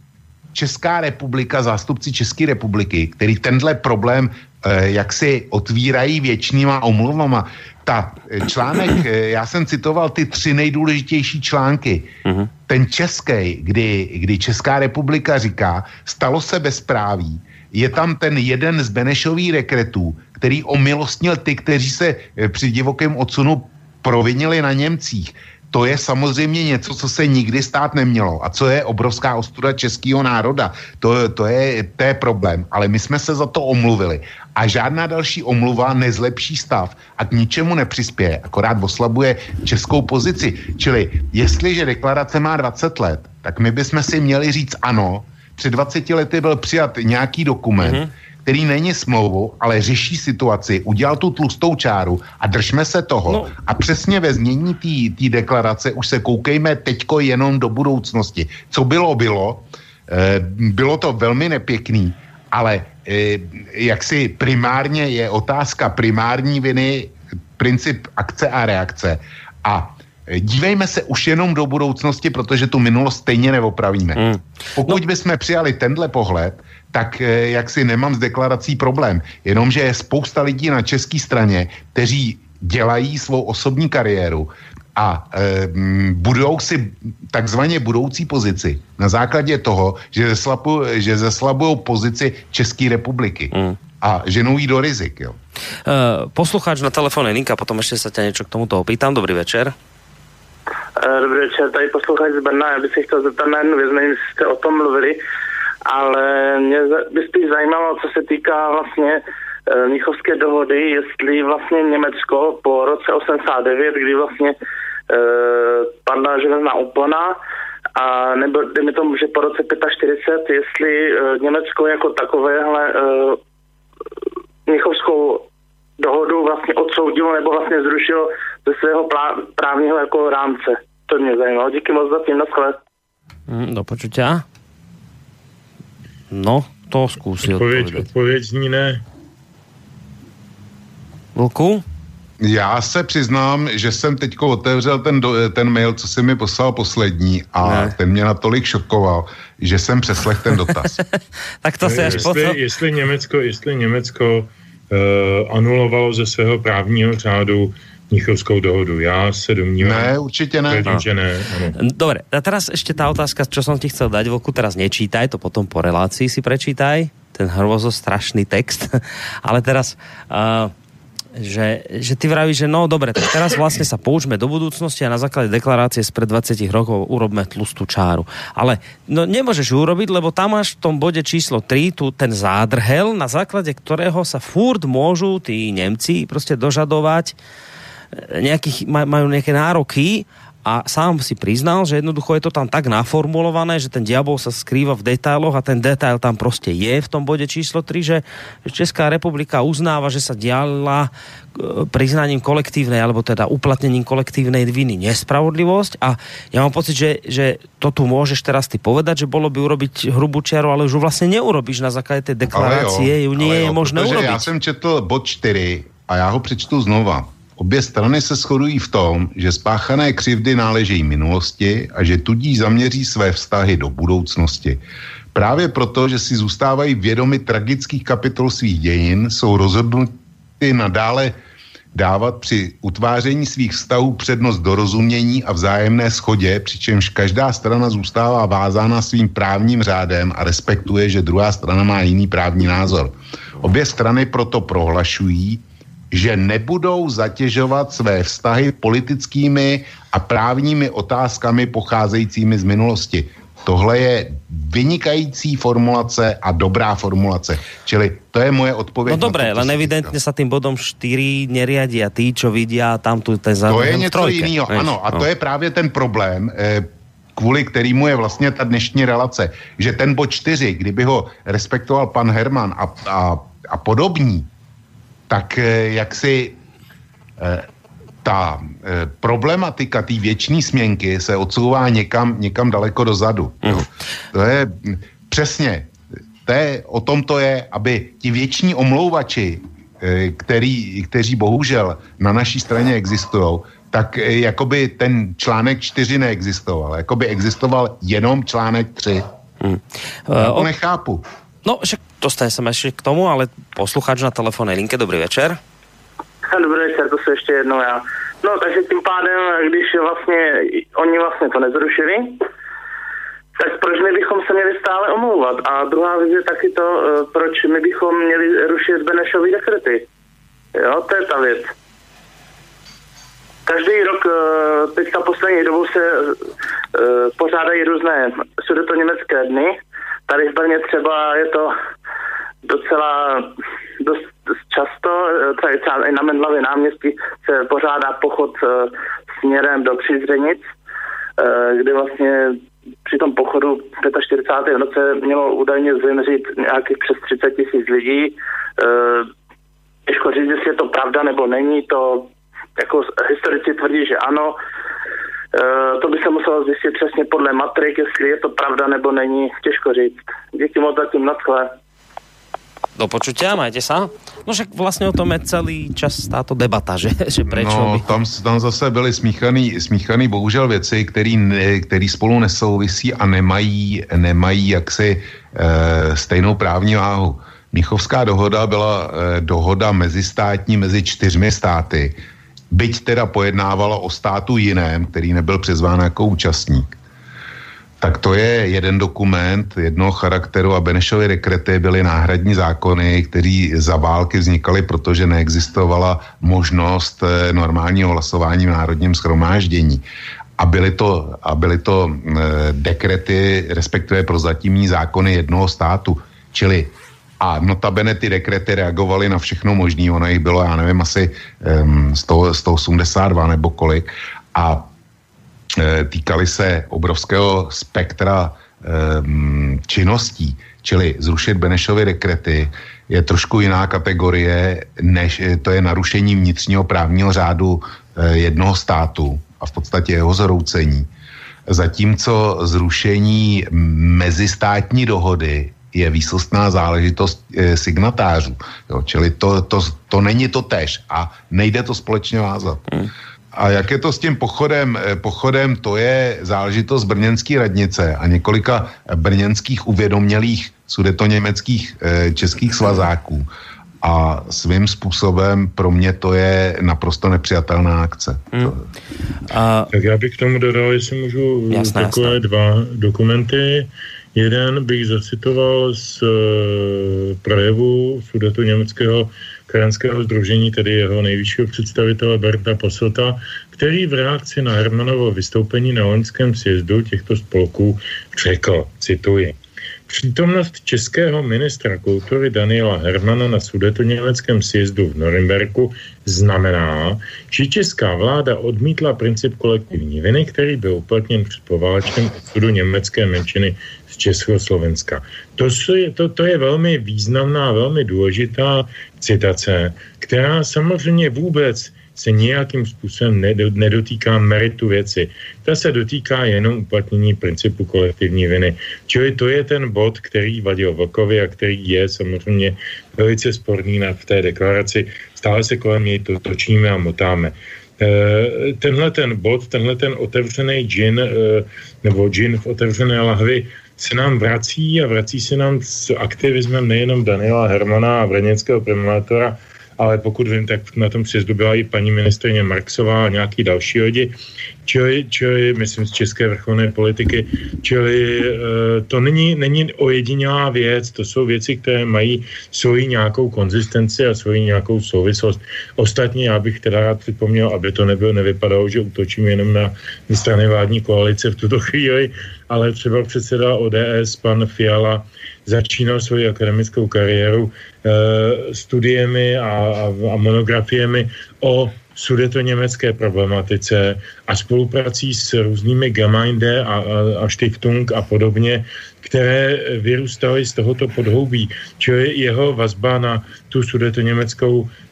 Česká republika, zástupci České republiky, který tenhle problém e, jak si otvírají věčnýma omluvama. Ta článek, já jsem citoval ty tři nejdůležitější články. Uh-huh ten český, kdy, kdy Česká republika říká, stalo se bezpráví, je tam ten jeden z Benešových rekretů, který omilostnil ty, kteří se eh, při divokém odsunu provinili na Němcích to je samozřejmě něco, co se nikdy stát nemělo a co je obrovská ostuda českého národa. To, to, je, to je problém, ale my jsme se za to omluvili a žádná další omluva nezlepší stav a k ničemu nepřispěje, akorát oslabuje českou pozici. Čili jestliže deklarace má 20 let, tak my bychom si měli říct ano, před 20 lety byl přijat nějaký dokument, mm-hmm který není smlouvou, ale řeší situaci, udělal tu tlustou čáru a držme se toho. No. A přesně ve znění té deklarace už se koukejme teďko jenom do budoucnosti. Co bylo, bylo. E, bylo to velmi nepěkný, ale e, jaksi primárně je otázka primární viny, princip akce a reakce. A dívejme se už jenom do budoucnosti, protože tu minulost stejně neopravíme. Mm. Pokud no. bychom přijali tenhle pohled, tak eh, jak si nemám s deklarací problém. Jenomže je spousta lidí na české straně, kteří dělají svou osobní kariéru a e, budou si takzvaně budoucí pozici na základě toho, že, zeslabu, že zeslabují pozici České republiky. Mm. A ženou jí do rizik, jo. Uh, poslucháč na telefónnej linka, potom ještě se tě něco k tomuto opýtam. Dobrý večer. Uh, dobrý večer, tady posluchač z Brna. Já bych se chtěl zeptat na jednu věc, nevím, jestli jste o tom mluvili ale mě by spíš zajímalo, co se týká vlastně e, Mnichovské dohody, jestli vlastně Německo po roce 89, kdy vlastně e, padla železná opona, a nebo dejme tomu, že po roce 45, jestli e, Německo jako takovéhle e, Mnichovskou dohodu vlastně odsoudilo nebo vlastně zrušilo ze svého právního jako rámce. To mě zajímalo. Díky moc za tím, naschle. Mm, do počutia. No, to zkusí odpověď, odpovědět. Odpověď zní ne. Vlku? Já se přiznám, že jsem teď otevřel ten, do, ten mail, co jsi mi poslal poslední a ne. ten mě natolik šokoval, že jsem přeslech ten dotaz. tak to se až jestli, potom... jestli Německo, jestli Německo uh, anulovalo ze svého právního řádu Mnichovskou dohodu. Já se domnívám. Ne, určitě ne. Tvrdím, že ne. Ano. Dobre, a teraz ešte tá otázka, čo som ti chcel dať, Voku, teraz nečítaj, to potom po relácii si prečítaj, ten hrvozo strašný text, ale teraz... Uh, že, že ty vravíš, že no dobre, tak teraz vlastne sa poučme do budúcnosti a na základe deklarácie z pred 20 rokov urobme tlustú čáru. Ale no nemôžeš ju urobiť, lebo tam máš v tom bode číslo 3 tu ten zádrhel, na základe ktorého sa furt môžu tí Nemci proste dožadovať nejakých, majú nejaké nároky a sám si priznal, že jednoducho je to tam tak naformulované, že ten diabol sa skrýva v detailoch a ten detail tam prostě je v tom bode číslo 3, že Česká republika uznáva, že sa diala e, priznaním kolektívnej, alebo teda uplatnením kolektívnej viny nespravodlivosť a ja mám pocit, že, že to tu môžeš teraz ty povedať, že bolo by urobiť hrubú čiaru, ale už ju vlastne neurobiš na základe tej deklarácie, ju nie jo, je možné urobiť. Já jsem četl bod 4 a já ho přečtu znova. Obě strany se shodují v tom, že spáchané křivdy náležejí minulosti a že tudíž zaměří své vztahy do budoucnosti. Právě proto, že si zůstávají vědomi tragických kapitol svých dějin, jsou rozhodnuty nadále dávat při utváření svých vztahů přednost dorozumění a vzájemné schodě, přičemž každá strana zůstává vázána svým právním řádem a respektuje, že druhá strana má jiný právní názor. Obě strany proto prohlašují, že nebudou zatěžovat své vztahy politickými a právními otázkami pocházejícími z minulosti. Tohle je vynikající formulace a dobrá formulace. Čili to je moje odpověď. No dobré, len evidentně sa tým bodom 4 neriadia tí, čo vidia tam tu ten To je něco jiného, ano. A no. to je právě ten problém, eh, kvůli kterému je vlastně ta dnešní relace. Že ten bod 4, kdyby ho respektoval pan Herman a, a, a podobní, tak eh, jak si eh, ta e, problematika té věčné směnky se odsouvá někam, někam daleko dozadu. Mm. To je mm, přesně, to je, o tom to je, aby ti věční omlouvači, který, kteří bohužel na naší straně existují, tak jakoby ten článek 4 neexistoval. Jakoby existoval jenom článek 3. Mm. Já to nechápu. No, však dostane se ještě k tomu, ale posluchač na telefonné linke, dobrý večer. Dobrý večer, to se ještě jednou já. No, takže tím pádem, když vlastně oni vlastně to nezrušili, tak proč my bychom se měli stále omlouvat? A druhá věc je taky to, eh, proč my bychom měli rušit Benešový dekrety. Jo, to je ta věc. Každý rok, eh, teď ta poslední dobou se eh, pořádají různé sudeto německé dny. Tady v Brně třeba je to docela dost často, eh, třeba i na Mendlavě náměstí se pořádá pochod eh, směrem do Přizřenic, eh, kde vlastně při tom pochodu 45. v roce mělo údajně zemřít nějakých přes 30 tisíc lidí. Těžko říct, jestli je to pravda nebo není, to jako historici tvrdí, že ano. To by se muselo zjistit přesně podle matrik, jestli je to pravda nebo není, těžko říct. Díky moc zatím, nadchle. Do počutia, majte sa. No však vlastně o tom je celý čas táto debata, že, že prečo no, by... tam, tam zase byly smíchaný, smíchaný bohužel věci, které spolu nesouvisí a nemají, nemají jaksi e, stejnou právní váhu. Míchovská dohoda byla e, dohoda mezistátní mezi čtyřmi státy, byť teda pojednávala o státu jiném, který nebyl přizván jako účastník tak to je jeden dokument jednoho charakteru a Benešovy dekrety byly náhradní zákony, které za války vznikaly, protože neexistovala možnost eh, normálního hlasování v národním schromáždění. A byly to, a byly to e, dekrety, respektive prozatímní zákony jednoho státu. Čili a notabene ty dekrety reagovaly na všechno možné, ono jich bylo, já nevím, asi um, 100, 182 nebo kolik. A Eh, týkaly se obrovského spektra um, činností, čili zrušit Benešovy dekrety je trošku jiná kategorie, než eh, to je narušení vnitřního právního řádu eh, jednoho státu a v podstatě jeho zhroucení. Zatímco zrušení mezistátní dohody je výsostná záležitost e, signatářů. Jo, čili to, to, to není to tež a nejde to společně vázat. Hmm. A jak je to s tím pochodem? Eh, pochodem to je záležitost brněnské radnice a několika brněnských uvědomělých sudetoněmeckých eh, českých svazáků. A svým způsobem pro mě to je naprosto nepřijatelná akce. Hmm. A... Tak já bych k tomu dodal, jestli můžu jasné, takové jasné. dva dokumenty. Jeden bych zacitoval z uh, projevu sudetu německého krajanského združení, tedy jeho nejvyššího představitele Berta Posilta, který v reakci na Hermanovo vystoupení na loňském sjezdu těchto spolků řekl, cituji, Přítomnost českého ministra kultury Daniela Hermana na sudetoněmeckém sjezdu v Norimberku znamená, že česká vláda odmítla princip kolektivní viny, který byl uplatněn před poválečném odsudu německé menšiny z Československa. To je, to, to je velmi významná, velmi důležitá citace, která samozřejmě vůbec se nějakým způsobem nedotýká meritu věci. Ta se dotýká jenom uplatnění principu kolektivní viny. Čili to je ten bod, který vadil Vlkovi a který je samozřejmě velice sporný v té deklaraci. Stále se kolem něj to točíme a motáme. E, tenhle ten bod, tenhle ten otevřený džin, e, nebo džin v otevřené lahvi se nám vrací a vrací se nám s aktivismem nejenom Daniela Hermana a brněnského primátora, ale pokud vím, tak na tom sjezdu byla i paní ministrině Marksová a nějaký další lidi. čili, čili myslím z české vrcholné politiky, čili e, to není, není ojedinělá věc, to jsou věci, které mají svoji nějakou konzistenci a svoji nějakou souvislost. Ostatně já bych teda rád připomněl, aby to nebylo, nevypadalo, že útočím jenom na strany vládní koalice v tuto chvíli, ale třeba předseda ODS, pan Fiala, začínal svoji akademickou kariéru e, studiemi a, a, a monografiemi o německé problematice a spoluprací s různými Gemeinde a, a, a Stiftung a podobně, které vyrůstaly z tohoto podhoubí. Čili jeho vazba na tu německou e,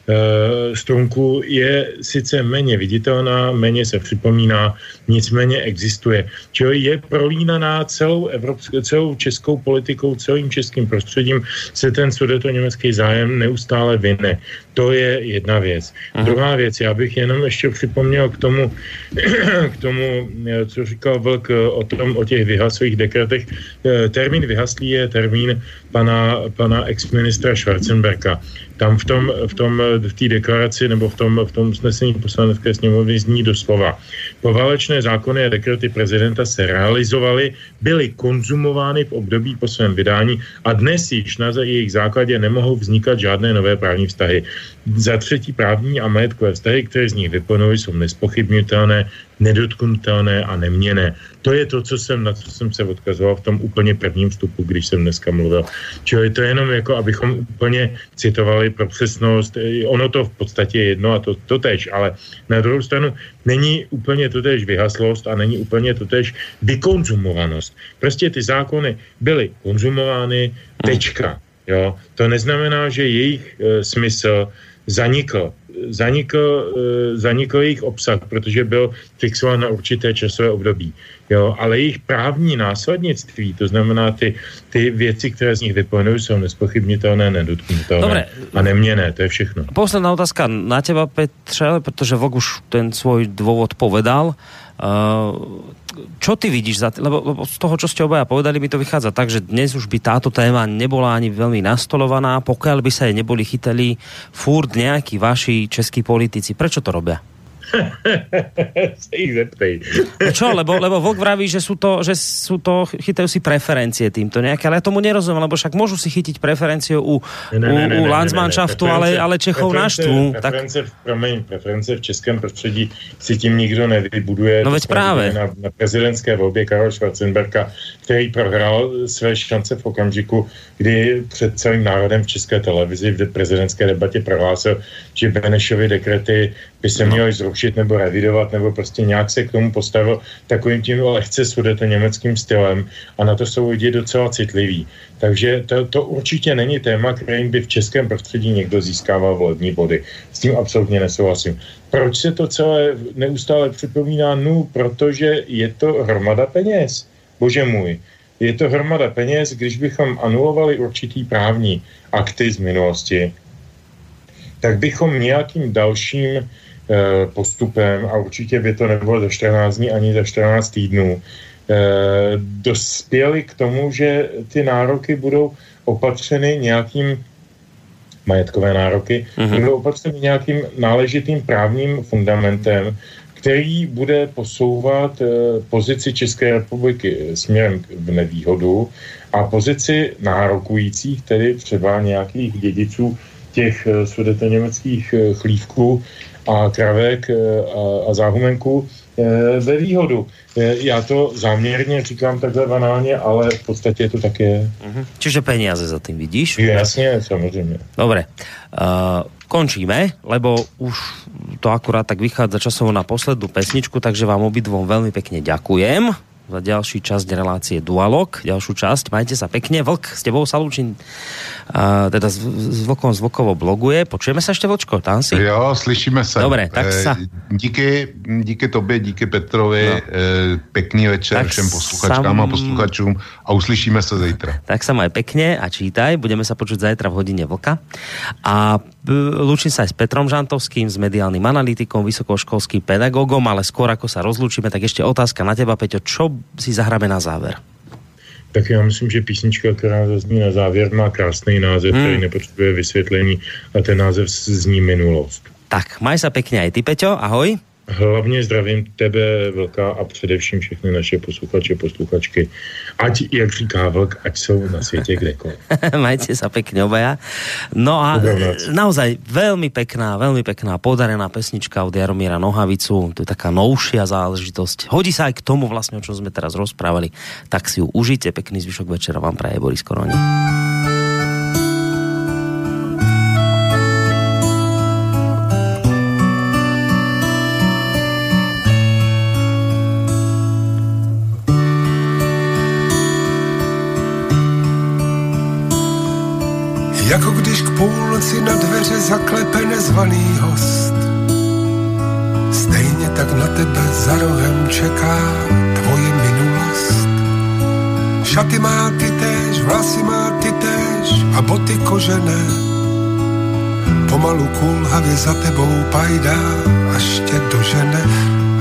strunku je sice méně viditelná, méně se připomíná, nicméně existuje. Čili je prolínaná celou, evropskou, celou českou politikou, celým českým prostředím se ten německý zájem neustále vyne. To je jedna věc. Aha. Druhá věc, já bych jenom ještě připomněl k tomu, k tomu, eh, co říkal Vlk eh, o, tom, o těch vyhasových dekretech. Termín vyhaslý je termín pana, pana ex-ministra Schwarzenberga tam v tom, v tom, v té deklaraci nebo v tom, v tom usnesení poslanecké sněmovny zní doslova. Poválečné zákony a dekrety prezidenta se realizovaly, byly konzumovány v období po svém vydání a dnes již na jejich základě nemohou vznikat žádné nové právní vztahy. Za třetí právní a majetkové vztahy, které z nich vyplnuly, jsou nespochybnitelné, nedotknutelné a neměné. To je to, co jsem, na co jsem se odkazoval v tom úplně prvním vstupu, když jsem dneska mluvil. Čili to je jenom jako, abychom úplně citovali pro přesnost. Ono to v podstatě je jedno a to, to tež, ale na druhou stranu není úplně to tež vyhaslost a není úplně to tež vykonzumovanost. Prostě ty zákony byly konzumovány, tečka. Jo? To neznamená, že jejich e, smysl zanikl zanikl, eh, zanikl jejich obsah, protože byl fixován na určité časové období. Jo, ale jejich právní následnictví, to znamená ty, ty věci, které z nich vyplynou, jsou nespochybnitelné, nedotknutelné a neměné, to je všechno. Posledná otázka na teba, Petře, protože Vok už ten svůj důvod povedal. Uh, čo ty vidíš, za, lebo, lebo z toho, čo ste obaja povedali, mi to vychádza tak, že dnes už by táto téma nebola ani veľmi nastolovaná, pokiaľ by sa jej neboli chytali furt nejakí vaši českí politici. Prečo to robia? se ich zeptej. No čo, lebo, lebo Vok vraví, že sú to, že sú to, chytajú si preferencie týmto nejaké, ale ja tomu nerozumiem, lebo však môžu si chytiť preferenciu u, ne, ne, ne, u, u Landsmannschaftu, ale, ale Čechov naštvú. Preference, tak... promiň, preference v českém prostředí si tím nikdo nevybuduje. No veď právě. Na, na prezidentské volbě Karol Schwarzenberga, který prohrál své šance v okamžiku, kdy před celým národem v české televizi v prezidentské debatě prohlásil, že Benešovy dekrety by se no. měly zrušit nebo revidovat, nebo prostě nějak se k tomu postavil takovým tím lehce sudete německým stylem a na to jsou lidi docela citliví. Takže to, to určitě není téma, kterým by v českém prostředí někdo získával volební body. S tím absolutně nesouhlasím. Proč se to celé neustále připomíná? No, protože je to hromada peněz. Bože můj. Je to hromada peněz, když bychom anulovali určitý právní akty z minulosti, tak bychom nějakým dalším e, postupem, a určitě by to nebylo za 14 dní ani za 14 týdnů, e, dospěli k tomu, že ty nároky budou opatřeny nějakým majetkové nároky, mm-hmm. budou opatřeny nějakým náležitým právním fundamentem, který bude posouvat e, pozici České republiky směrem v nevýhodu a pozici nárokujících, tedy třeba nějakých dědiců těch eh, německých eh, chlívků a kravek eh, a, a záhumenků ve výhodu. Já to záměrně říkám takhle banálně, ale v podstatě to tak je. Uh-huh. Čiže peniaze za tím vidíš? Jasně, samozřejmě. Dobre. Uh, končíme, lebo už to akurát tak vychádza časovo na poslednú pesničku, takže vám obidvom veľmi pekne ďakujem za ďalší časť relácie Dualog, ďalšiu časť. Majte sa pekne. Vlk, s tebou sa lúčim, uh, teda s, s Vlkom Zvokovo bloguje. Počujeme sa ešte, Vlčko, tam si? Jo, slyšíme se. Dobre, tak eh, sa... Díky, díky tobě, díky Petrovi, no. eh, pekný večer tak všem posluchačkám sam... a posluchačům a uslyšíme se zítra. Tak sa maj pekne a čítaj, budeme sa počuť zajtra v hodine Vlka. A lúčim sa aj s Petrom Žantovským, s mediálnym analytikom, vysokoškolským pedagogom, ale skôr ako sa rozlúčime, tak ešte otázka na teba, Peťo, čo si zahráme na záver? Tak já myslím, že písnička, která zazní na závěr, má krásný název, hmm. který nepotřebuje vysvětlení a ten název zní minulost. Tak, maj sa pekne aj ty, Peťo, ahoj. Hlavně zdravím tebe, Vlka, a především všechny naše posluchače, posluchačky. Ať, jak říká Vlk, ať jsou na světě kdekoliv. Majte sa pekne obaja. No a naozaj veľmi pekná, veľmi pekná podarená pesnička od Jaromíra Nohavicu. To je taká novšia záležitosť. Hodí sa aj k tomu vlastne, o čom sme teraz rozprávali. Tak si ju užite. Pekný zvyšok večera vám praje Boris Koroni. Půlnoci na dveře zaklepe nezvaný host. Stejně tak na tebe za rohem čeká tvoje minulost. Šaty má ty též, vlasy má ty též a boty kožené. Pomalu kulhavě za tebou pajdá, až tě dožene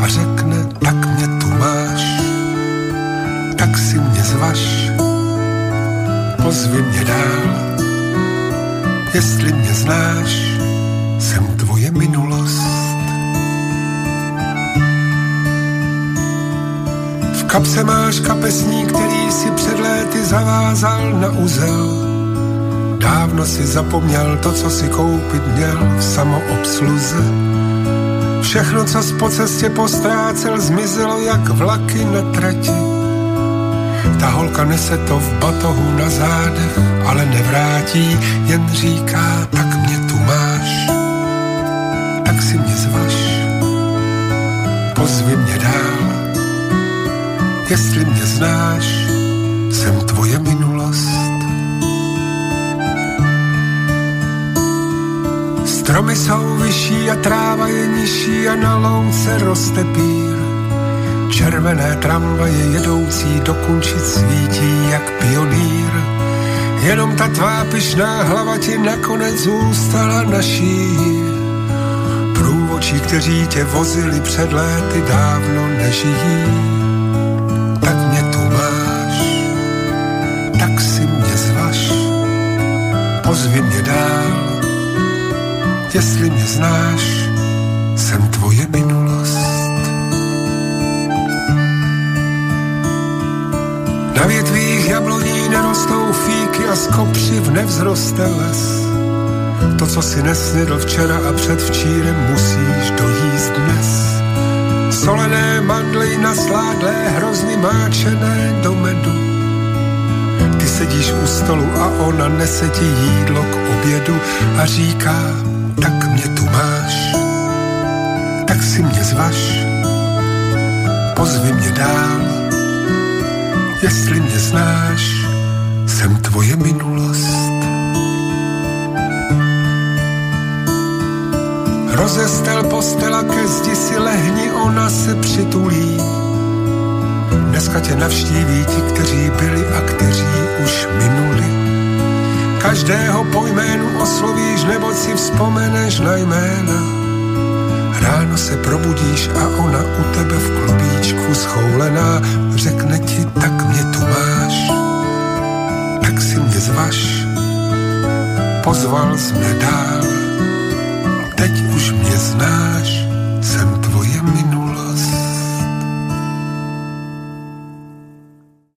a řekne, tak mě tu máš, tak si mě zvaš, pozvi mě dál jestli mě znáš, jsem tvoje minulost. V kapse máš kapesní, který si před léty zavázal na uzel. Dávno si zapomněl to, co si koupit měl v samoobsluze. Všechno, co po cestě postrácel, zmizelo jak vlaky na trati. Ta holka nese to v batohu na zádech, ale nevrátí, jen říká, tak mě tu máš, tak si mě zvaš, pozvi mě dál, jestli mě znáš, jsem tvoje minulost. Stromy jsou vyšší a tráva je nižší a na louce roste pír. Červené tramvaje jedoucí do Kunčic svítí jak pionýr. Jenom ta tvá pyšná hlava ti nakonec zůstala naší. Průvočí, kteří tě vozili před léty, dávno nežijí. Tak mě tu máš, tak si mě zvaš, pozvi mě dál, jestli mě znáš, Na větvích jabloní nerostou fíky a z kopřiv nevzroste les. To, co si nesnědl včera a předvčírem, musíš dojíst dnes. Solené mandly nasládlé, hrozny máčené do medu. Ty sedíš u stolu a ona nese ti jídlo k obědu a říká, tak mě tu máš, tak si mě zvaš, pozvi mě dál, Jestli mě znáš, jsem tvoje minulost. Rozestel postela ke zdi si lehni, ona se přitulí. Dneska tě navštíví ti, kteří byli a kteří už minuli. Každého po jménu oslovíš, nebo si vzpomeneš na jména Ráno se probudíš a ona u tebe v klubíčku schoulená řekne ti, tak mě tu máš, tak si mě zvaš, pozval jsi mě dál, teď už mě znáš,